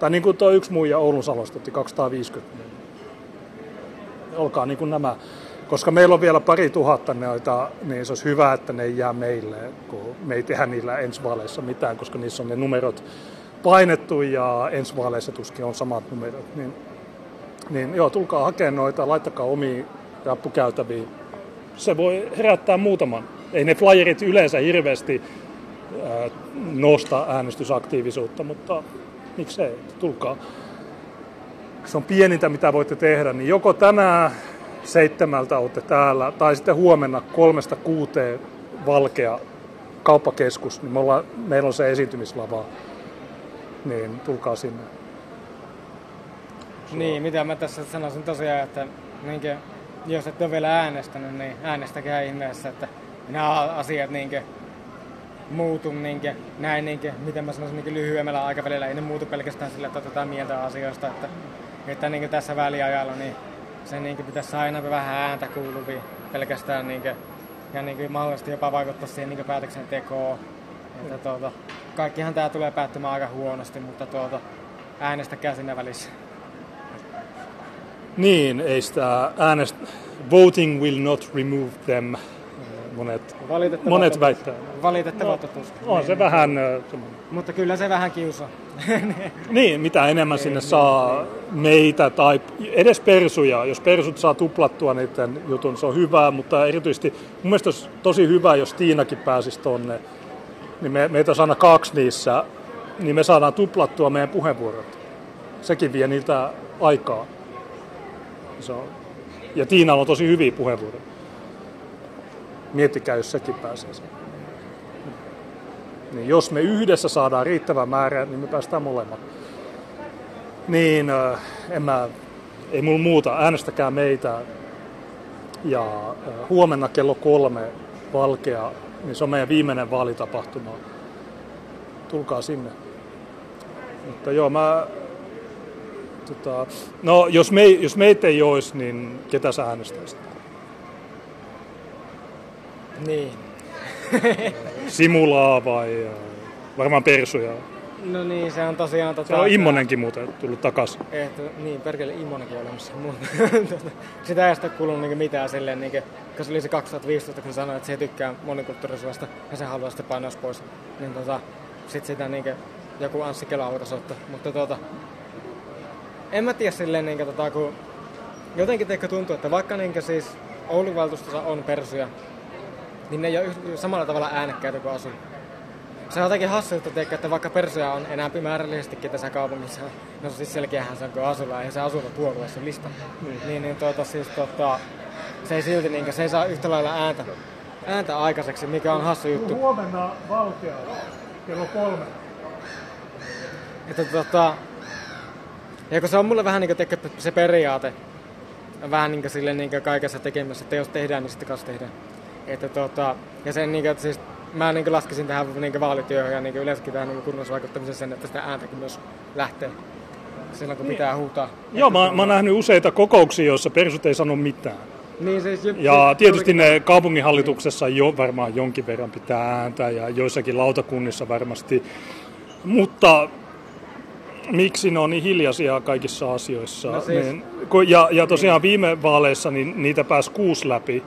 tai niin kuin tuo yksi muija Oulun Salosta otti 250, niin olkaa niin kuin nämä. Koska meillä on vielä pari tuhatta noita, niin se olisi hyvä, että ne ei jää meille, kun me ei tehdä niillä ensi vaaleissa mitään, koska niissä on ne numerot painettu ja ensi vaaleissa tuskin on samat numerot. Niin, niin joo, tulkaa hakemaan noita, laittakaa omiin rappukäytäviin. Se voi herättää muutaman. Ei ne flyerit yleensä hirveästi ää, nosta äänestysaktiivisuutta, mutta miksei, tulkaa. Se on pienintä, mitä voitte tehdä, niin joko tänään seitsemältä olette täällä, tai sitten huomenna kolmesta kuuteen Valkea kauppakeskus, niin me ollaan, meillä on se esiintymislava, niin tulkaa sinne. Niin, mitä mä tässä sanoisin tosiaan, että niinkö, jos et ole vielä äänestänyt, niin äänestäkää ihmeessä, että nämä asiat niinkö, muutu niinkö, näin niinkö, miten mä sanoisin niinkö lyhyemmällä aikavälillä, ei ne muutu pelkästään sillä, että otetaan mieltä asioista, että, että niinkö tässä väliajalla niin se niinkö pitäisi aina vähän ääntä kuuluviin pelkästään niinkö, ja niinkö mahdollisesti jopa vaikuttaa siihen niinkö päätöksentekoon. Että tuota, kaikkihan tää tulee päättymään aika huonosti, mutta tuota, äänestäkää siinä välissä. Niin, ei sitä äänest... Voting will not remove them, monet, Valitettavaa monet totuus. väittää. Valitettavaa no, totuus. On se vähän... ö, semmoinen- Mutta kyllä se vähän kiusaa. <laughs> Niin, mitä enemmän sinne saa meitä tai edes persuja. Jos persut saa tuplattua niiden jutun, se on hyvä, mutta erityisesti mun mielestä olisi tosi hyvä, jos Tiinakin pääsisi tonne. Niin me, meitä olisi aina kaksi niissä, niin me saadaan tuplattua meidän puheenvuorot. Sekin vie niiltä aikaa. Se on. Ja Tiinalla on tosi hyviä puheenvuoroja. Miettikää, jos sekin pääsee sen. Niin jos me yhdessä saadaan riittävä määrä, niin me päästään molemmat. Niin, äh, en mä, ei mulla muuta. Äänestäkää meitä. Ja äh, huomenna kello kolme Valkea, niin se on meidän viimeinen vaalitapahtuma. Tulkaa sinne. Mutta joo, mä... Tota, no, jos, me, jos meitä ei olisi, niin ketä sä äänestäisit? niin. <laughs> Simulaa vai varmaan Persuja? No niin, se on tosiaan... Tota, Se on Immonenkin muuten tullut takaisin. Että, niin, perkele Immonenkin on olemassa. Mutta <laughs> sitä ei sitten kuulunut niinku mitään silleen, niinku, kun se oli se 2015, kun se sanoi, että se tykkää monikulttuurisuudesta ja se haluaa sitten painaa pois. Niin tota, sit sitä niinku, joku Anssi Kela. Mutta tota, en mä tiedä silleen, niinku, tota, kun jotenkin teikö tuntuu, että vaikka niinku, siis Oulun valtuustossa on persuja, niin ne ei ole yh- samalla tavalla äänekkäitä kuin asu. Se on jotenkin hassu, että, teikö, että vaikka persoja on enää määrällisestikin tässä kaupungissa, no siis selkeähän se on kuin asulla, ja se asunto puolueessa lista. Niin, niin, niin tuota, siis, tota, se ei silti niin, se ei saa yhtä lailla ääntä, ääntä aikaiseksi, mikä on hassu juttu. Huomenna Valkea kello kolme. Että tota, ja kun se on mulle vähän niin kuin se periaate, vähän niin kuin sille niin kuin kaikessa tekemässä, että jos tehdään, niin sitten kanssa tehdään. Että tota, ja sen niin kuin, että siis mä niin kuin laskisin tähän niin kuin vaalityöhön ja niin kuin yleensäkin tähän niin kunnallisvaikuttamiseen sen, että sitä ääntäkin myös lähtee silloin, kun pitää huutaa. Joo, mä, mä oon nähnyt useita kokouksia, joissa persut ei sano mitään. Niin, siis, ju- Ja tietysti ne kaupunginhallituksessa jo varmaan jonkin verran pitää ääntä ja joissakin lautakunnissa varmasti. Mutta miksi ne on niin hiljaisia kaikissa asioissa? No siis- niin, ja, ja tosiaan viime vaaleissa niin niitä pääsi kuusi läpi,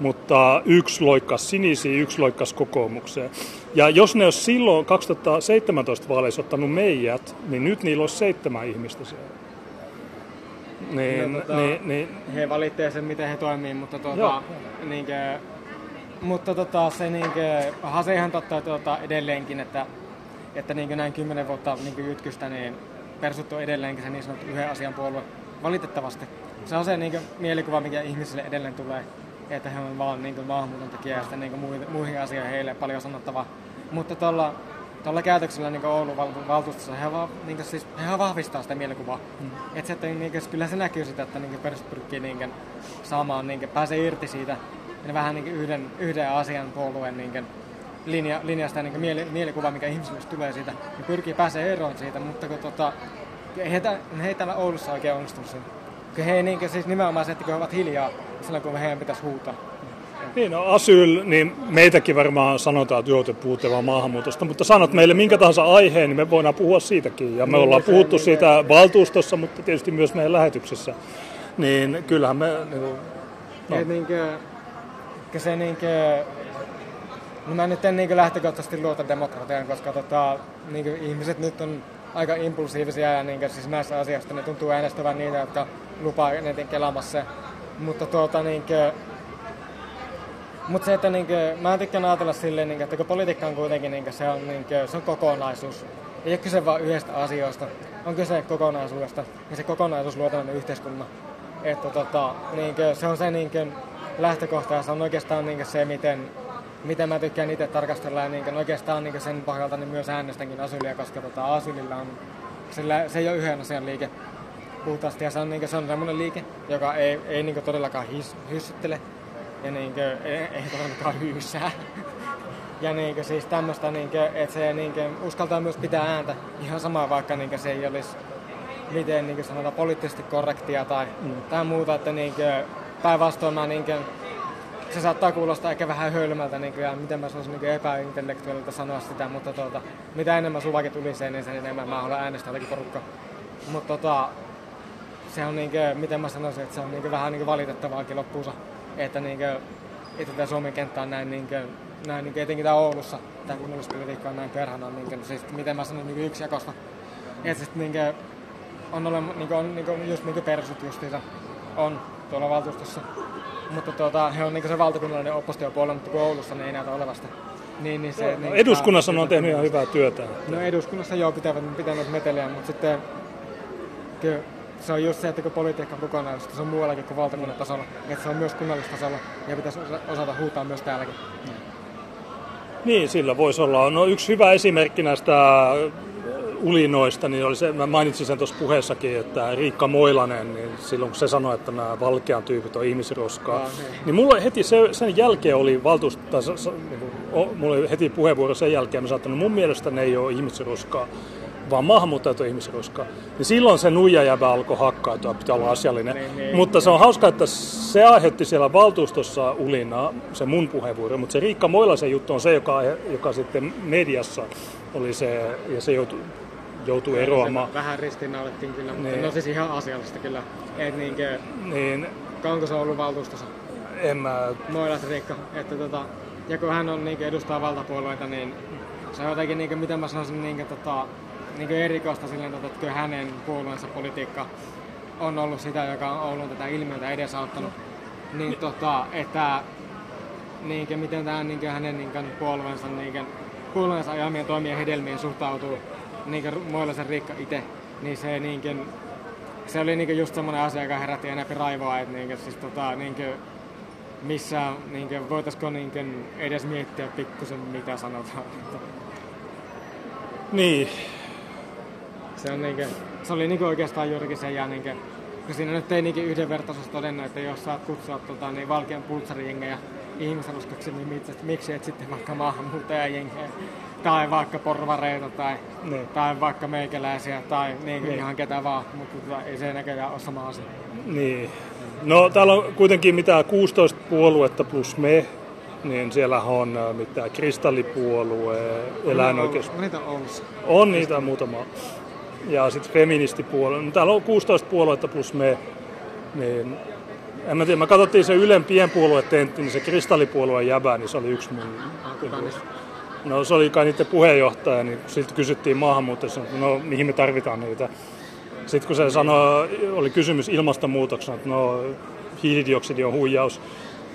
mutta yksi loikkas sinisiin, yksi loikkas kokoomukseen. Ja jos ne olisi silloin 2017 vaaleissa ottanut meidät, niin nyt niillä olisi seitsemän ihmistä siellä. Niin, No, tota- niin, niin, he valitsee sen, miten he toimii, mutta, tuota, niinkö, mutta tota, se niinkö, onhan se ihan totta tuota, edelleenkin, että, että niinkö näin kymmenen vuotta niinkö jytkystä, niin persut on edelleenkin se niin sanottu yhden asian puolue. Valitettavasti. Se on se niinkö, mielikuva, mikä ihmisille edelleen tulee, että he on vaan niinkö, maahanmuuton tekijä ja sitten niinkö, muihin, muihin asioihin heille paljon sanottavaa. Mutta tuolla tuolla käytöksellä niin Oulun val- valtuustossa he, vaan, niin siis, he vahvistaa sitä mielikuvaa. Mm. Et se, että, niin kuin, kyllä se näkyy sitä, että niin perus pyrkii niin kuin, saamaan, niin kuin, pääsee irti siitä ja vähän niin kuin yhden, yhden asian puolueen niin kuin, linja, linjasta ja niin mieli, mielikuva, mikä ihmisille tulee siitä, niin pyrkii pääsee eroon siitä, mutta kun tota, heitä, he ei täällä Oulussa oikein onnistunut siinä. Kun he ei niin siis nimenomaan se, että kun he ovat hiljaa silloin, kun heidän pitäisi huutaa. Niin, no asyl, niin meitäkin varmaan sanotaan, että joo, te puhutte vaan maahanmuutosta, mutta sanot meille minkä tahansa aiheen, niin me voidaan puhua siitäkin. Ja me Niin, ollaan se- puhuttu niin, siitä valtuustossa, mutta tietysti myös meidän lähetyksessä. Niin kyllähän me, niin No. Et niinkö, se niinkö, no mä nyt en niinkö lähtökohtaisesti luota demokratiaan, koska tota, niinkö ihmiset nyt on aika impulsiivisia ja niinkö siis näissä asioissa ne tuntuu äänestävän niitä, jotka lupaa eniten kelaamassa. Mutta tuota niinkö, mutta se, että niinkö, mä tykkään ajatella silleen, niinkö, että kun politiikka on kuitenkin niinkö, se on, niinkö, se on kokonaisuus. Ei ole kyse vain yhdestä asiasta, on kyse kokonaisuudesta ja se kokonaisuus luo tämmöinen yhteiskunnan. Että tota, niinkö, se on se niinkö, lähtökohta ja se on oikeastaan niinkö, se, miten, miten mä tykkään itse tarkastella ja niinkö, oikeastaan niinkö, sen pohjalta niin myös äänestänkin asylia, koska tota, asylilla on, sillä, se ei ole yhden asian liike puhtaasti ja se on, niinkö, se on semmoinen liike, joka ei, ei niinkö, todellakaan his, hyssyttele ja niinkö, ei, ei todellakaan hyysää. <laughs> Ja niinkö siis tämmöistä, niinkö, että se niinkö, uskaltaa myös pitää ääntä ihan sama, vaikka niinkö, se ei olisi miten niinkö sanotaan poliittisesti korrektia tai, mm. tai muuta, että niinkö, päinvastoin mä niinkö, se saattaa kuulostaa ehkä vähän hölmältä niinkö, ja miten mä sanoisin niinkö epäintellektuaalilta sanoa sitä, mutta tuota, mitä enemmän suvakin tulisee, niin sen enemmän mä haluan äänestää jotakin porukkaa. Mutta tota, se on niinkö, miten mä sanoisin, että se on niinkö vähän niinkö valitettavaakin loppuunsa, että niinkö, että tämä Suomen kenttä on näin niinkö, näin niinkö, etenkin tää Oulussa, tämä kunnallispolitiikka on näin perhana, niinkö, siis miten mä sanon niinkö yksijakosta. Että sitten niinkö, on, ole, niinkö, on niinkö, just niinkö persut justiinsa on tuolla valtuustossa. Mutta tuota, he on niinkö se valtakunnallinen oppositiopuolue, mutta kun Oulussa niin ei näytä olevasta. Niin, niin se, niin, eduskunnassa on tehnyt ihan hyvää työtä. No eduskunnassa joo pitävät, pitäneet meteliä, mutta sitten kyllä se on just se, että kun politiikka on kokonaisuus, se on muuallakin kuin valtakunnan tasolla, että se on myös kunnallistasolla ja pitäisi osa- osata huutaa myös täälläkin. Niin, sillä voisi olla. No yksi hyvä esimerkki näistä ulinoista, niin oli se, mä mainitsin sen tuossa puheessakin, että Riikka Moilanen, niin silloin kun se sanoi, että nämä valkean tyypit on ihmisroskaa, Aa, niin. niin mulla heti se, sen jälkeen oli valtuust, tai, sa- sa- niin mulla oli heti puheenvuoro sen jälkeen, mä sanoin, että no mun mielestä ne ei ole ihmisroskaa, vaan maahanmuuttajat on ihmisroskaa. Niin silloin se nuijajävä alkoi hakkaa, että pitää olla asiallinen. Niin, niin. Mutta se on hauska, että se aiheutti siellä valtuustossa ulinaa, se mun puheenvuoro, mutta se Riikka Moilasen juttu on se, joka, joka sitten mediassa oli se, ja se joutui, joutui eroamaan. Vähän ristiinnaulettiin kyllä, mutta Niin. no siis ihan asiallista kyllä. Et niinkö, Niin onko se ollut valtuustossa? en mä, Moilas Riikka, että tota, ja kun hän on niinkö edustaa valtapuolueita, niin se on jotenkin niinkö, miten mä sanoisin niinkö, tota, niinkö erikoista silleen, tota, että kyllä hänen puolueensa politiikka on ollut sitä, joka on Oulun tätä ilmiötä edesauttanut. Niin tota, että niinkö, miten tähän niinkö, hänen niinkö, puolueensa, niinkö, puolueensa ajamien toimien hedelmiin suhtautuu niinkö Moilasen Riikka itse, niin se niinkö, se oli niinkö just semmoinen asia, joka herätti enemmän raivoa, että niinkö, siis tota, niinkö, missä niinkö, voitaisiko niinkö, edes miettiä pikkusen mitä sanotaan. niin, Se, on niinkö, se oli niinkö oikeastaan juurikin se, ja niinkö, kun siinä nyt ei niinkö yhdenvertaisuus todennut, että jos saat kutsua tota, niin valkean pultsarijengejä ihmisaluskaksi, niin miksi, miksi et sitten vaikka maahanmuuttajajengejä tai vaikka porvareita tai, Niin. tai vaikka meikäläisiä tai niinkö ihan ketä vaan, mutta tota, ei se näköjään ole sama asia. niin. No täällä on kuitenkin mitä 16 puoluetta plus me, niin siellä on äh, mitä kristallipuolue, eläinoikeus, No niitä on Oulussa. On niitä muutama. Ja sitten feministipuolue. No, täällä on 16 puoluetta plus me. Niin, en mä tiedä, mä katsottiin se Ylen pienpuoluetentti, niin se kristallipuolueen jäbä, niin se oli yksi mun... Niistä? No se oli kai niiden puheenjohtaja, niin siltä kysyttiin maahanmuuttajista, että no mihin me tarvitaan niitä. Sitten kun se sanoi, oli kysymys ilmastonmuutoksena, että no hiilidioksidi on huijaus.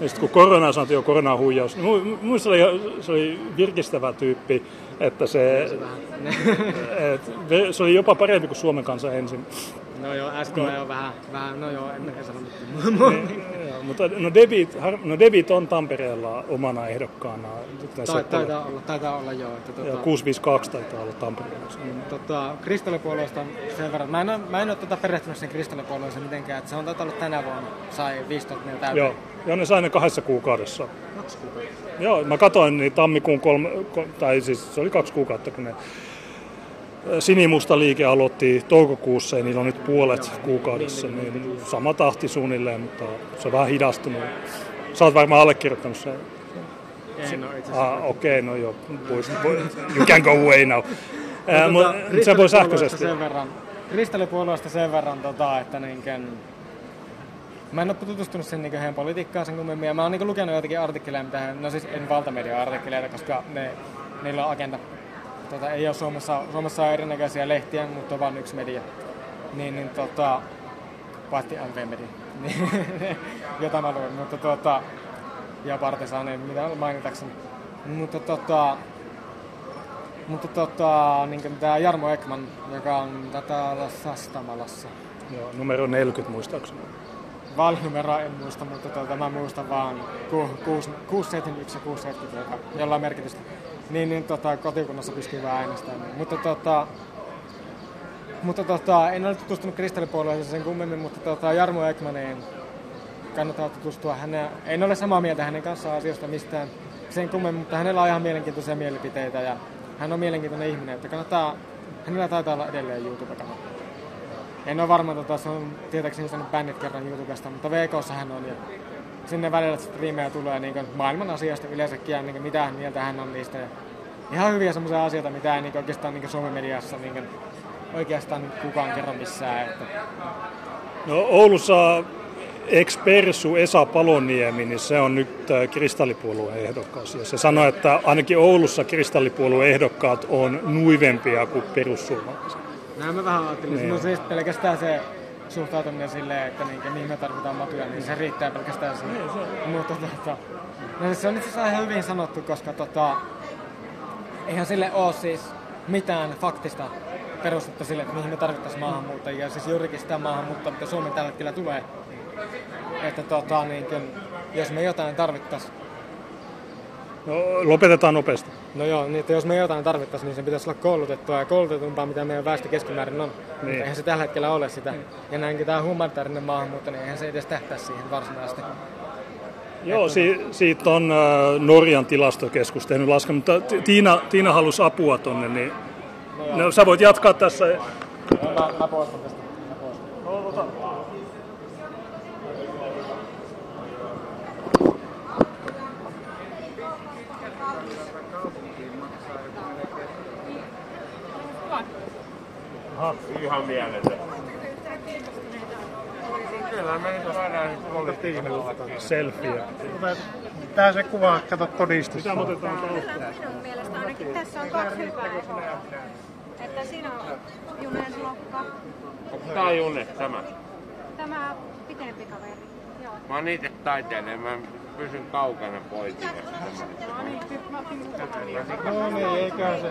Ja sitten kun korona sanoi, että joo, korona on huijaus. Niin mu- muista se oli, se oli virkistävä tyyppi, että se, <laughs> et, se oli jopa parempi kuin Suomen kanssa ensin. No joo, SKE on vähän, vähän no joo, en ehkä sano mitään. <laughs> Mutta no Debit, no Debit on Tampereella omana ehdokkaana. Tai, taitaa olla, taitaa olla joo. Että, Joo, tota, 652 taitaa olla Tampereella. tota, kristallipuolueesta sen verran. Mä en, ole, mä en ole tota perehtynyt sen kristallipuolueeseen mitenkään, että se on taitaa olla tänä vuonna, sai 15 000 täyteen. Joo, joo, ne sai ne kahdessa kuukaudessa. Kaksi kuukautta. Joo, mä katsoin niin tammikuun kolme, ko- tai siis se oli kaksi kuukautta, kun ne Sinimusta liike aloitti toukokuussa ja niillä on nyt puolet kuukaudessa, niin sama tahti suunnilleen, mutta se on vähän hidastunut. Sä oot varmaan allekirjoittanut sen. En ole itse asiassa. Ah, okei, okay, no joo, pois. You can go away now. Ää, Tota, se voi sähköisesti. Sen verran, kristallipuolueesta sen verran, tota, että niinkön, Mä en ole tutustunut sen niin heidän politiikkaan sen kummemmin, ja mä oon niin lukenut joitakin artikkeleja, mitä no siis en valtamedia-artikkeleita, koska ne, niillä on agenda. Tota, ei ole Suomessa, Suomessa on erinäköisiä lehtiä, mutta on vain yksi media. Niin, niin tota, paitsi MV-media, <laughs> jota mä luin, mutta tota, ja Partisaani, mitä mainitakseni. Mutta tota, mutta tota, niin tämä Jarmo Ekman, joka on tätä Sastamalassa. Joo, numero 40 muistaakseni. Vaalinumeroa en muista, mutta tota, mä muistan vaan 671 ja 670, joka, jolla on merkitystä. Niin, niin tota, kotikunnassa pystyy vähän äänestämään. Mutta tota, mutta tota, en ole tutustunut kristallipuolueeseen sen kummemmin, mutta tota, Jarmo Ekmaniin kannattaa tutustua. Hänä, en ole samaa mieltä hänen kanssaan asioista mistään sen kummemmin, mutta hänellä on ihan mielenkiintoisia mielipiteitä ja hän on mielenkiintoinen ihminen, että kannattaa, hänellä taitaa olla edelleen YouTube-kanava. En ole varma, tota, se on tietääkseni saanut bännit kerran YouTubesta, mutta VKssa hän on ja sinne välillä striimejä tulee niin maailman asioista yleensäkin ja niin mitä mieltä hän on niistä. Ja ihan hyviä semmoisia asioita, mitä ei niin oikeastaan niin Suomen mediassa niin oikeastaan niin kukaan kerro missään. Että No Oulussa ex-persu Esa Paloniemi, niin se on nyt äh, kristallipuolueen ehdokas. Ja se sanoi, että ainakin Oulussa kristallipuolueen ehdokkaat on nuivempia kuin perussuomalaiset. Näin mä vähän ajattelin. Niin. No siis pelkästään se suhtautuminen silleen, että niin, mihin me tarvitaan matuja, niin se riittää pelkästään siihen. Mutta tota, no siis se on itse asiassa ihan hyvin sanottu, koska tota, eihän sille ole siis mitään faktista perustetta sille, että mihin me tarvittaisiin maahanmuuttajia. Siis juurikin sitä maahanmuuttoa, mitä Suomeen tällä hetkellä tulee. Että tota, niin, kun, jos me jotain tarvittaisiin, No, lopetetaan nopeasti. No joo, niin että jos me jotain tarvittaisiin, niin se pitäisi olla koulutettua ja koulutetumpaa, mitä meidän väestö keskimäärin on. Niin. Mutta eihän se tällä hetkellä ole sitä. Ja näinkin tämä humanitaarinen maahanmuutto, niin eihän se edes tähtää siihen varsinaisesti. Joo, si- siitä on äh, Norjan tilastokeskus tehnyt lasken, mutta Ti- Tiina, Tiina halusi apua tonne, niin no, sä voit jatkaa tässä. Mä, mä poistan tästä. Ihan mieletön. Kyllä me nyt saadaan Selfie. Tää se kuvaa, kato todistus. Mitä me otetaan Kyllä minun mielestä ainakin tässä on kaksi hyvää eroa. Että siinä on Junen lokka, Tää on Junne, tämä. tämä pitempi kaveri. Joo. Mä oon itse taiteilija, mä pysyn kaukana poikineesta. No niin, niin, eikä se.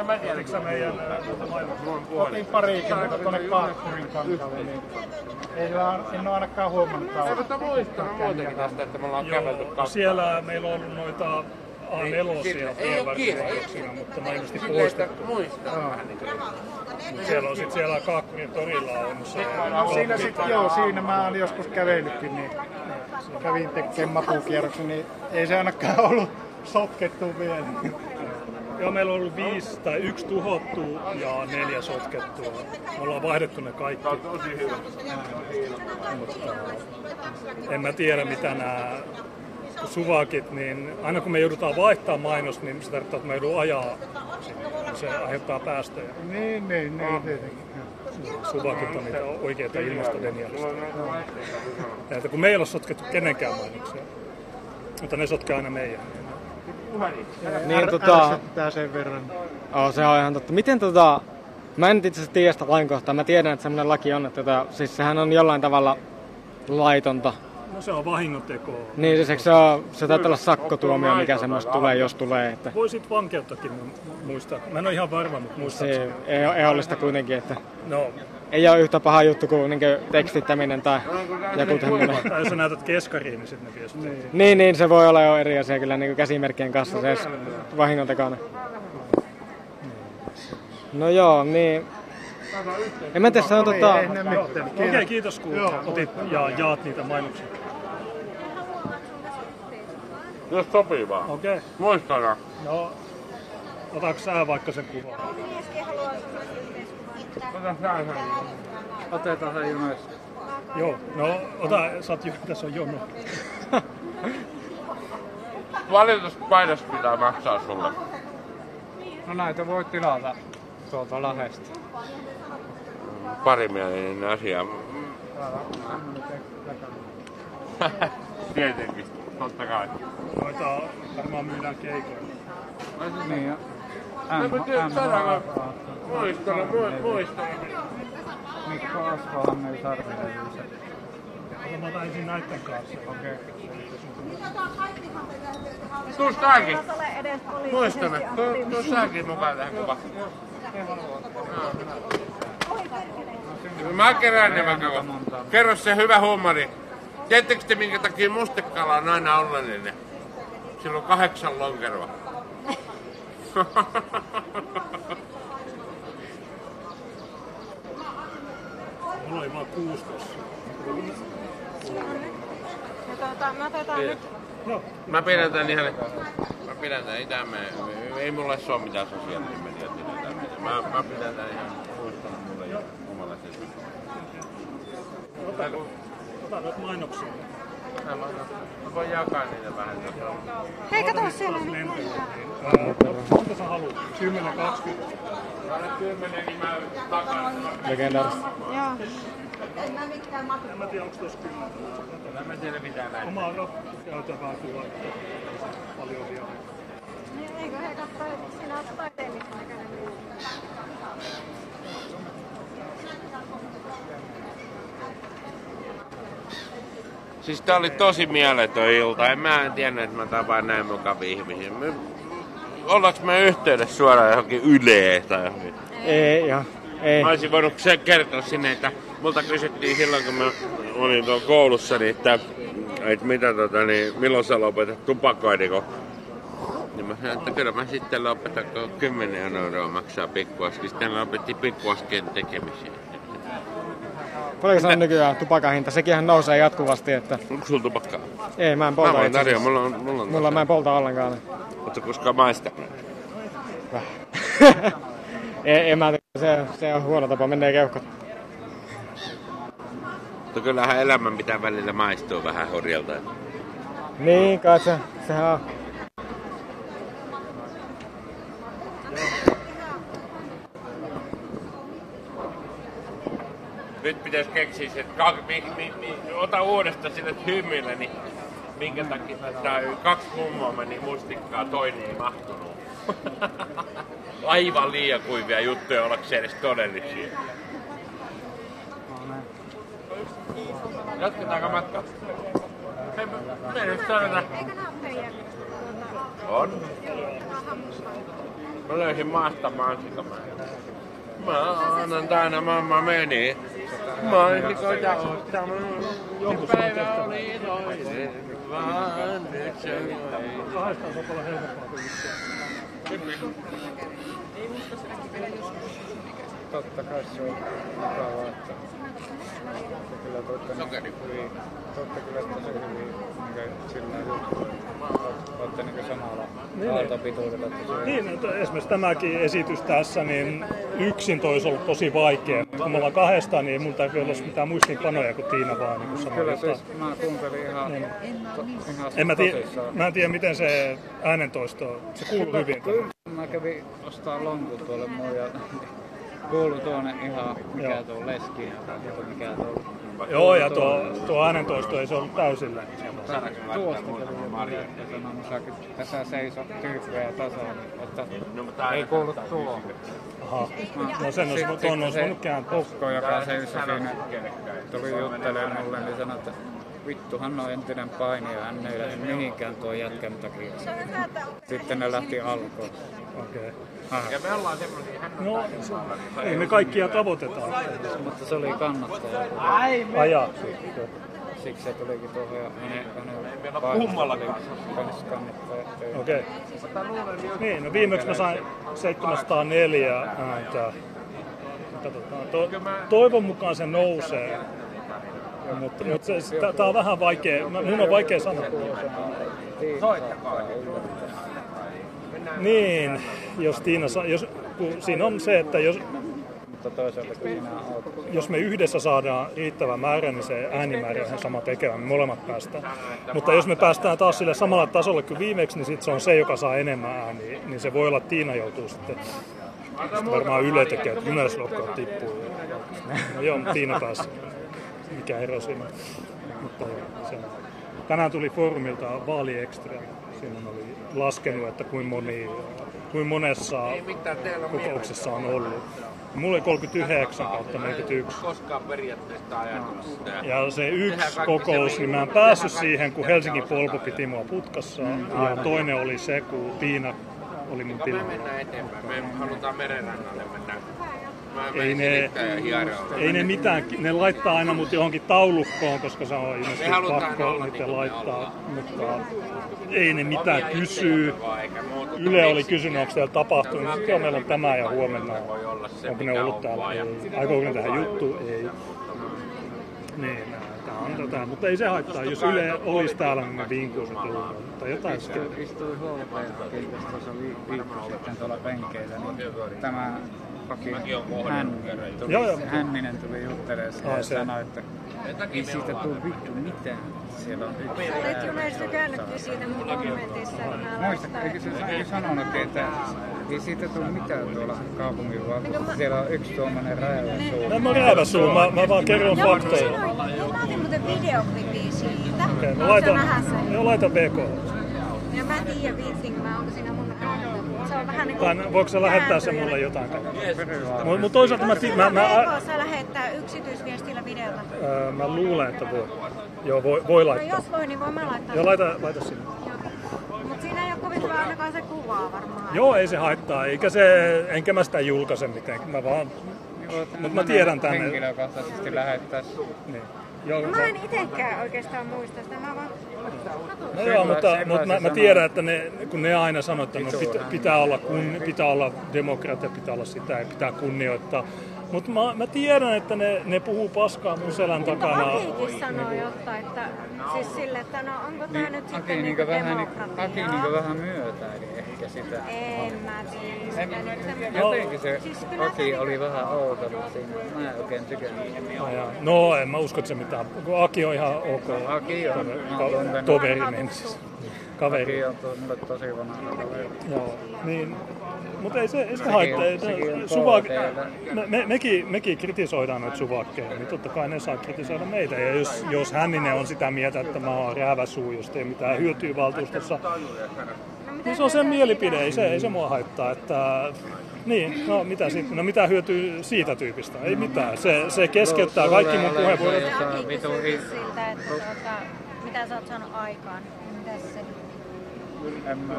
En mä tiedä, kun meidän Otin parikymmentä tuonne Kaakkurin kankalle, niin ei en ole ainakaan huomannut Ei, mutta muistan muutenkin tästä, että me ollaan kävelty siellä meillä on ollut noita A4 Ei oo tienvarsilaitoksina, mutta ne on ilmeisesti Silleen, että poistettu. muistaa vähän niin kuin. Siellä on sitten siellä torilla on se. Siinä sitten, joo, siinä mä oon joskus kävellytkin, niin kävin tekemään matukierroksen, niin ei se ainakaan <laughs> ollut sotkettu vielä. Joo, meillä on ollut viisi tai yksi tuhottu ja neljä sotkettua. Me ollaan vaihdettu ne kaikki. Tosi hyvä. Mutta en mä tiedä mitä nämä suvakit, niin aina kun me joudutaan vaihtaa mainos, niin se tarkoittaa, että me joudun ajaa. Se aiheuttaa päästöjä. Niin, niin, niin, tietenkin. Suvakit on niitä oikeita ilmastodenialista. Ja että kun meillä on sotkettu kenenkään mainoksia, mutta ne sotkee aina meidän. Niin tota, Ärsyttää sen verran. oh, se on ihan totta. Miten tota, Mä en itse asiassa tiedä sitä lainkohtaa. Mä tiedän, että semmoinen laki on, että tota, siis sehän on jollain tavalla laitonta. No se on vahingontekoa. Niin, siis eikö se, on, se taitaa olla sakkotuomio, mikä semmoista tulee, jos tulee. Että Voisit vankeuttakin mu- muistaa. Mä en ole ihan varma, mutta muistan. se ei, ole ehdollista kuitenkin, että No, ei ole yhtä paha juttu kuin niin tekstittäminen tai joku tämmöinen. <laughs> tai jos sä näytät keskariin, niin sitten ne viestii. Niin, niin, se voi olla jo eri asia kyllä niin käsimerkkien kanssa, se edes vahingontekoinen. No joo, niin... En mä tiedä, se on tota... Okei, okay, kiitos kun otit ja jaat niitä mainoksia. Jos sopii vaan. Okei. Okay. Muistana. No, otatko sä vaikka sen kuvan? Ota sä sen. Otetaan se junais. Joo, no ota, sä oot tässä on jono. <laughs> Valituspaidas pitää maksaa sulle. No näitä voi tilata tuolta Lahdesta. Parimielinen asia. <laughs> Tietenkin, totta kai. Noita varmaan myydään keikoilla. Niin ja Muistana, mu- muistana. Mikko Asvahan myy sarvilevynsä. Mä otan ensin näitten kanssa. Okei. Tuu säkin. poliittisesti Tuu, säkin mukaan tähän kuvaan. Mä kerään ne vaikka. Kerro se hyvä huumori. Tiedättekö te minkä takia mustekala on aina onnellinen? Sillä on kahdeksan lonkeroa. Mulla oli vaan kuusi tossa. Ja tuota, me otetaan nyt Mä pidän tän ihan... Mä pidän tän itään me... Ei mulle se oo mitään tai mitään. Mä, mä pidän tän ihan muistana mulle jo omalle sen. Ota, ota noita mainoksia. Mä, mä, mä voin jakaa niitä vähän. Hei, kato siellä Monta sä haluat? 10, 20? Anna kymmenen, niin mä takaan. Legendaarista. Joo. En mä tiedä, onko tossa 10. En mä tiedä mitään. Omaa käytävää kuvaa. Paljon vielä. Niin, Eikö he katso, että sinä olet taiteellisen näköinen? Siis tää oli tosi mieletön ilta. En mä en tiennyt, että mä tapaan näin mukavia ihmisiä. Me, ollaanko me yhteydessä suoraan johonkin Yleen tai johonkin? Ei, joo. Ei. Mä olisin voinut se kertoa sinne, että multa kysyttiin silloin, kun mä olin tuolla koulussa, niin että, että mitä tota, niin, milloin sä lopetat tupakoinnin, kun niin mä sanoin, että kyllä mä sitten lopetan, kun 10 euroa maksaa pikkuaski. Sitten lopetti pikkuaskien tekemisiä. Paljonko se on nykyään tupakan hinta? Sekinhän nousee jatkuvasti, että... Onko sulla tupakkaa? Ei, mä en Mä polta voin itse tarjoa, mulla on... Mulla on Mulla mä en polta ollenkaan. Oletko koskaan maistanut? <laughs> ei, en mä tiedä, se, se on huono tapa, menee keuhkot. Mutta kyllähän elämän pitää välillä maistua vähän horjalta. Niin, kai se, sehän on. Nyt pitäisi keksiä se, että mi, mi, mi, ota uudestaan sille hymyllä, niin minkä takia tää kaksi mummoa meni mustikkaa, toinen ei mahtunut. <laughs> Aivan liian kuivia juttuja ollakseen edes todellisia. Jatketaanko matkaa? Hei, me nyt nää ole teidän? On. Mä löysin maasta mansikamäen. Maanantaina mamma meni mansikoita ostamaan. Se päivä oli iloinen, vaan nyt se oli. Kahdestaan se on paljon helpompaa kuin yksin. Totta kai se on mukavaa, että se kyllä totta, Sokeri. totta kyllä tosi hyvin niin sillä juttu. Olette niin samalla aaltopituudella tosi Niin, että esimerkiksi tämäkin esitys tässä, niin yksin toi olisi ollut tosi vaikea. Kun me ollaan kahdestaan, niin mun täytyy olla mitään muistiinpanoja, kun Tiina vaan niin sanoo Kyllä siis mä kuuntelin ihan, Niin. ihan En mä, tiedä, mä en tiedä, miten se äänentoisto, se kuuluu hyvin. Kyllä, mä kävin ostaa lonkun tuolle mun ja kuului tuonne ihan, mikä Joo. tuo leski, joku mikä tuo. Joo, ja tuo, tuo äänentoisto ei se ollut täysillä. Tuosta tässä seisoo tyyppejä tasoon, että No, ei kuulu tuo. Aha. No sen olisi, Sitten ton olisi se voinut kääntää. ukko, joka seisoi siinä, tuli juttelemaan mulle, niin sanoi, että vittu, hän on entinen painija, hän ei lähde mihinkään tuon jätkän takia. Sitten ne lähti alkoon. Okei. Aha. Ja me ollaan on No, ei me kaikkia tavoitetaan. Mutta se oli kannattaja. Ajaa. Siksi se tulikin tuohon ja hänen, hänen kummallakaan. kannattaja. Okei. Niin, no viimeksi mä sain 704 ääntä. Katsotaan. To, toivon mukaan se nousee. Mutta, mutta se, tää, tää on vähän vaikea, mä- mun on vaikea sanoa. Niin, jos Tiina saa, jos, kun siinä on se, että jos, Mutta toisaalta kun minä oot jos me yhdessä saadaan riittävä määrä, niin se äänimäärä on ihan sama tekevä, me molemmat päästään. Mutta jos me päästään taas sille samalla tasolle kuin viimeksi, niin sit se on se, joka saa enemmän ääniä, niin se voi olla, että Tiina joutuu sitten, sitten varmaan Yle tekee, että Juneslokkaat tippuu. No joo, Tiina pääsi. Mikä ero siinä. Mutta joo, se. Tänään tuli foorumilta vaaliextra. Siinä oli laskenut, että kuinka, moni, kuinka monessa kokouksessa on ollut. Mulla oli 39 kautta Mä en 41. koskaan periaatteessa ajatellut sitä. Ja se yksi kokous, niin mä en päässyt siihen, kun Helsingin Polpo piti mua putkassa. Ja toinen oli se, kun Tiina oli mun Me tilalla. mennään eteenpäin. Me halutaan merenrannalle Ei ne, ei ne mitään, ne laittaa aina mut johonkin taulukkoon, koska se on ilmeisesti Me pakko niitä niin me laittaa. Mutta ei ne mitään kysyy. Yle oli kysynyt, onko teillä tapahtunut. Sitten joo, meillä on tämä ja huomenna. Voi olla se, Onko ne ollut on täällä? Ei. Aikooko ne tähän juttuun? Ei. Niin, tämä on tätä. Mutta ei se haittaa. Jos Yle olisi täällä, niin se tulee. Tai jotain se Istui, istui huoltajakin tuossa vi, viikko sitten tuolla penkeillä, niin tämä Aki Hänninen tuli, Joo, joo. Hänninen tuli juttelemaan siihen ja se. sanoi, että ei siitä tule vittu mitään. Siellä on yksi Sä olet ääni. Junes tykännytkin siitä mun kommentissa. Muista, eikö se eikö sanonut, että ei siitä tule mitään tuolla kaupungin valtuustossa. Siellä on yksi tuommoinen räjäväsuu. Mä en mä räävä suu, mä, mä vaan kerron faktoja. on, joo, mä otin muuten videoklipiä siitä. Okei, mä laitan, joo, laitan BK. Ja mä en tiedä viittiinkö mä, onko siinä mun on vähän niin Tai voiko sä lähettää sen mulle jotain? Mutta mut toisaalta mä, mä, mä, sä lähettää yksityisviestillä videota? ää, mä luulen, että voi. Joo, voi, voi No laittaa. jos voi, niin voin mä laittaa. Joo, laita, laita sinne. Mutta siinä ei ole kovin hyvä ainakaan se kuvaa varmaan. Joo, ei se haittaa, eikä se, enkä mä sitä julkaise mitenkään. Mä vaan, Mut mä tiedän tänne. Henkilökohtaisesti lähettäisi. niin. Joo, No mä en itekään oikeastaan muista sitä, mä vaan... No joo, mutta, mutta mä, mä tiedän, että ne, kun ne aina sanoo, että no pitää, pitää, olla kun, pitää olla demokratia, pitää olla sitä ja pitää kunnioittaa. Mutta mä, mä tiedän, että ne, ne puhuu paskaa mun selän Mutta takana. Akikin sanoo jotain, että siis sille, että no onko tää nyt Aki sitten niinku niinku vähän, Aki demokratiaa? niinku vähän myötäili ehkä sitä. En mä tiedä. En, sitä nyt semmoinen- jotenkin se Siis Aki oli vähän outo siinä. Mä en oikein tykännyt. No en mä usko, että se mitään. Kun Aki on ihan ok. Aki on, mä oon Ka- tuntenut. toveri meni siis. Kaveri. Aki on mulle tosi vanha kaveri. Joo, niin. Mutta ei se, ei se haittaa. suvak, me, me, mekin, mekin kritisoidaan noita suvakkeja, niin totta kai ne saa kritisoida meitä. Ja jos, jos Hänninen on sitä mieltä, että mä oon rääväsuu, jos ei mitään hyötyä valtuustossa, niin se on sen mielipide, ei se, ei se mua haittaa. Että, niin, no mitä, sit, no mitä hyötyä siitä tyypistä? Ei mitään. Se, se keskeyttää kaikki mun puheenvuorot. Siltä, että tuota, mitä sä oot saanut aikaan. Mitä se? En mä.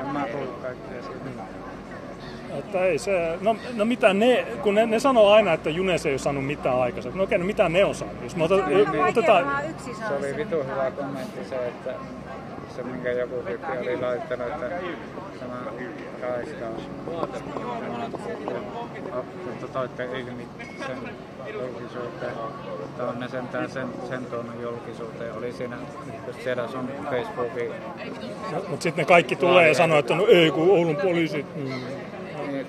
En mä kuullut kaikkea siitä. Että ei se, no, no mitä ne, kun ne, ne sanoo aina, että Junes ei ole saanut mitään aikaisemmin. No okei, no mitä ne on saanut? Jos me otetaan, yksin Se oli vitu hyvä kommentti se, että se minkä joku tyyppi oli laittanut, että tämä raiskaus. Mutta toitte ilmi sen julkisuuteen. Että on ne sentään sen, sen tuonut julkisuuteen. Oli siinä just siellä sun Facebookin mutta sitten ne kaikki tulee ja sanoo, että no ei, kun Oulun poliisit. Mm.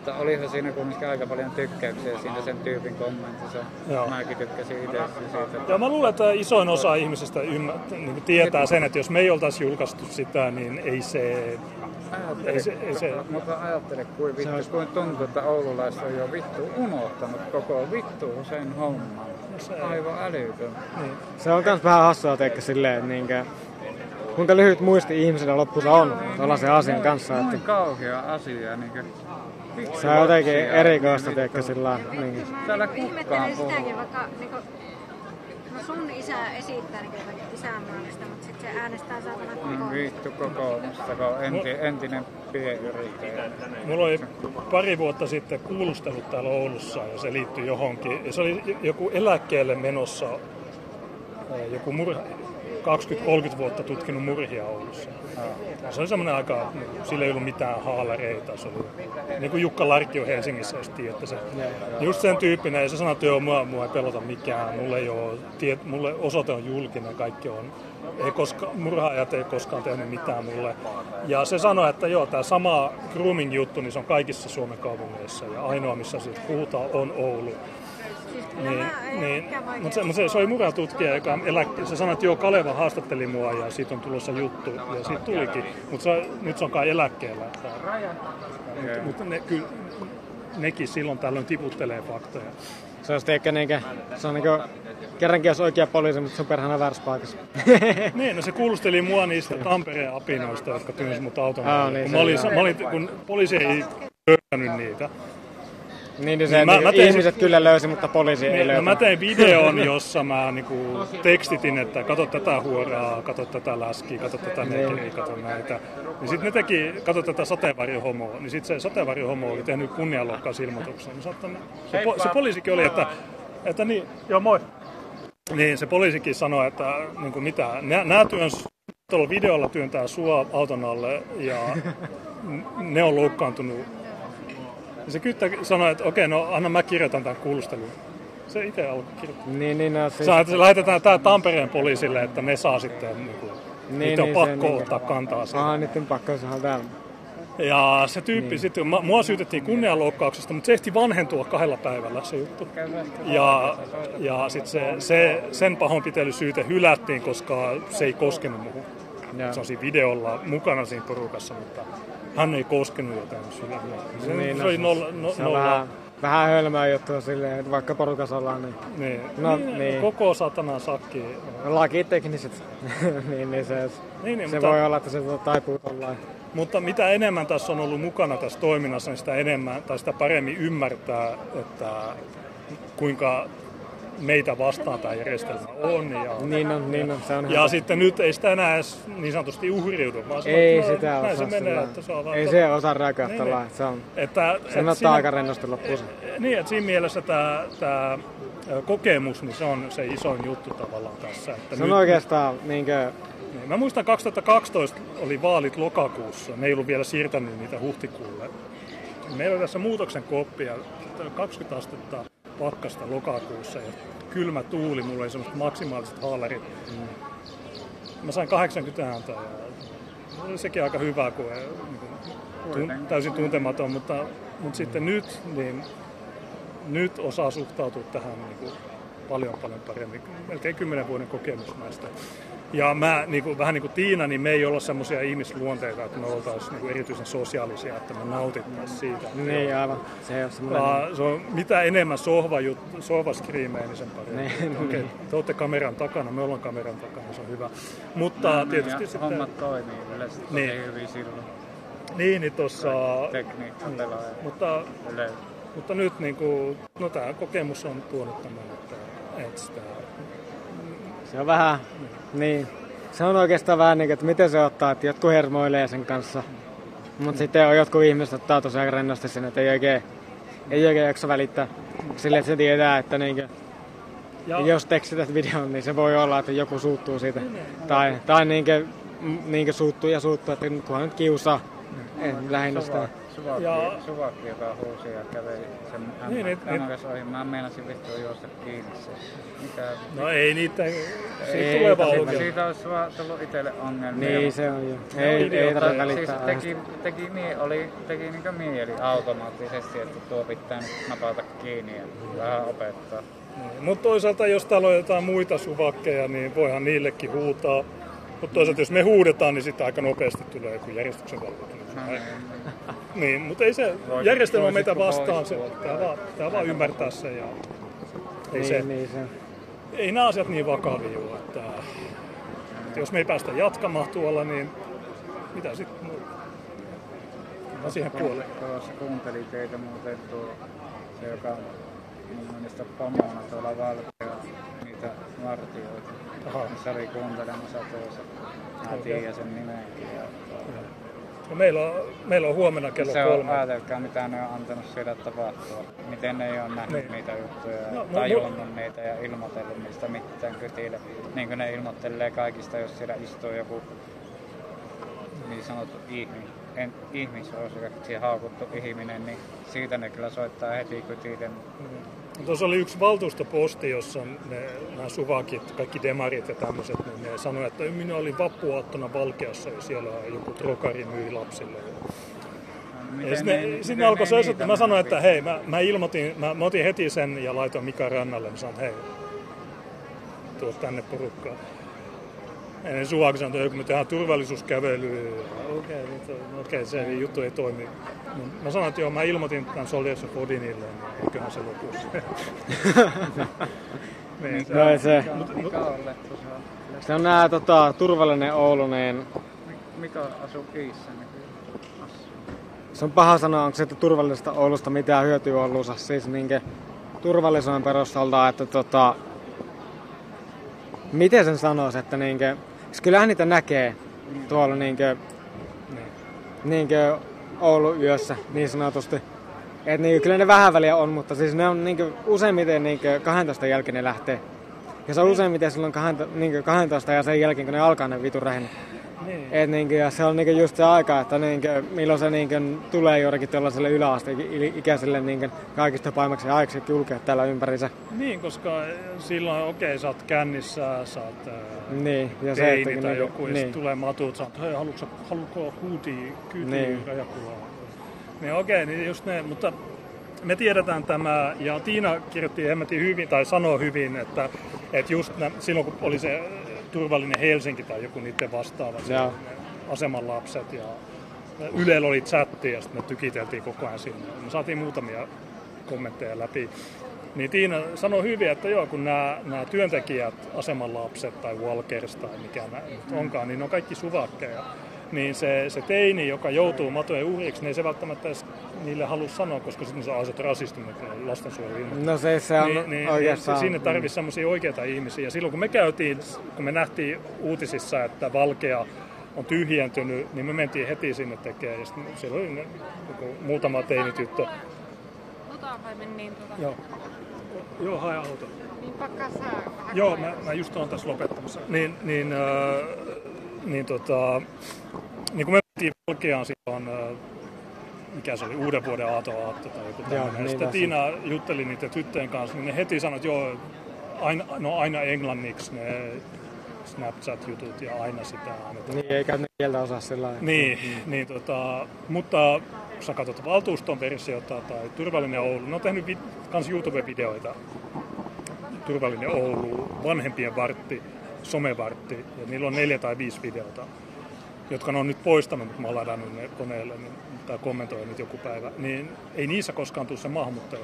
Niin, että olihan siinä kumminkin aika paljon tykkäyksiä siinä sen tyypin kommentissa. Joo. Mäkin tykkäsin itse siitä. Ja mä luulen, että isoin osa ihmisistä ymmär, niin tietää sen, että jos me ei oltaisi julkaistu sitä, niin ei se... Ajattele, Ei se- ei se- Mutta ajattele, kuin vittu, kuin tuntuu, että oululaiset on jo vittu unohtanut koko vittu sen homman. Aivan älytön. Se on myös vähän hassua teikö silleen, että niinkö, kuinka lyhyt muisti ihmisellä loppussa on tuollaisen asian kanssa. Että Noin kauhea asia. Niin kuin, Se on jotenkin erikoista, tiedätkö, sillä niin. Täällä kukkaan sitäkin, vaikka niinku, no sun isä esittää niinku jotakin isänmaallista, mutta sitten se äänestää saatana Niin koko. vittu kokoomusta, kun enti, entinen pienyrittäjä. Mulla oli pari vuotta sitten kuulustelut täällä Oulussa ja se liittyi johonkin. Ja se oli joku eläkkeelle menossa, joku murha, 20-30 vuotta tutkinut murhia Oulussa. Ja se oli semmoinen aika, niin sillä ei ollut mitään haalareita. Se oli, niin kuin Jukka Larkio Helsingissä, jos tiedätte se. Just sen tyyppinen, ja se sanoi, että joo, mua, mua ei pelota mikään, mulle, ei ole, tiet, mulle osoite on julkinen, kaikki on. Ei koska, murhaajat ei koskaan tehnyt mitään mulle. Ja se sanoi, että joo, tämä sama grooming-juttu, niin se on kaikissa Suomen kaupungeissa. Ja ainoa, missä siitä puhutaan, on Oulu. Niin, niin, mutta se, mut se, se oli murha tutkija, joka elä, se sanoi, että joo, Kaleva haastatteli mua ja siitä on tulossa juttu. Ja siitä tulikin, mutta se, nyt se on kai eläkkeellä. Että, mutta, mutta ne, kyllä, nekin silloin tällöin tiputtelee faktoja. Se olisi ehkä niinkö, se on niinkö, kerrankin olisi oikea poliisi, mutta se on perhana väärässä paikassa. <laughs> niin, no se kuulusteli mua niistä Tampereen apinoista, jotka työnsi mut auton. Alle. niin, kun, mä olin, on mä olin, kun poliisi ei löytänyt niitä. Niin, niin se, Niin, mä- niin, mä tein- ihmiset kyllä löysi, mutta poliisi ei Niin, no löytänyt. mä tein videon, jossa mä niinku tekstitin, että kato tätä huoraa, kato tätä läskiä, kato tätä negeriä, kato näitä. Niin sitten ne teki, kato tätä sateenvarjohomoa, niin sitten se sateenvarjohomo oli tehnyt kunnianloukkausilmoituksen. Niin se, po, se poliisikin oli, että, että niin, joo moi. Niin se poliisikin sanoi, että niin kuin mitä, nämä työns, tuolla videolla työntää sua auton alle ja ne on loukkaantunut. Ja se kyttä sanoi, että okei, no anna mä kirjoitan tämän kuulustelun. Se itse alkoi kirjoittaa. Niin, niin, no, siis, Sä, että se lähetetään tämä Tampereen poliisille, että ne saa sitten, niin kuin, Niin, niitä on niin, pakko se, niin. ottaa kantaa siihen. Aha, niiden pakko saada täällä. Ja se tyyppi niin. sitten, mua syytettiin kunnianloukkauksesta, mutta se ehti vanhentua kahdella päivällä se juttu. Ja, ja sitten se, se, sen pahoinpitelysyyte hylättiin, koska se ei koskenut muuhun. Se on siinä videolla mukana siinä porukassa, mutta hän ei koskenut jotain sydämellä. Se, Niin, se no, oli nolla, no, se nolla. vähän, vähän hölmöä juttua silleen, että vaikka porukassa ollaan, niin Niin. No, niin, niin. Koko satanan sakki. lakitekniset, <laughs> niin, niin se, Niin, niin, se mutta- voi olla, että se taipuu tollain. Mutta mitä enemmän tässä on ollut mukana tässä toiminnassa, niin sitä enemmän tai sitä paremmin ymmärtää, että kuinka meitä vastaan tämä järjestelmä on. Ja, Niin on, niin on, se on ja sitten nyt ei sitä enää edes niin sanotusti uhriudu, vaan se Ei on, sitä näin osaa se menee, että se on Ei se osaa räkähtää Niin, niin, se on. Että, Se että ottaa aika rennosti loppuun. sen. Niin, että siinä mielessä tämä, tämä kokemus, niin se on se isoin juttu tavallaan tässä. Että Se on oikeastaan niinkö, Niin, mä muistan 2012 oli vaalit lokakuussa. Me ei ollut vielä siirtänyt niitä huhtikuulle. Meillä oli tässä muutoksen koppia 20 astetta pakkasta lokakuussa ja kylmä tuuli. Mulla oli semmoiset maksimaaliset haalarit. Mä sain 80 ääntä ja sekin aika hyvä, kun ei, niin kuin, tun, täysin tuntematon, mutta, mutta sitten nyt, niin nyt osaa suhtautua tähän niin kuin, paljon paljon paremmin. Melkein kymmenen vuoden kokemus näistä. Ja mä, niin kuin, vähän niin kuin Tiina, niin me ei olla semmoisia ihmisluonteita, että me oltaisiin niin kuin erityisen sosiaalisia, että me nautittaisiin siitä. niin aivan, se ei ole semmoinen. Vaan se on mitä enemmän sohva jut- sohvaskriimejä, niin sen paremmin. Niin, Okei, niin. te olette kameran takana, me ollaan kameran takana, se on hyvä. Mutta tietysti ja sitten... hommat toimii yleensä tosi Niin. hyvin silloin. Niin, niin tuossa... Tekniikka pelaa ja Mutta, yleensä. mutta nyt niin kuin, no tämä kokemus on tuonut tämän, että, että sitä, Se on vähän, niin. Se on oikeastaan vähän niin kuin, että miten se ottaa, että jotkut hermoilee sen kanssa. Mutta sitten on jotkut ihmiset ottaa tosiaan rennosti sen, että ei oikein, ei oikein jaksa välittää. Sille, että se tietää, että niinkö, Ja- ja. jos tekstität videon, niin se voi olla, että joku suuttuu siitä. Tai, tai niinkö, niinkö suuttuu ja suuttuu, että kunhan nyt kiusaa. Ei, lähinnä sitä. Suvakki, Ja- suvakki, joka huusi ja käveli sen Niin, niin, niin. NS ohi. Mä meinasin vittu juosta kiinni se. Mitä? no ei niitä, siitä Ei, tulee vaan ongelmia. Siitä olisi vaan tullut itselle ongelmia. Niin se on jo. Ei, ei idiootteja. tarvitse Siis välittää. teki, teki, mie, oli, teki niinku mieli automaattisesti, että tuo pitää nyt napata kiinni ja vähän opettaa. Niin, Mutta toisaalta jos täällä on jotain muita suvakkeja, niin voihan niillekin huutaa. Mutta toisaalta jos me huudetaan, niin sitten aika nopeasti tulee joku järjestyksen valvonta. Niin, mutta ei se Voi- järjestelmä meitä vastaan. Se, pitää, vaan, pitää vaan ymmärtää se. Ja, ei, Niin, se, niin se. ei nämä asiat niin vakavia ole. Että, että jos me ei päästä jatkamaan tuolla, niin mitä sitten muuta? Mä siihen puoleen. Tuossa kuuntelin teitä muuten tuo, se joka on mun mielestä pomona tuolla Valkealla, niitä vartioita. Aha. Niin Se oli kuuntelemassa tuossa. Mä tiedän sen nimenkin. Ja, No meillä, on, meillä on huomenna kello se on, kolme. ajatelkaa mitä ne on antanut siellä tapahtua. Miten ne ei ole nähnyt Niin. niitä juttuja No, mu- tajunnut niitä ja ilmoitellut niistä mitään kytille. Niin kuin ne ilmoittelee kaikista, jos siellä istuu joku niin sanottu ihmi, en, ihmisosuudeksi haukuttu ihminen, niin siitä ne kyllä soittaa heti kytille. Tuossa oli yksi valtuustoposti, jossa ne, nämä suvakit, kaikki demarit ja tämmöiset, niin ne sanoi, että minä olin vappuaattona Valkeassa ja siellä joku trokari myi lapsille. Ja sinne, sinne alkoi se, että mä sanoin, että hei, mä, mä ilmoitin, mä, mä otin heti sen ja laitoin Mika Rannalle, mä sanoin, hei, tuo tänne porukkaan. Ja ne suvakin sanoi, että kun me tehdään turvallisuuskävelyä, okei, okay, okei, se juttu ei toimi. No, Mä sanoin, että joo, mä ilmoitin tämän Soldiers of Odinille, niin eiköhän se niin, <laughs> No ei se. Mikä on Leppu? Se on, nää tota, turvallinen Oulu, niin Mika asuu Kiissä. Niin se on paha sanoa, onko sitten turvallisesta Oulusta mitään hyötyä Oulussa. Siis niinkö turvallisuuden perustalta, että tota, miten sen sanoisi, että niinkö, siis kyllähän niitä näkee tuolla niinkö, niinkö Oulun yössä niin sanotusti. Et niinkö, kyllä ne vähän väliä on, mutta siis ne on niinkö, useimmiten niinkö 12 jälkeen ne lähtee. Ja se on useimmiten silloin 12, niinkö 12 ja sen jälkeen, kun ne alkaa ne vitu rähinä. Niin. Et niinkö, ja se on niinkö just se aika, että niinkö, milloin se niinkö tulee jollakin tällaiselle yläasteikäiselle niinkö kaikista paimaksi ajaksi kulkea täällä ympärinsä. Niin, koska silloin, okei, okay, sä oot kännissä, sä oot ää, Niin, ja se, teini että tai niinkö- joku, ja niin. sitten tulee matut, sä oot, hei, haluatko, haluatko kuutia, kyytiä Niin. niin. rajakulaa? Niin okei, okay, niin just ne, mutta me tiedetään tämä, ja Tiina kirjoitti hemmetin hyvin, tai sanoi hyvin, että, että just nä, silloin kun oli se turvallinen Helsinki tai joku niiden vastaava, se, aseman lapset, ja Ylellä oli chatti, ja sitten me tykiteltiin koko ajan sinne. Me saatiin muutamia kommentteja läpi. Niin Tiina sanoi hyvin, että joo, kun nämä, nämä työntekijät, aseman lapset tai walkers tai mikä nämä nyt onkaan, niin ne on kaikki suvakkeja. Niin se, se teini, joka joutuu matojen uhriksi, niin ei se välttämättä edes niille halua sanoa, koska sitten ne saa aiset rasistunut lastensuojeluilmoitukset. No se, se on niin, niin, oikeastaan... Niin, sinne tarvitsisi semmoisia oikeita ihmisiä. Ja silloin kun me käytiin, kun me nähtiin uutisissa, että Valkea on tyhjentynyt, niin me mentiin heti sinne tekemään. Ja sitten siellä oli ne- joku muutama teinityttö. Vai meniin tuota. Joo. Joo, hae auto. Niin pakkaa vähän. Joo, mä, mä just oon tässä lopettamassa. Niin, niin, äh, niin, tota, niin kun me mentiin Valkeaan silloin, äh, mikä se oli, uuden vuoden aato-aatto tai joku tämmöinen. niin Ja sitten. Tiina jutteli niiden tyttöjen kanssa, niin ne heti sanoi, että joo, aina, no aina englanniksi ne Snapchat-jutut ja aina sitä annetaan. Niin, eikä ne kieltä osaa sillä lailla. Niin, niin tota, mutta sä katsot valtuuston versiota tai Turvallinen Oulu, ne on tehnyt kans YouTube-videoita. Turvallinen Oulu, vanhempien vartti, somevartti, ja niillä on neljä tai viisi videota, jotka ne on nyt poistanut, mutta mä oon ladannut ne koneelle, niin, tai kommentoin nyt joku päivä, niin ei niissä koskaan tule se maahanmuuttaja.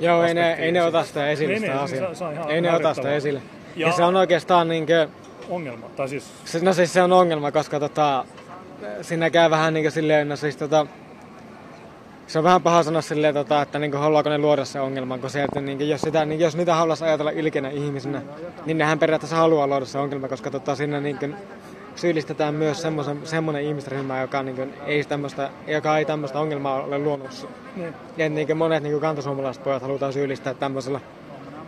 Joo, ei ne, ei ne ota sitä esille sitä niin, asiaa. se- se Ei ne ota sitä esille. Ja, Ja- se on oikeastaan niinkö... Ongelma, tai siis Se, no siis se on ongelma, koska tota, siinä käy vähän niinku silleen, no siis tota, se on vähän paha sanoa silleen, tota, että niinku, haluaako ne luoda se ongelma, kun se, että niinku, jos, sitä, niin jos niitä haluaisi ajatella ilkeänä ihmisenä, niin nehän periaatteessa haluaa luoda se ongelma, koska tota, siinä niinku, syyllistetään myös semmoisen, semmoinen ihmisryhmä, joka, niinku, ei tämmöstä, joka ei tämmöistä ongelmaa ole luonut. Niin. Ja niinku, monet niinku, kantasuomalaiset pojat halutaan syyllistää tämmöisellä.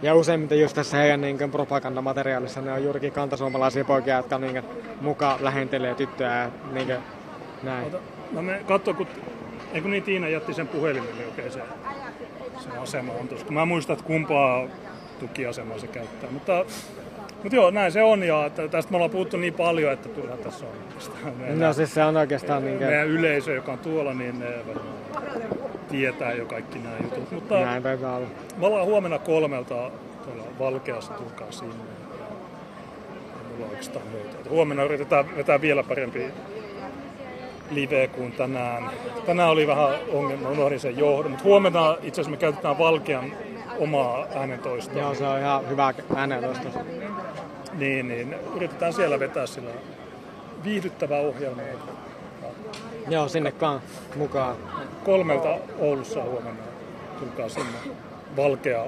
Ja useimmiten just tässä heidän niin propagandamateriaalissa ne on juurikin kantasuomalaisia poikia, jotka niin mukaan lähentelee tyttöä ja niin näin. Ota, no me katso, kun, eikö niin Tiina jätti sen puhelimelle, okei se, se asema on tuossa. Mä muistan, että kumpaa tukiasemaa se käyttää. Mutta, mutta joo, näin se on ja tästä me ollaan puhuttu niin paljon, että turha tässä on oikeastaan. Meidän, No siis se on oikeastaan niin meidän yleisö, joka on tuolla, niin ne varmaan tietää jo kaikki nämä jutut. Mutta näin päivä olla. me ollaan huomenna kolmelta tuolla Valkeassa, tulkaa sinne. Mulla oikeastaan muuta. Huomenna yritetään vetää vielä parempi live kuin tänään. Tänään oli vähän ongelma, unohdin sen johdon, mutta huomenna itse asiassa me käytetään Valkean omaa äänentoistoa. Joo, se on ihan hyvä äänentoisto. Niin, niin yritetään siellä vetää sillä viihdyttävää ohjelmaa. Joo, sinne kaan mukaan. Kolmelta Oulussa huomenna. Tulkaa sinne. Valkea.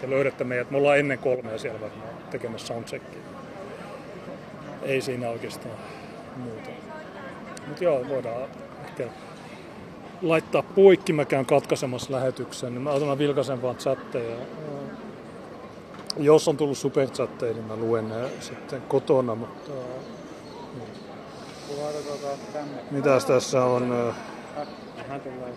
Te löydätte meidät. Me ollaan ennen kolmea siellä varmaan tekemässä soundcheckia. Ei siinä oikeastaan muuta. Mutta joo, voidaan ehkä laittaa poikki. Mä käyn katkaisemassa lähetyksen. Mä otan vilkaisen vaan chatteja. Jos on tullut superchatteja, niin mä luen ne sitten kotona, mutta mitäs tässä on?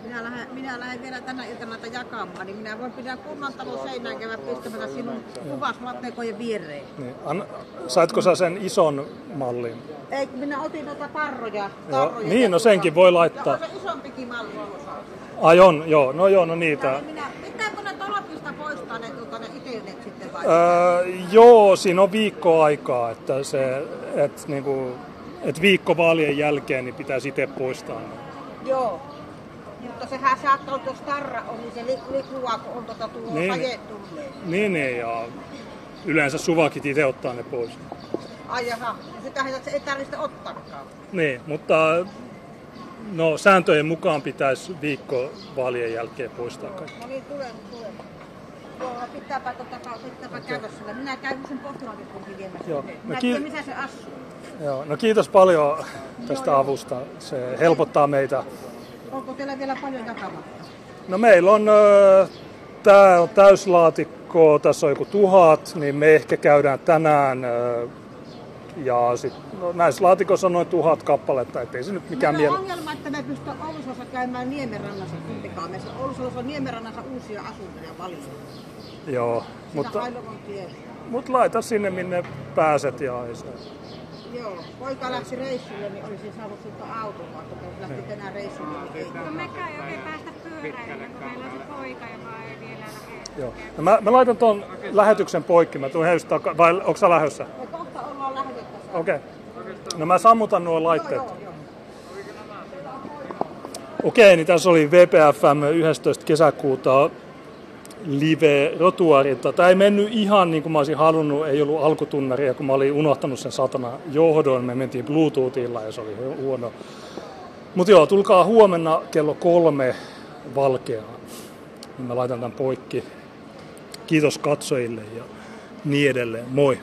Minä lähden, minä lähden vielä tänä iltana näitä jakamaan, niin minä voin pitää kunnan talon seinään käydä pistämällä sinun kuvasmattekojen viereen. Niin, an, saitko sä sen ison mallin? Ei, kun minä otin noita tarroja. Joo, tarroja niin, no senkin voi laittaa. Ja on se isompikin malli. Ai on, joo, no joo, no niitä. Minä, pitääkö ne tolpista poistaa ne, tuota, ne itellet sitten vai? Öö, joo, siinä on viikko aikaa, että se, et, niinku, et viikko vaalien jälkeen niin pitäisi itse poistaa. Joo. Mutta sehän saattaa olla, jos tarra on, niin se li, likua, kun on tuota tuo Niin. niin. tulee. Niin, niin, ja yleensä suvakit itse ottaa ne pois. Ai jaha, sitähän se ei tarvitse ottaakaan. Niin, mutta no, sääntöjen mukaan pitäisi viikko vaalien jälkeen poistaa kaikki. No niin, tulen, tulen. Joo, pitääpä, tota, pitääpä käydä sillä. Minä käyn sen postilaatikunkin viemässä. Joo, Minä ki- tiedän, missä se asuu. Joo, no kiitos paljon tästä avusta. Se helpottaa meitä. Onko teillä vielä paljon jakamatta? No meillä on, tämä on täyslaatikko, tässä on joku tuhat, niin me ehkä käydään tänään. Ja sit, no, näissä laatikoissa on noin tuhat kappaletta, ettei se nyt mikään Meillä miele... on ongelma, että me pystyy Oulusossa käymään Niemenrannassa kumpikaan. Meillä on Oulusossa on Niemenrannassa uusia asuntoja paljon. Joo, Mutta... mutta, mutta laita sinne minne pääset ja ei se. Joo, poika lähti reissulle, niin olisin saanut siltä auton, vaikka kun lähti Niin. tänään reissulle. Niin ei. No mekään ei oikein päästä pyöräilemään, kun meillä on se poika, joka ei vielä lähde. Joo. No mä, mä laitan tuon lähetyksen poikki, mä tuun heistä vai onko sä lähdössä? Me kohta ollaan lähetettässä. Okei. Okay. No mä sammutan nuo laitteet. Okei, niin tässä oli VPFM 11. kesäkuuta live rotuarilta. Tämä ei mennyt ihan niin kuin mä olisin halunnut, ei ollut alkutunnaria, kun mä olin unohtanut sen satana johdon. Me mentiin Bluetoothilla ja se oli hu- huono. Mutta joo, tulkaa huomenna kello kolme valkeaan. Niin mä laitan tämän poikki. Kiitos katsojille ja niin edelleen. Moi!